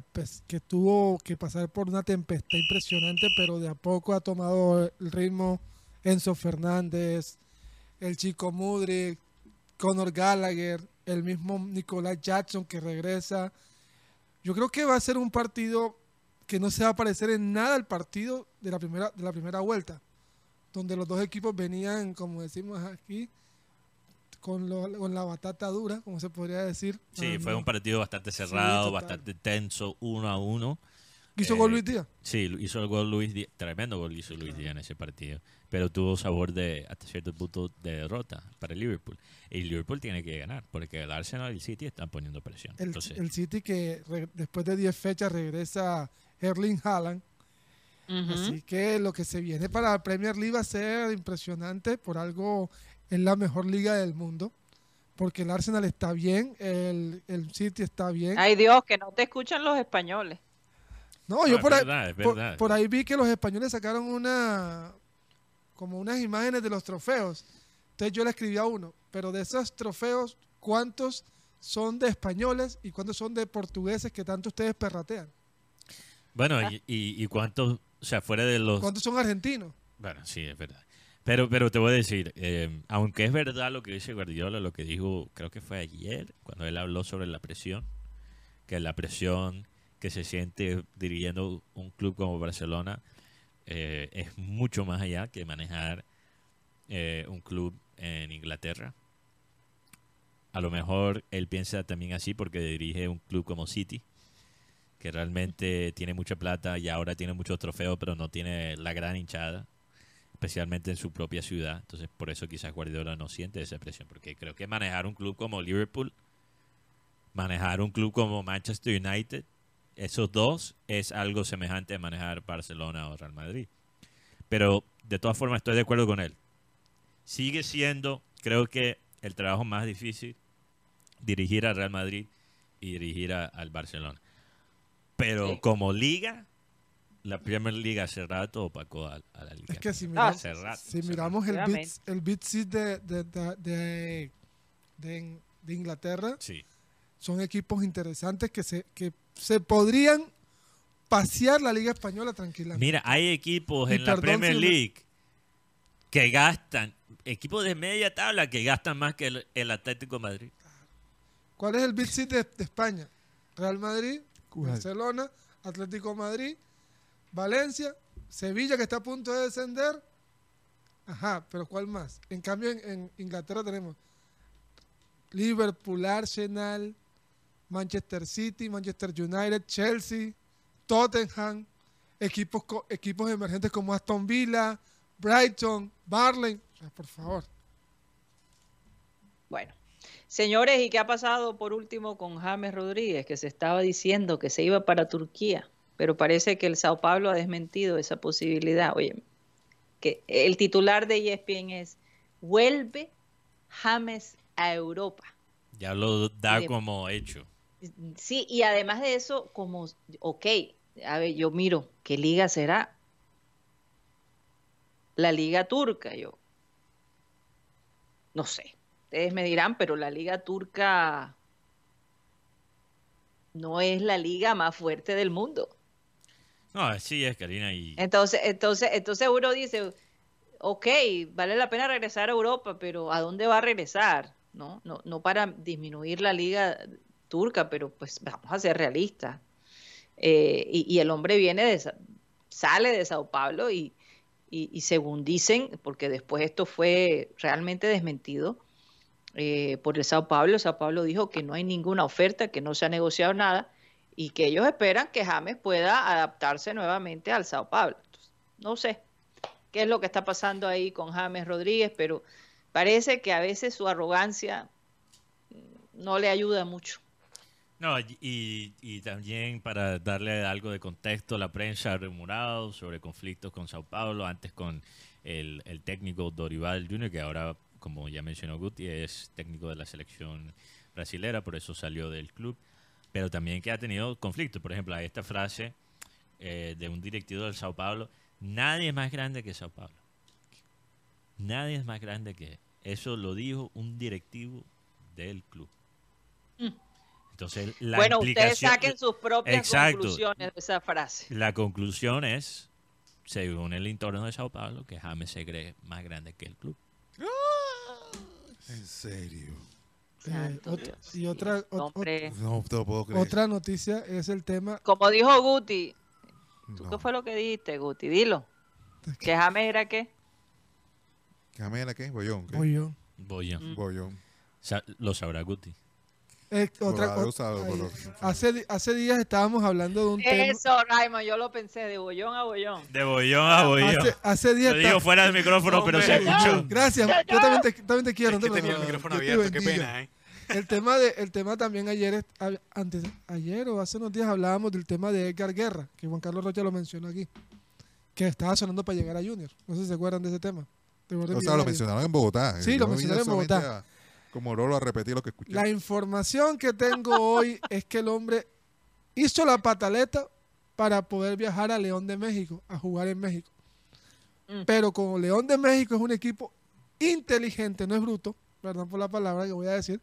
Speaker 1: que tuvo que pasar por una tempestad impresionante, pero de a poco ha tomado el ritmo Enzo Fernández, el chico Mudrik, Conor Gallagher, el mismo Nicolás Jackson que regresa. Yo creo que va a ser un partido que no se va a parecer en nada al partido de la primera, de la primera vuelta, donde los dos equipos venían, como decimos aquí, con, lo, con la batata dura, como se podría decir.
Speaker 4: Sí, fue un partido bastante cerrado, bastante tenso, uno a uno.
Speaker 1: ¿Hizo gol Luis Díaz?
Speaker 4: Sí, hizo el gol Luis Díaz, tremendo gol hizo Luis Díaz en ese partido, pero tuvo sabor de, hasta cierto punto, de derrota para el Liverpool. Y Liverpool tiene que ganar, porque el Arsenal y el City están poniendo presión.
Speaker 1: El,
Speaker 4: Entonces,
Speaker 1: el City que después de 10 fechas regresa Erling Haaland. Así que lo que se viene para la Premier League va a ser impresionante. Por algo es la mejor liga del mundo. Porque el Arsenal está bien, el, el City está bien.
Speaker 3: Ay Dios, que no te escuchan los españoles.
Speaker 1: No, yo por, ahí, por, ahí vi que los españoles sacaron una como unas imágenes de los trofeos. Entonces yo le escribí a uno, pero de esos trofeos, ¿cuántos son de españoles y cuántos son de portugueses que tanto ustedes perratean?
Speaker 4: Bueno, y, y, cuántos, o sea, fuera de los...
Speaker 1: ¿Cuántos son argentinos?
Speaker 4: Bueno, sí, es verdad. Pero, pero te voy a decir, eh, aunque es verdad lo que dice Guardiola, lo que dijo, creo que fue ayer, cuando él habló sobre la presión, que la presión que se siente dirigiendo un club como Barcelona eh, es mucho más allá que manejar eh, un club en Inglaterra. A lo mejor él piensa también así porque dirige un club como City, que realmente tiene mucha plata y ahora tiene muchos trofeos, pero no tiene la gran hinchada, especialmente en su propia ciudad. Entonces, por eso quizás Guardiola no siente esa presión, porque creo que manejar un club como Liverpool, manejar un club como Manchester United, esos dos es algo semejante a manejar Barcelona o Real Madrid. Pero de todas formas estoy de acuerdo con él. Sigue siendo, creo que, el trabajo más difícil dirigir al Real Madrid y dirigir al Barcelona. Pero como liga, la Premier League hace rato opacó a, la liga.
Speaker 1: Es que si, miramos el beat, el beat de, de, de, Inglaterra, son equipos interesantes que se, que se podrían pasear la Liga Española tranquilamente.
Speaker 4: Mira, hay equipos en la Premier League que gastan, equipos de media tabla que gastan más que el, el Atlético Madrid.
Speaker 1: ¿Cuál es el beat de España? Real Madrid, Barcelona, Atlético Madrid, Valencia, Sevilla que está a punto de descender. Ajá, pero ¿cuál más? En cambio en, Inglaterra tenemos Liverpool, Arsenal, Manchester City, Manchester United, Chelsea, Tottenham, equipos, equipos emergentes como Aston Villa, Brighton, Barley. Por favor.
Speaker 3: Bueno, Señores, ¿y qué ha pasado por último con James Rodríguez, que se estaba diciendo que se iba para Turquía? Pero parece que el Sao Paulo ha desmentido esa posibilidad. Oye, que el titular de ESPN es, vuelve James a Europa.
Speaker 4: Ya lo da como hecho.
Speaker 3: Sí, y además de eso, como, ok, a ver, yo miro, ¿qué liga será? La liga turca, yo. No sé ustedes me dirán, pero la liga turca no es la liga más fuerte del mundo.
Speaker 4: No, sí es, Karina.
Speaker 3: Entonces, entonces, entonces uno dice, ok, vale la pena regresar a Europa, pero ¿a dónde va a regresar? No, no, no para disminuir la liga turca, pero pues vamos a ser realistas. Eh, y, el hombre viene de, sale de Sao Paulo y, y, según dicen, porque después esto fue realmente desmentido eh, por el Sao Paulo, Sao Paulo dijo que no hay ninguna oferta, que no se ha negociado nada y que ellos esperan que James pueda adaptarse nuevamente al Sao Paulo. no sé qué es lo que está pasando ahí con James Rodríguez, pero parece que a veces su arrogancia no le ayuda mucho.
Speaker 4: No, y, y, también para darle algo de contexto, la prensa ha remurado sobre conflictos con Sao Paulo, antes con el, el técnico Dorival Jr., que ahora, como ya mencionó Guti, es técnico de la selección brasilera, por eso salió del club, pero también que ha tenido conflictos. Por ejemplo, hay esta frase eh, de un directivo del Sao Paulo, nadie es más grande que Sao Paulo. Nadie es más grande que... Eso lo dijo un directivo del club. Mm. Entonces, la
Speaker 3: bueno, ustedes saquen sus propias conclusiones de esa frase.
Speaker 4: La conclusión es, según el entorno de Sao Paulo, que James se cree más grande que el club.
Speaker 5: ¿En serio?
Speaker 1: Eh, y otra, otra noticia es el tema.
Speaker 3: Como dijo Guti, ¿tú qué fue lo que dijiste, Guti? Dilo. ¿Que James era qué?
Speaker 5: ¿Que James era qué? Boyón.
Speaker 1: Boyón.
Speaker 4: Boyón.
Speaker 5: Boyón.
Speaker 4: Lo sabrá Guti.
Speaker 1: Eh, otra, hace, hace días estábamos hablando de un tema.
Speaker 3: Eso, Raymond, yo lo pensé, de bollón a bollón.
Speaker 4: De bollón a bollón.
Speaker 1: Hace, hace días.
Speaker 4: Lo digo fuera del micrófono, pero se escuchó.
Speaker 1: Gracias, yo también te, también te quiero.
Speaker 8: Es que tenía el micrófono abierto, qué pena, ¿eh?
Speaker 1: El tema, de, el tema también ayer, antes, ayer o hace unos días hablábamos del tema de Edgar Guerra, que Juan Carlos Rocha lo mencionó aquí, que estaba sonando para llegar a Junior. No sé si se acuerdan de ese tema.
Speaker 5: o sea, lo mencionaron en Bogotá.
Speaker 1: Sí, lo mencionaron en Bogotá.
Speaker 5: Como Rolo a repetir lo que escuché.
Speaker 1: La información que tengo hoy es que el hombre hizo la pataleta para poder viajar a León de México, a jugar en México. Mm. Pero como León de México es un equipo inteligente, no es bruto, perdón por la palabra que voy a decir,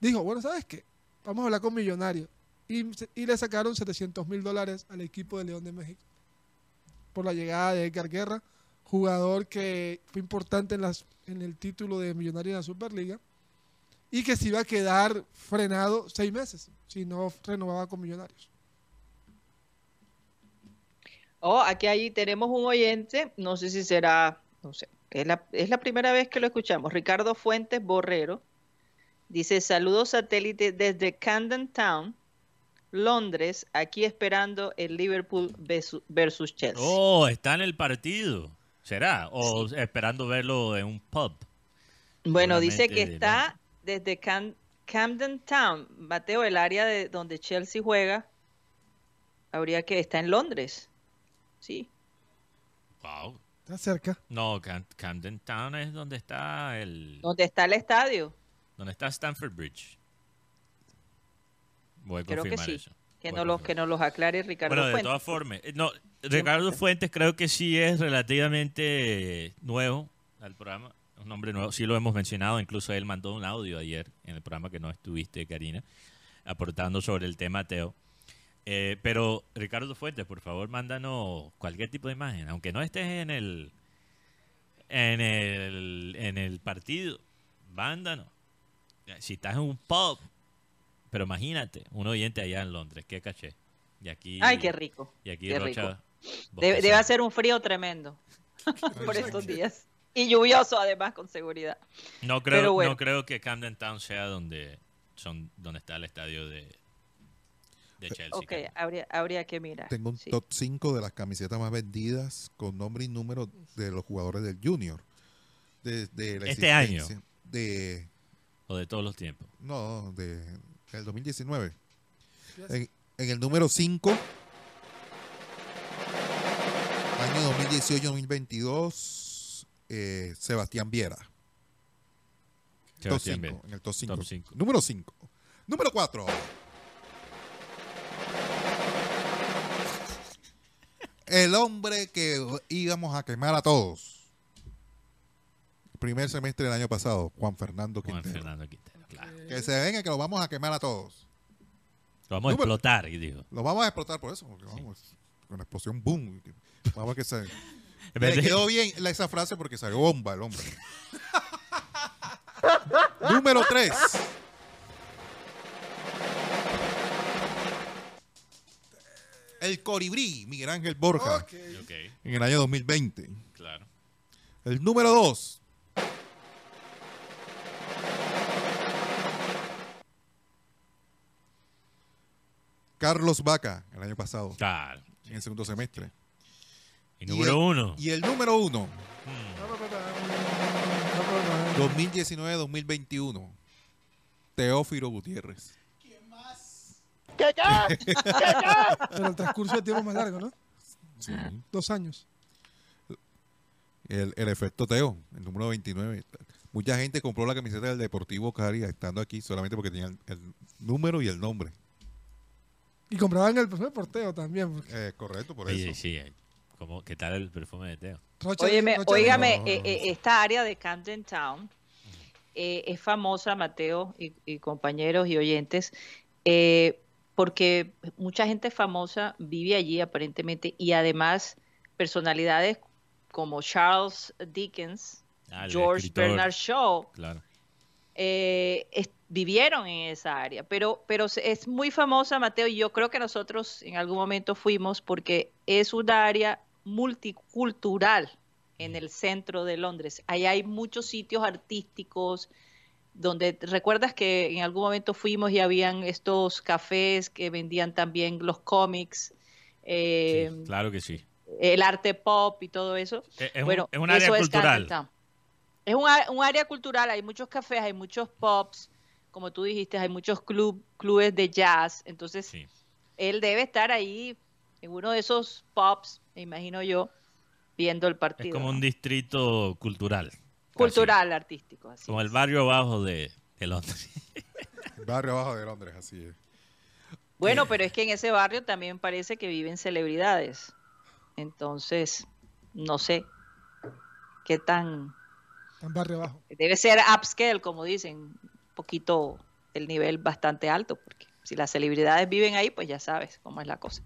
Speaker 1: dijo, bueno, ¿sabes qué? Vamos a hablar con Millonarios. Y, y le sacaron 700 mil dólares al equipo de León de México por la llegada de Edgar Guerra, jugador que fue importante en, las, en el título de Millonarios en la Superliga y que se iba a quedar frenado seis meses si no renovaba con Millonarios.
Speaker 3: Oh, aquí ahí tenemos un oyente, no sé si será, no sé, es la, es la primera vez que lo escuchamos. Ricardo Fuentes Borrero dice: Saludos satélite desde Camden Town, Londres, aquí esperando el Liverpool versus Chelsea.
Speaker 4: Oh, está en el partido, ¿será? O esperando verlo en un pub.
Speaker 3: Bueno, dice que está desde Camden Town, Mateo, el área de donde Chelsea juega, habría que está en Londres. Sí.
Speaker 4: Wow.
Speaker 1: Está cerca.
Speaker 4: No, Camden Town es donde está el.
Speaker 3: Donde está el estadio.
Speaker 4: Donde está Stamford Bridge.
Speaker 3: Voy a creo que sí. Eso. Que, no los, que nos los aclare Ricardo
Speaker 4: bueno,
Speaker 3: de
Speaker 4: todas formas. Eh, no, Ricardo Fuentes creo que sí es relativamente nuevo al programa un nombre nuevo, sí lo hemos mencionado, incluso él mandó un audio ayer en el programa que no estuviste, Karina, aportando sobre el tema Teo. Eh, pero Ricardo Fuentes, por favor, mándanos cualquier tipo de imagen, aunque no estés en el en el en el partido, mándanos. Si estás en un pub, pero imagínate, un oyente allá en Londres, qué caché. Y aquí
Speaker 3: Ay, qué rico.
Speaker 4: Y aquí Rocha,
Speaker 3: Debe, debe hacer un frío tremendo por estos días. Y lluvioso además, con seguridad.
Speaker 4: No creo, no creo que Camden Town sea donde, son, donde está el estadio de, de Chelsea.
Speaker 3: Ok, habría, habría, que mirar.
Speaker 5: Tengo un top 5 de las camisetas más vendidas con nombre y número de los jugadores del Junior. De,
Speaker 4: este año.
Speaker 5: De,
Speaker 4: o de todos los tiempos.
Speaker 5: No, de, del 2019. En, en, el número 5, año 2018-2022 eh, Sebastián Viera.
Speaker 4: Sebastián
Speaker 5: en el top 5. Número 5. Número 4. El hombre que íbamos a quemar a todos. Primer semestre del año pasado, Juan Fernando Quintero.
Speaker 4: Juan Fernando Quintero, claro.
Speaker 5: Que se venga que lo vamos a quemar a todos.
Speaker 4: Lo vamos a explotar, y dijo.
Speaker 5: Lo vamos a explotar por eso. vamos, con una explosión boom. Vamos a que se me quedó bien esa frase porque salió bomba el hombre. Número 3. El Colibrí, Miguel Ángel Borja. En el año 2020.
Speaker 4: Claro.
Speaker 5: El número 2. Carlos Vaca, el año pasado.
Speaker 4: Claro.
Speaker 5: En el segundo semestre.
Speaker 4: Y número
Speaker 5: el-
Speaker 4: uno.
Speaker 5: Y el número uno.
Speaker 4: Mm.
Speaker 5: 2019-2021. Teófilo Gutiérrez.
Speaker 7: ¿Qué ya? ¿Qué ya?
Speaker 1: Pero el transcurso de tiempo es más largo, ¿no?
Speaker 5: Sí.
Speaker 1: Dos años.
Speaker 5: El, el efecto Teo, el número 29. Mucha gente compró la camiseta del Deportivo Cari estando aquí solamente porque tenían el, número y el nombre.
Speaker 1: Y compraban el perfume por Teo también. porque
Speaker 5: Eh, correcto, por eso.
Speaker 4: sí. eh, ¿cómo- ¿Qué tal el perfume de Teo?
Speaker 1: Rocha-
Speaker 3: Óyeme,
Speaker 1: Rocha-
Speaker 3: óigame,
Speaker 5: no,
Speaker 3: eh,
Speaker 5: no,
Speaker 3: eh, esta área de Camden Town eh, es famosa, Mateo y, y compañeros y oyentes, eh, porque mucha gente famosa vive allí aparentemente y además personalidades como Charles Dickens,
Speaker 4: Ah,
Speaker 3: George
Speaker 4: escritor.
Speaker 3: Bernard Shaw,
Speaker 4: Claro.
Speaker 3: eh, es- vivieron en esa área, pero, pero es muy famosa, Mateo, y yo creo que nosotros en algún momento fuimos porque es un área multicultural en el centro de Londres. Ahí hay muchos sitios artísticos donde recuerdas que en algún momento fuimos y habían estos cafés que vendían también los cómics, eh,
Speaker 4: Sí, claro que sí.
Speaker 3: el arte pop y todo eso.
Speaker 4: Es- es un-
Speaker 3: bueno,
Speaker 4: es un área
Speaker 3: eso
Speaker 4: cultural.
Speaker 3: Town. Es un, un área cultural, hay muchos cafés, hay muchos pubs, como tú dijiste, hay muchos club, clubes de jazz, entonces
Speaker 4: Sí.
Speaker 3: él debe estar ahí en uno de esos pubs, me imagino yo, viendo el
Speaker 4: Es
Speaker 3: partido.
Speaker 4: como
Speaker 3: ¿no?
Speaker 4: un distrito cultural.
Speaker 3: Cultural, artístico, así.
Speaker 4: Como el barrio abajo de, de Londres.
Speaker 5: El barrio abajo de Londres, así es.
Speaker 3: Bueno, pero es que en ese barrio también parece que viven celebridades. Entonces, no sé qué tan...
Speaker 1: Tan barrio abajo.
Speaker 3: Debe ser upscale, como dicen, poquito el nivel bastante alto, porque si las celebridades viven ahí, pues ya sabes cómo es la cosa.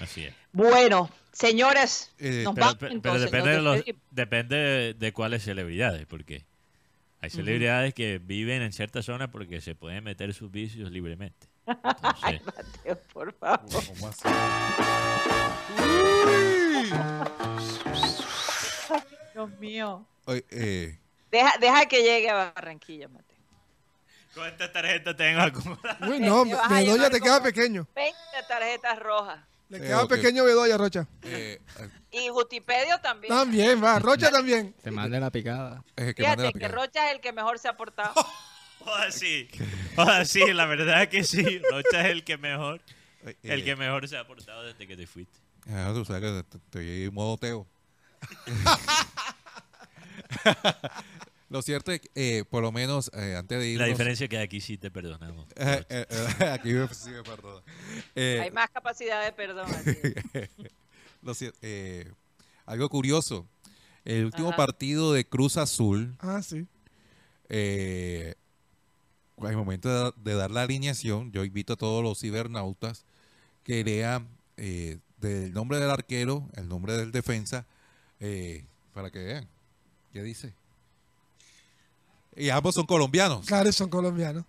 Speaker 4: Así es.
Speaker 3: Bueno, señores,
Speaker 5: Eh,
Speaker 3: nos
Speaker 4: Pero,
Speaker 3: vamos
Speaker 4: pero- pero
Speaker 3: entonces,
Speaker 4: depende,
Speaker 3: nos
Speaker 4: de los- depende de, de cuáles celebridades, porque hay celebridades que viven en ciertas zonas porque se pueden meter sus vicios libremente.
Speaker 3: Ay, Mateo, por favor.
Speaker 5: ¿Cómo así?
Speaker 3: Dios mío.
Speaker 5: Oye, eh,
Speaker 3: Deja, deja que llegue a Barranquilla, Mateo.
Speaker 4: ¿Cuántas tarjetas tengo acumuladas?
Speaker 1: Uy, no, Bedoya te queda pequeño.
Speaker 3: 20 tarjetas rojas.
Speaker 1: Le
Speaker 5: Eh,
Speaker 1: queda pequeño Bedoya, Rocha.
Speaker 5: eh, eh,
Speaker 3: Y Gutipedio también.
Speaker 1: También, va. Rocha también.
Speaker 11: Te mande la picada.
Speaker 5: es que la
Speaker 3: Fíjate que. Rocha es el que mejor se ha portado.
Speaker 4: Joder, sí. Joder, sí, la verdad es que sí. Rocha es el que mejor, el
Speaker 5: eh,
Speaker 4: que mejor se ha portado desde que te fuiste.
Speaker 5: ah, tú sabes que estoy en modo Teo. Lo cierto es que, eh, por lo menos, eh, antes de ir.
Speaker 4: La diferencia es que aquí sí te perdonamos.
Speaker 5: aquí me- sí me perdona. Eh,
Speaker 3: Hay más capacidad de perdón.
Speaker 5: lo eh, algo curioso. El último
Speaker 3: Ajá.
Speaker 5: partido de Cruz Azul,
Speaker 1: Ah, sí.
Speaker 5: eh, al momento de, dar- de dar la alineación, yo invito a todos los cibernautas que lean eh, del nombre del arquero, el nombre del defensa, eh, para que vean qué dice. Y ambos son colombianos.
Speaker 1: Claro, son colombianos.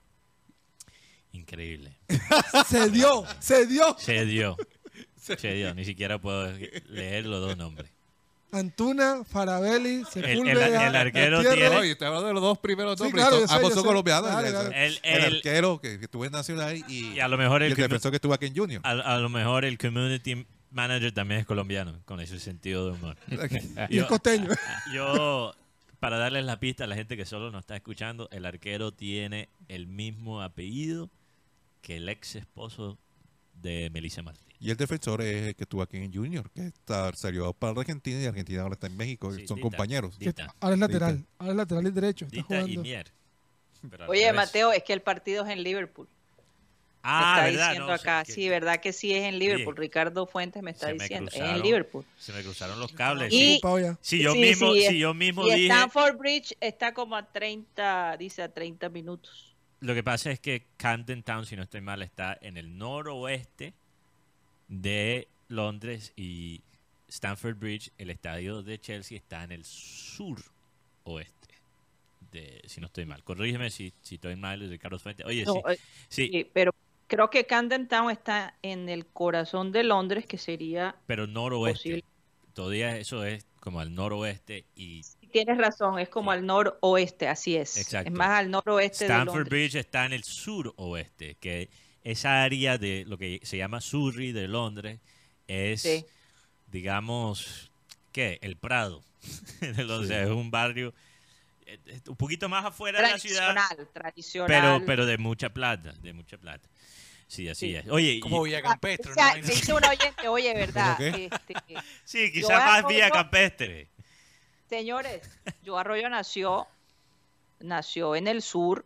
Speaker 4: Increíble.
Speaker 1: Se dio, se dio.
Speaker 4: Se dio. Se dio. Ni siquiera puedo leer los dos nombres.
Speaker 1: Antuna, Farabelli,
Speaker 4: el-
Speaker 1: Sepúlveda.
Speaker 4: el arquero tiene-
Speaker 5: hablando de los dos primeros
Speaker 1: Sí,
Speaker 5: nombres.
Speaker 1: claro,
Speaker 5: son-
Speaker 1: yo sé,
Speaker 5: ambos
Speaker 1: yo
Speaker 5: son
Speaker 1: sé.
Speaker 5: colombianos. El.
Speaker 4: El-
Speaker 5: el
Speaker 4: el-
Speaker 5: arquero que, que estuvo en Nacional y,
Speaker 4: Y a lo mejor
Speaker 5: y
Speaker 4: el,
Speaker 5: el
Speaker 4: que-
Speaker 5: defensor que estuvo aquí en Junior.
Speaker 4: a, a lo mejor el community manager también es colombiano, con ese sentido de humor.
Speaker 1: Y es costeño.
Speaker 4: Yo, para darles la pista a la gente que solo nos está escuchando, el arquero tiene el mismo apellido que el ex esposo de Melissa Martín.
Speaker 5: Y el defensor es el que estuvo aquí en Junior, que está, salió para Argentina y Argentina ahora está en México.
Speaker 4: Sí,
Speaker 5: son
Speaker 4: Dita,
Speaker 5: compañeros.
Speaker 4: Dita,
Speaker 1: ahora es lateral. Ahora es lateral y derecho. Está
Speaker 4: Dita y
Speaker 1: jugando.
Speaker 4: Mier. Pero al
Speaker 3: Oye. Mateo, es que el partido es en Liverpool.
Speaker 4: Ah,
Speaker 3: me está
Speaker 4: ¿verdad?
Speaker 3: diciendo
Speaker 4: No,
Speaker 3: acá. Sí, verdad que sí es en Liverpool. Ricardo Fuentes me está
Speaker 4: me
Speaker 3: diciendo. Es en Liverpool.
Speaker 4: Se me cruzaron los cables.
Speaker 3: Y-
Speaker 1: allá.
Speaker 4: Si yo
Speaker 3: Sí,
Speaker 4: mismo,
Speaker 3: sí,
Speaker 4: si yo mismo
Speaker 3: y
Speaker 4: dije,
Speaker 3: Stanford Bridge está como a 30, dice a 30 minutos.
Speaker 4: lo que pasa es que Camden Town, si no estoy mal, está en el noroeste de Londres y Stamford Bridge, el estadio de Chelsea, está en el sur oeste. De, si no estoy mal. Corrígeme si, si estoy mal, Ricardo Fuentes. Oye,
Speaker 3: No,
Speaker 4: sí.
Speaker 3: eh,
Speaker 4: sí.
Speaker 3: Sí, pero creo que Camden Town está en el corazón de Londres, que sería...
Speaker 4: Pero noroeste. Todavía eso es como al noroeste y...
Speaker 3: Tienes razón, es como al noroeste, así es.
Speaker 4: Exacto.
Speaker 3: Es más al noroeste
Speaker 4: Stanford
Speaker 3: de Londres.
Speaker 4: Bridge está en el suroeste, que esa área de lo que se llama Surrey de Londres es, digamos, ¿qué? El Prado. o sea, es un barrio eh, un poquito más afuera de la ciudad.
Speaker 3: Tradicional, tradicional.
Speaker 4: Pero, pero de mucha plata, de mucha plata. Sí, así
Speaker 3: Sí.
Speaker 4: es. Oye,
Speaker 8: Como Villa Campestre.
Speaker 3: O sea, me dice un oyente, oye, ¿verdad? Este,
Speaker 4: sí,
Speaker 3: yo
Speaker 4: quizás más
Speaker 3: Arroyo-
Speaker 4: vía campestre.
Speaker 3: Señores, Joe Arroyo nació, nació en el sur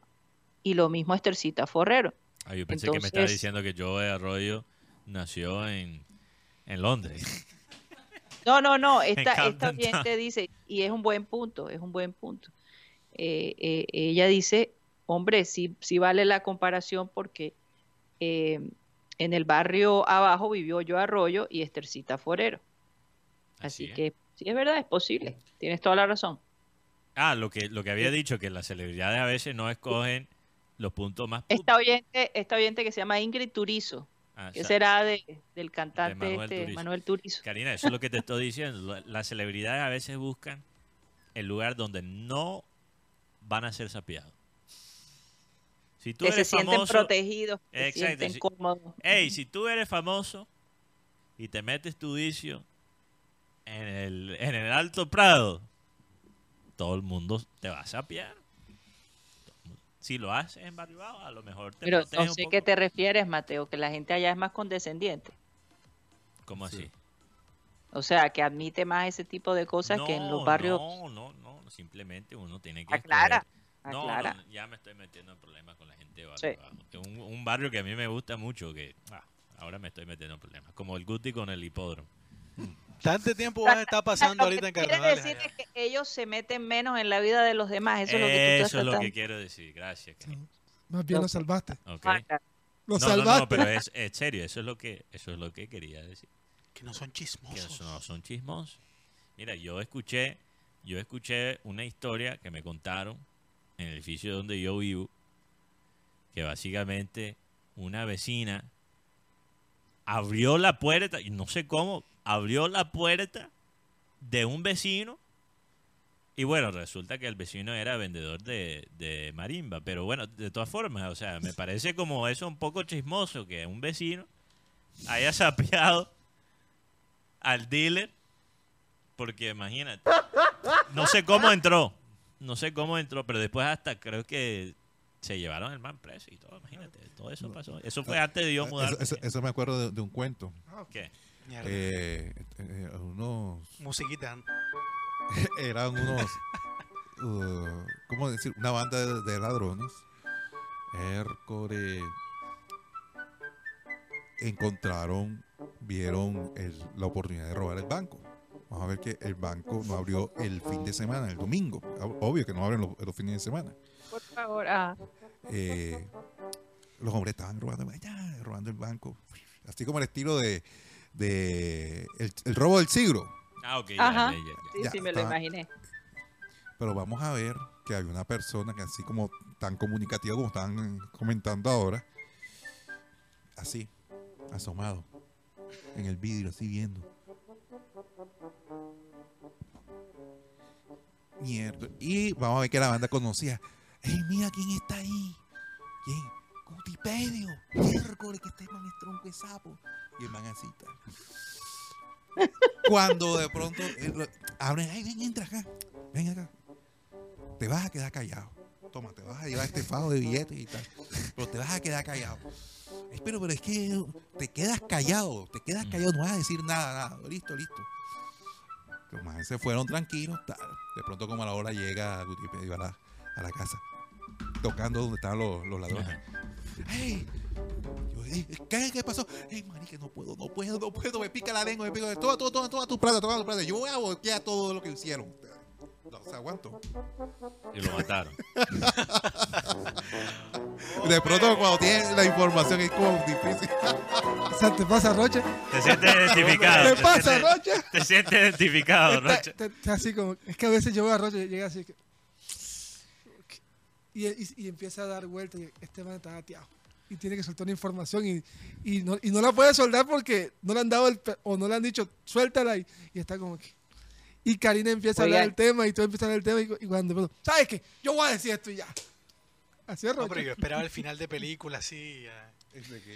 Speaker 3: y lo mismo Estercita Forrero.
Speaker 4: Ah, yo pensé que me estaba
Speaker 3: Entonces-
Speaker 4: diciendo que Joe Arroyo nació en, en Londres.
Speaker 3: No, no, no, esta, esta oyente dice, y es un buen punto, es un buen punto. Eh, eh, ella dice, hombre, sí, sí vale la comparación porque eh, en el barrio abajo vivió Joe Arroyo y Estercita Forero. Así,
Speaker 4: es.
Speaker 3: que sí es verdad, es posible, tienes toda la razón.
Speaker 4: Ah, lo que, lo que había dicho, que las celebridades a veces no escogen los puntos más...
Speaker 3: Esta oyente, esta oyente que se llama Ingrid Turizo,
Speaker 4: Ah,
Speaker 3: será de, del cantante
Speaker 4: Manuel
Speaker 3: este,
Speaker 4: Turizo.
Speaker 3: Manuel Turizo.
Speaker 4: Karina, eso es lo que te estoy diciendo. Las celebridades a veces buscan el lugar donde no van a ser sapeados. Si tú
Speaker 3: Que se sienten
Speaker 4: famoso,
Speaker 3: protegidos, se sienten
Speaker 4: si-
Speaker 3: cómodos.
Speaker 4: Ey, si tú eres famoso y te metes tu vicio en el, en el Alto Prado, todo el mundo te va a sapear. Si lo haces en Barrio Bajo, a lo mejor te
Speaker 3: Pero no sé qué te refieres, Mateo, que la gente allá es más condescendiente.
Speaker 4: ¿Cómo así?
Speaker 3: O sea, que admite más ese tipo de cosas que en los barrios.
Speaker 4: No, no, no, simplemente uno tiene que
Speaker 3: Aclara,
Speaker 4: escoger. No,
Speaker 3: aclara.
Speaker 4: no, ya me estoy metiendo en problemas con la gente de Barrio
Speaker 3: Sí.
Speaker 4: Bajo. Es un, un barrio que a mí me gusta mucho, que ah, ahora me estoy metiendo en problemas. Como el Guti con el hipódromo.
Speaker 8: Tanto tiempo vas a estar pasando ahorita en
Speaker 3: decir es que ellos se meten menos en la vida de los demás. Eso es lo que tú
Speaker 4: Eso
Speaker 3: estás
Speaker 4: es lo que quiero decir. Gracias.
Speaker 1: Más bien lo salvaste.
Speaker 4: Ok.
Speaker 3: Ah.
Speaker 1: Lo
Speaker 4: no, no, no,
Speaker 1: salvaste.
Speaker 4: pero es, es serio, eso es lo que eso es lo que quería decir.
Speaker 8: Que no son
Speaker 4: Que
Speaker 8: chismosos.
Speaker 4: no son chismosos. Mira, yo escuché, yo escuché una historia que me contaron en el edificio donde yo vivo, que básicamente una vecina abrió la puerta, y no sé cómo, abrió la puerta de un vecino. Y bueno, resulta que el vecino era vendedor de, de marimba. Pero bueno, de todas formas, o sea, me parece como eso un poco chismoso que un vecino haya sapeado al dealer. Porque imagínate, no sé cómo entró. No sé cómo entró, pero después hasta creo que se llevaron el man preso y todo. Imagínate, todo eso pasó. Eso fue antes de yo
Speaker 5: Eso-
Speaker 4: mudarme.
Speaker 5: Eso, eso me acuerdo de, de un cuento.
Speaker 4: ¿Qué?
Speaker 5: Eh, eh, unos
Speaker 8: Musiquita.
Speaker 5: eran unos uh, ¿cómo decir? una banda de, de ladrones Hércore encontraron vieron el- la oportunidad de robar el banco vamos a ver que el banco no abrió el fin de semana el domingo obvio que no abren los, los fines de semana
Speaker 3: Por favor. ah.
Speaker 5: eh, los hombres estaban robando, ya, robando el banco. Así como el estilo de, de el, el robo del siglo.
Speaker 4: Ah, ok, ya,
Speaker 3: Ajá.
Speaker 4: ya, ya, ya.
Speaker 3: Sí,
Speaker 5: Ya,
Speaker 3: sí, me lo imaginé.
Speaker 5: Pero vamos a ver que hay una persona que así como tan comunicativa como están comentando ahora, así, asomado, en el vidrio, así viendo. Y vamos a ver que la banda conocía. ¡Ey, mira quién está ahí! ¿Quién? Cutipedio. Miércoles, que este man es tronco de sapo. Y el man así tal. Cuando de pronto eh, abren, ¡ay, ven, entra acá! Ven acá. Te vas a quedar callado. Toma, te vas a llevar este fajo de billetes y tal. Pero te vas a quedar callado. "Ay, Pero, pero es que te quedas callado. Te quedas callado, no vas a decir nada, nada. Listo, listo. Los más se fueron tranquilos. tal. De pronto, como a la hora llega Gutipedio a la, a la casa, tocando donde estaban los, los ladrones. ¡Ey! Yo, "Ey, ¿Qué, ¿Qué pasó? ¡Ey, marique, no puedo, no puedo, no puedo! Me pica la lengua, me pica. Toma, toma, toma, toma tu plata, toma tu plata. Yo voy a voltear todo lo que hicieron. No, se aguanto.
Speaker 4: Y lo mataron.
Speaker 5: De pronto, cuando tienes la información, es como difícil.
Speaker 1: O sea, te pasa, Rocha.
Speaker 4: Te sientes identificado.
Speaker 1: ¿Qué pasa,
Speaker 4: sientes-
Speaker 1: Rocha?
Speaker 4: Te sientes identificado,
Speaker 1: Está-
Speaker 4: Rocha.
Speaker 1: te- te- así como, es que a veces yo veo a Rocha y llega así que, y, y- y empieza a dar vueltas y este man está ateado. y tiene que soltar una información y, y, no, y no la puede soltar porque no le han dado el, o no le han dicho suéltala y, y está como que y Karina empieza a hablar del tema y todo empieza a hablar del tema y, cuando ¿sabes qué? Yo voy a decir esto y ya. Así es,
Speaker 8: No, pero yo esperaba el final de película así.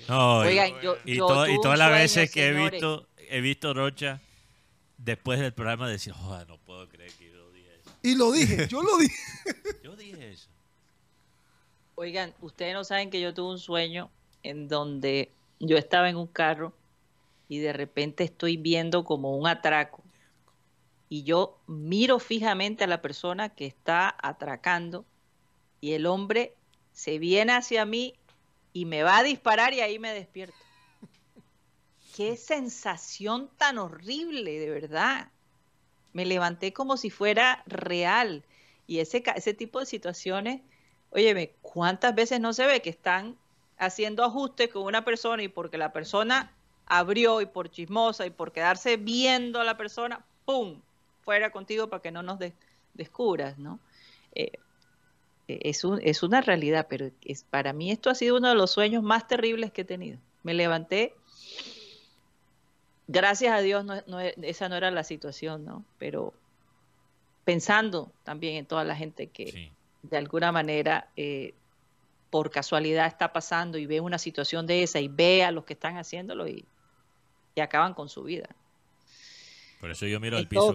Speaker 4: No, Oigan, y, yo, y, todas las veces que he visto he visto Rocha después del programa decir, oh, no puedo creer que yo dije eso.
Speaker 1: Y lo dije, yo lo dije.
Speaker 4: yo dije eso.
Speaker 3: Oigan, ustedes no saben que yo tuve un sueño en donde yo estaba en un carro y de repente estoy viendo como un atraco y yo miro fijamente a la persona que está atracando y el hombre se viene hacia mí y me va a disparar y ahí me despierto. Qué sensación tan horrible, de verdad. Me levanté como si fuera real. Y ese, ese tipo de situaciones, óyeme, ¿cuántas veces no se ve que están haciendo ajustes con una persona y porque la persona abrió y por chismosa y por quedarse viendo a la persona, ¡pum! Fuera contigo para que no nos descubras, ¿no? Eh, eh, es, un, es una realidad, pero es, para mí esto ha sido uno de los sueños más terribles que he tenido. Me levanté, gracias a Dios no, esa no era la situación, ¿no? Pero pensando también en toda la gente que de alguna manera eh, por casualidad está pasando y ve una situación de esa y ve a los que están haciéndolo y, y acaban con su vida.
Speaker 4: Por eso yo miro al piso.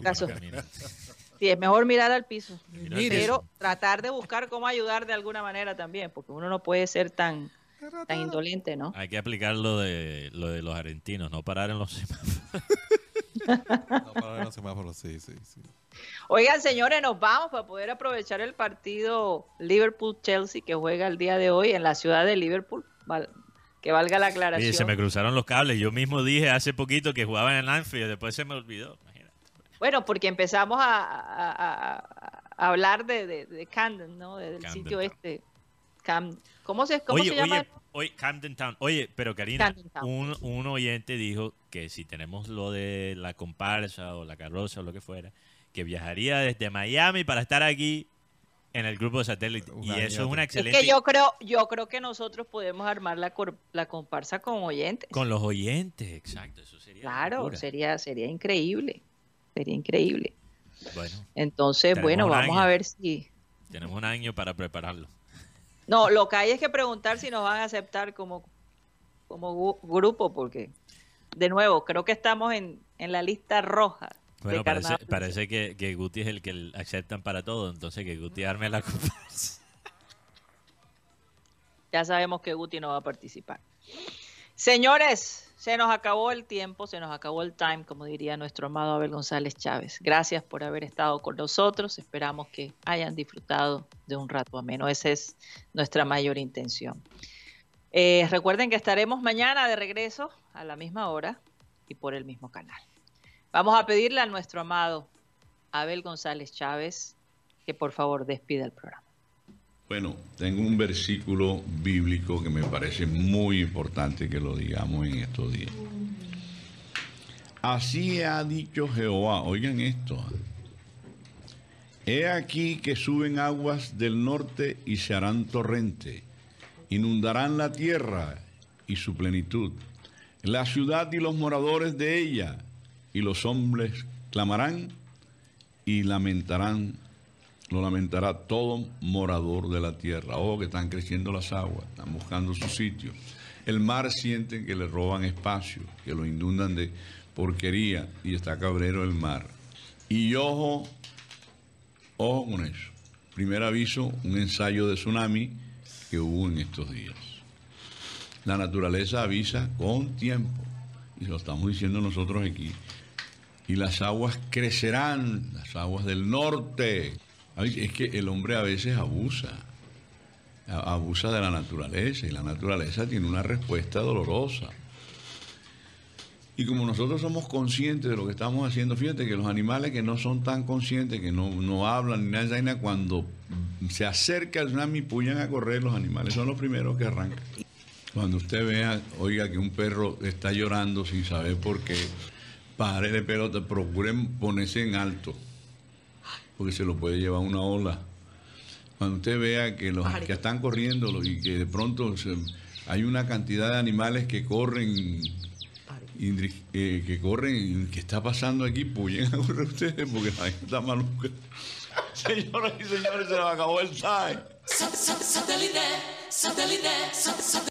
Speaker 3: Sí, es mejor mirar al piso. Pero tratar de buscar cómo ayudar de alguna manera también, porque uno no puede ser tan, tan indolente, ¿no?
Speaker 4: Hay que aplicar lo de, lo de los argentinos, no parar en los semáforos.
Speaker 5: no parar en los semáforos, sí, sí, sí.
Speaker 3: Oigan, señores, nos vamos para poder aprovechar el partido Liverpool-Chelsea que juega el día de hoy en la ciudad de Liverpool que valga la aclaración.
Speaker 4: Y se me cruzaron los cables. Yo mismo dije hace poquito que jugaban en Anfield, después se me olvidó.
Speaker 3: Bueno, porque empezamos a, hablar de, Camden, ¿no? del sitio este. ¿Cómo se, cómo
Speaker 4: oye,
Speaker 3: se llama?
Speaker 4: Oye, Camden Town. Oye, pero Karina, un, un, oyente dijo que si tenemos lo de la comparsa o la carroza o lo que fuera, que viajaría desde Miami para estar aquí en el grupo de satélite. y eso es una excelente.
Speaker 3: Es que yo creo, yo creo que nosotros podemos armar la, la comparsa con oyentes.
Speaker 4: Con los oyentes, exacto. Eso sería.
Speaker 3: Claro, sería, sería increíble. Sería increíble. Bueno. Entonces, bueno, vamos a ver si.
Speaker 4: Tenemos un año para prepararlo.
Speaker 3: No, lo que hay es que preguntar si nos van a aceptar como, como grupo, porque, de nuevo, creo que estamos en, en la lista roja
Speaker 4: bueno, parece, parece que, que, Guti es el que aceptan para todo, entonces que Guti arme la comparsa.
Speaker 3: Ya sabemos que Guti no va a participar. Señores, se nos acabó el tiempo, se nos acabó el time, como diría nuestro amado Abel González Chávez. Gracias por haber estado con nosotros. Esperamos que hayan disfrutado de un rato ameno. Esa es nuestra mayor intención. Eh, recuerden que estaremos mañana de regreso a la misma hora y por el mismo canal. Vamos a pedirle a nuestro amado Abel González Chávez que por favor despida el programa.
Speaker 15: Bueno, tengo un versículo bíblico que me parece muy importante que lo digamos en estos días. Así ha dicho Jehová, oigan esto. He aquí que suben aguas del norte y se harán torrente, inundarán la tierra y su plenitud, la ciudad y los moradores de ella y los hombres clamarán y lamentarán, lo lamentará todo morador de la tierra. Oh, que están creciendo las aguas, están buscando su sitio. El mar sienten que le roban espacio, que lo inundan de porquería y está cabrero el mar. Y ojo, ojo con eso. Primer aviso, un ensayo de tsunami que hubo en estos días. La naturaleza avisa con tiempo, y lo estamos diciendo nosotros aquí, y las aguas crecerán, las aguas del norte. Es que el hombre a veces abusa, abusa de la naturaleza y la naturaleza tiene una respuesta dolorosa. Y como nosotros somos conscientes de lo que estamos haciendo, fíjate que los animales que no son tan conscientes, que no, no hablan ni nada, cuando se acerca el tsunami, a correr, los animales son los primeros que arrancan. Cuando usted vea, oiga, que un perro está llorando sin saber por qué, pares de pelota, procuren ponerse en alto, porque se lo puede llevar una ola. Cuando usted vea que los que están corriendo y que de pronto hay una cantidad de animales que corren eh, que corren, ¿qué está pasando aquí? Pues lleguen a correr ustedes porque la gente está maluca. Señoras y señores, se nos acabó el time. Satélite, satélite, satélite.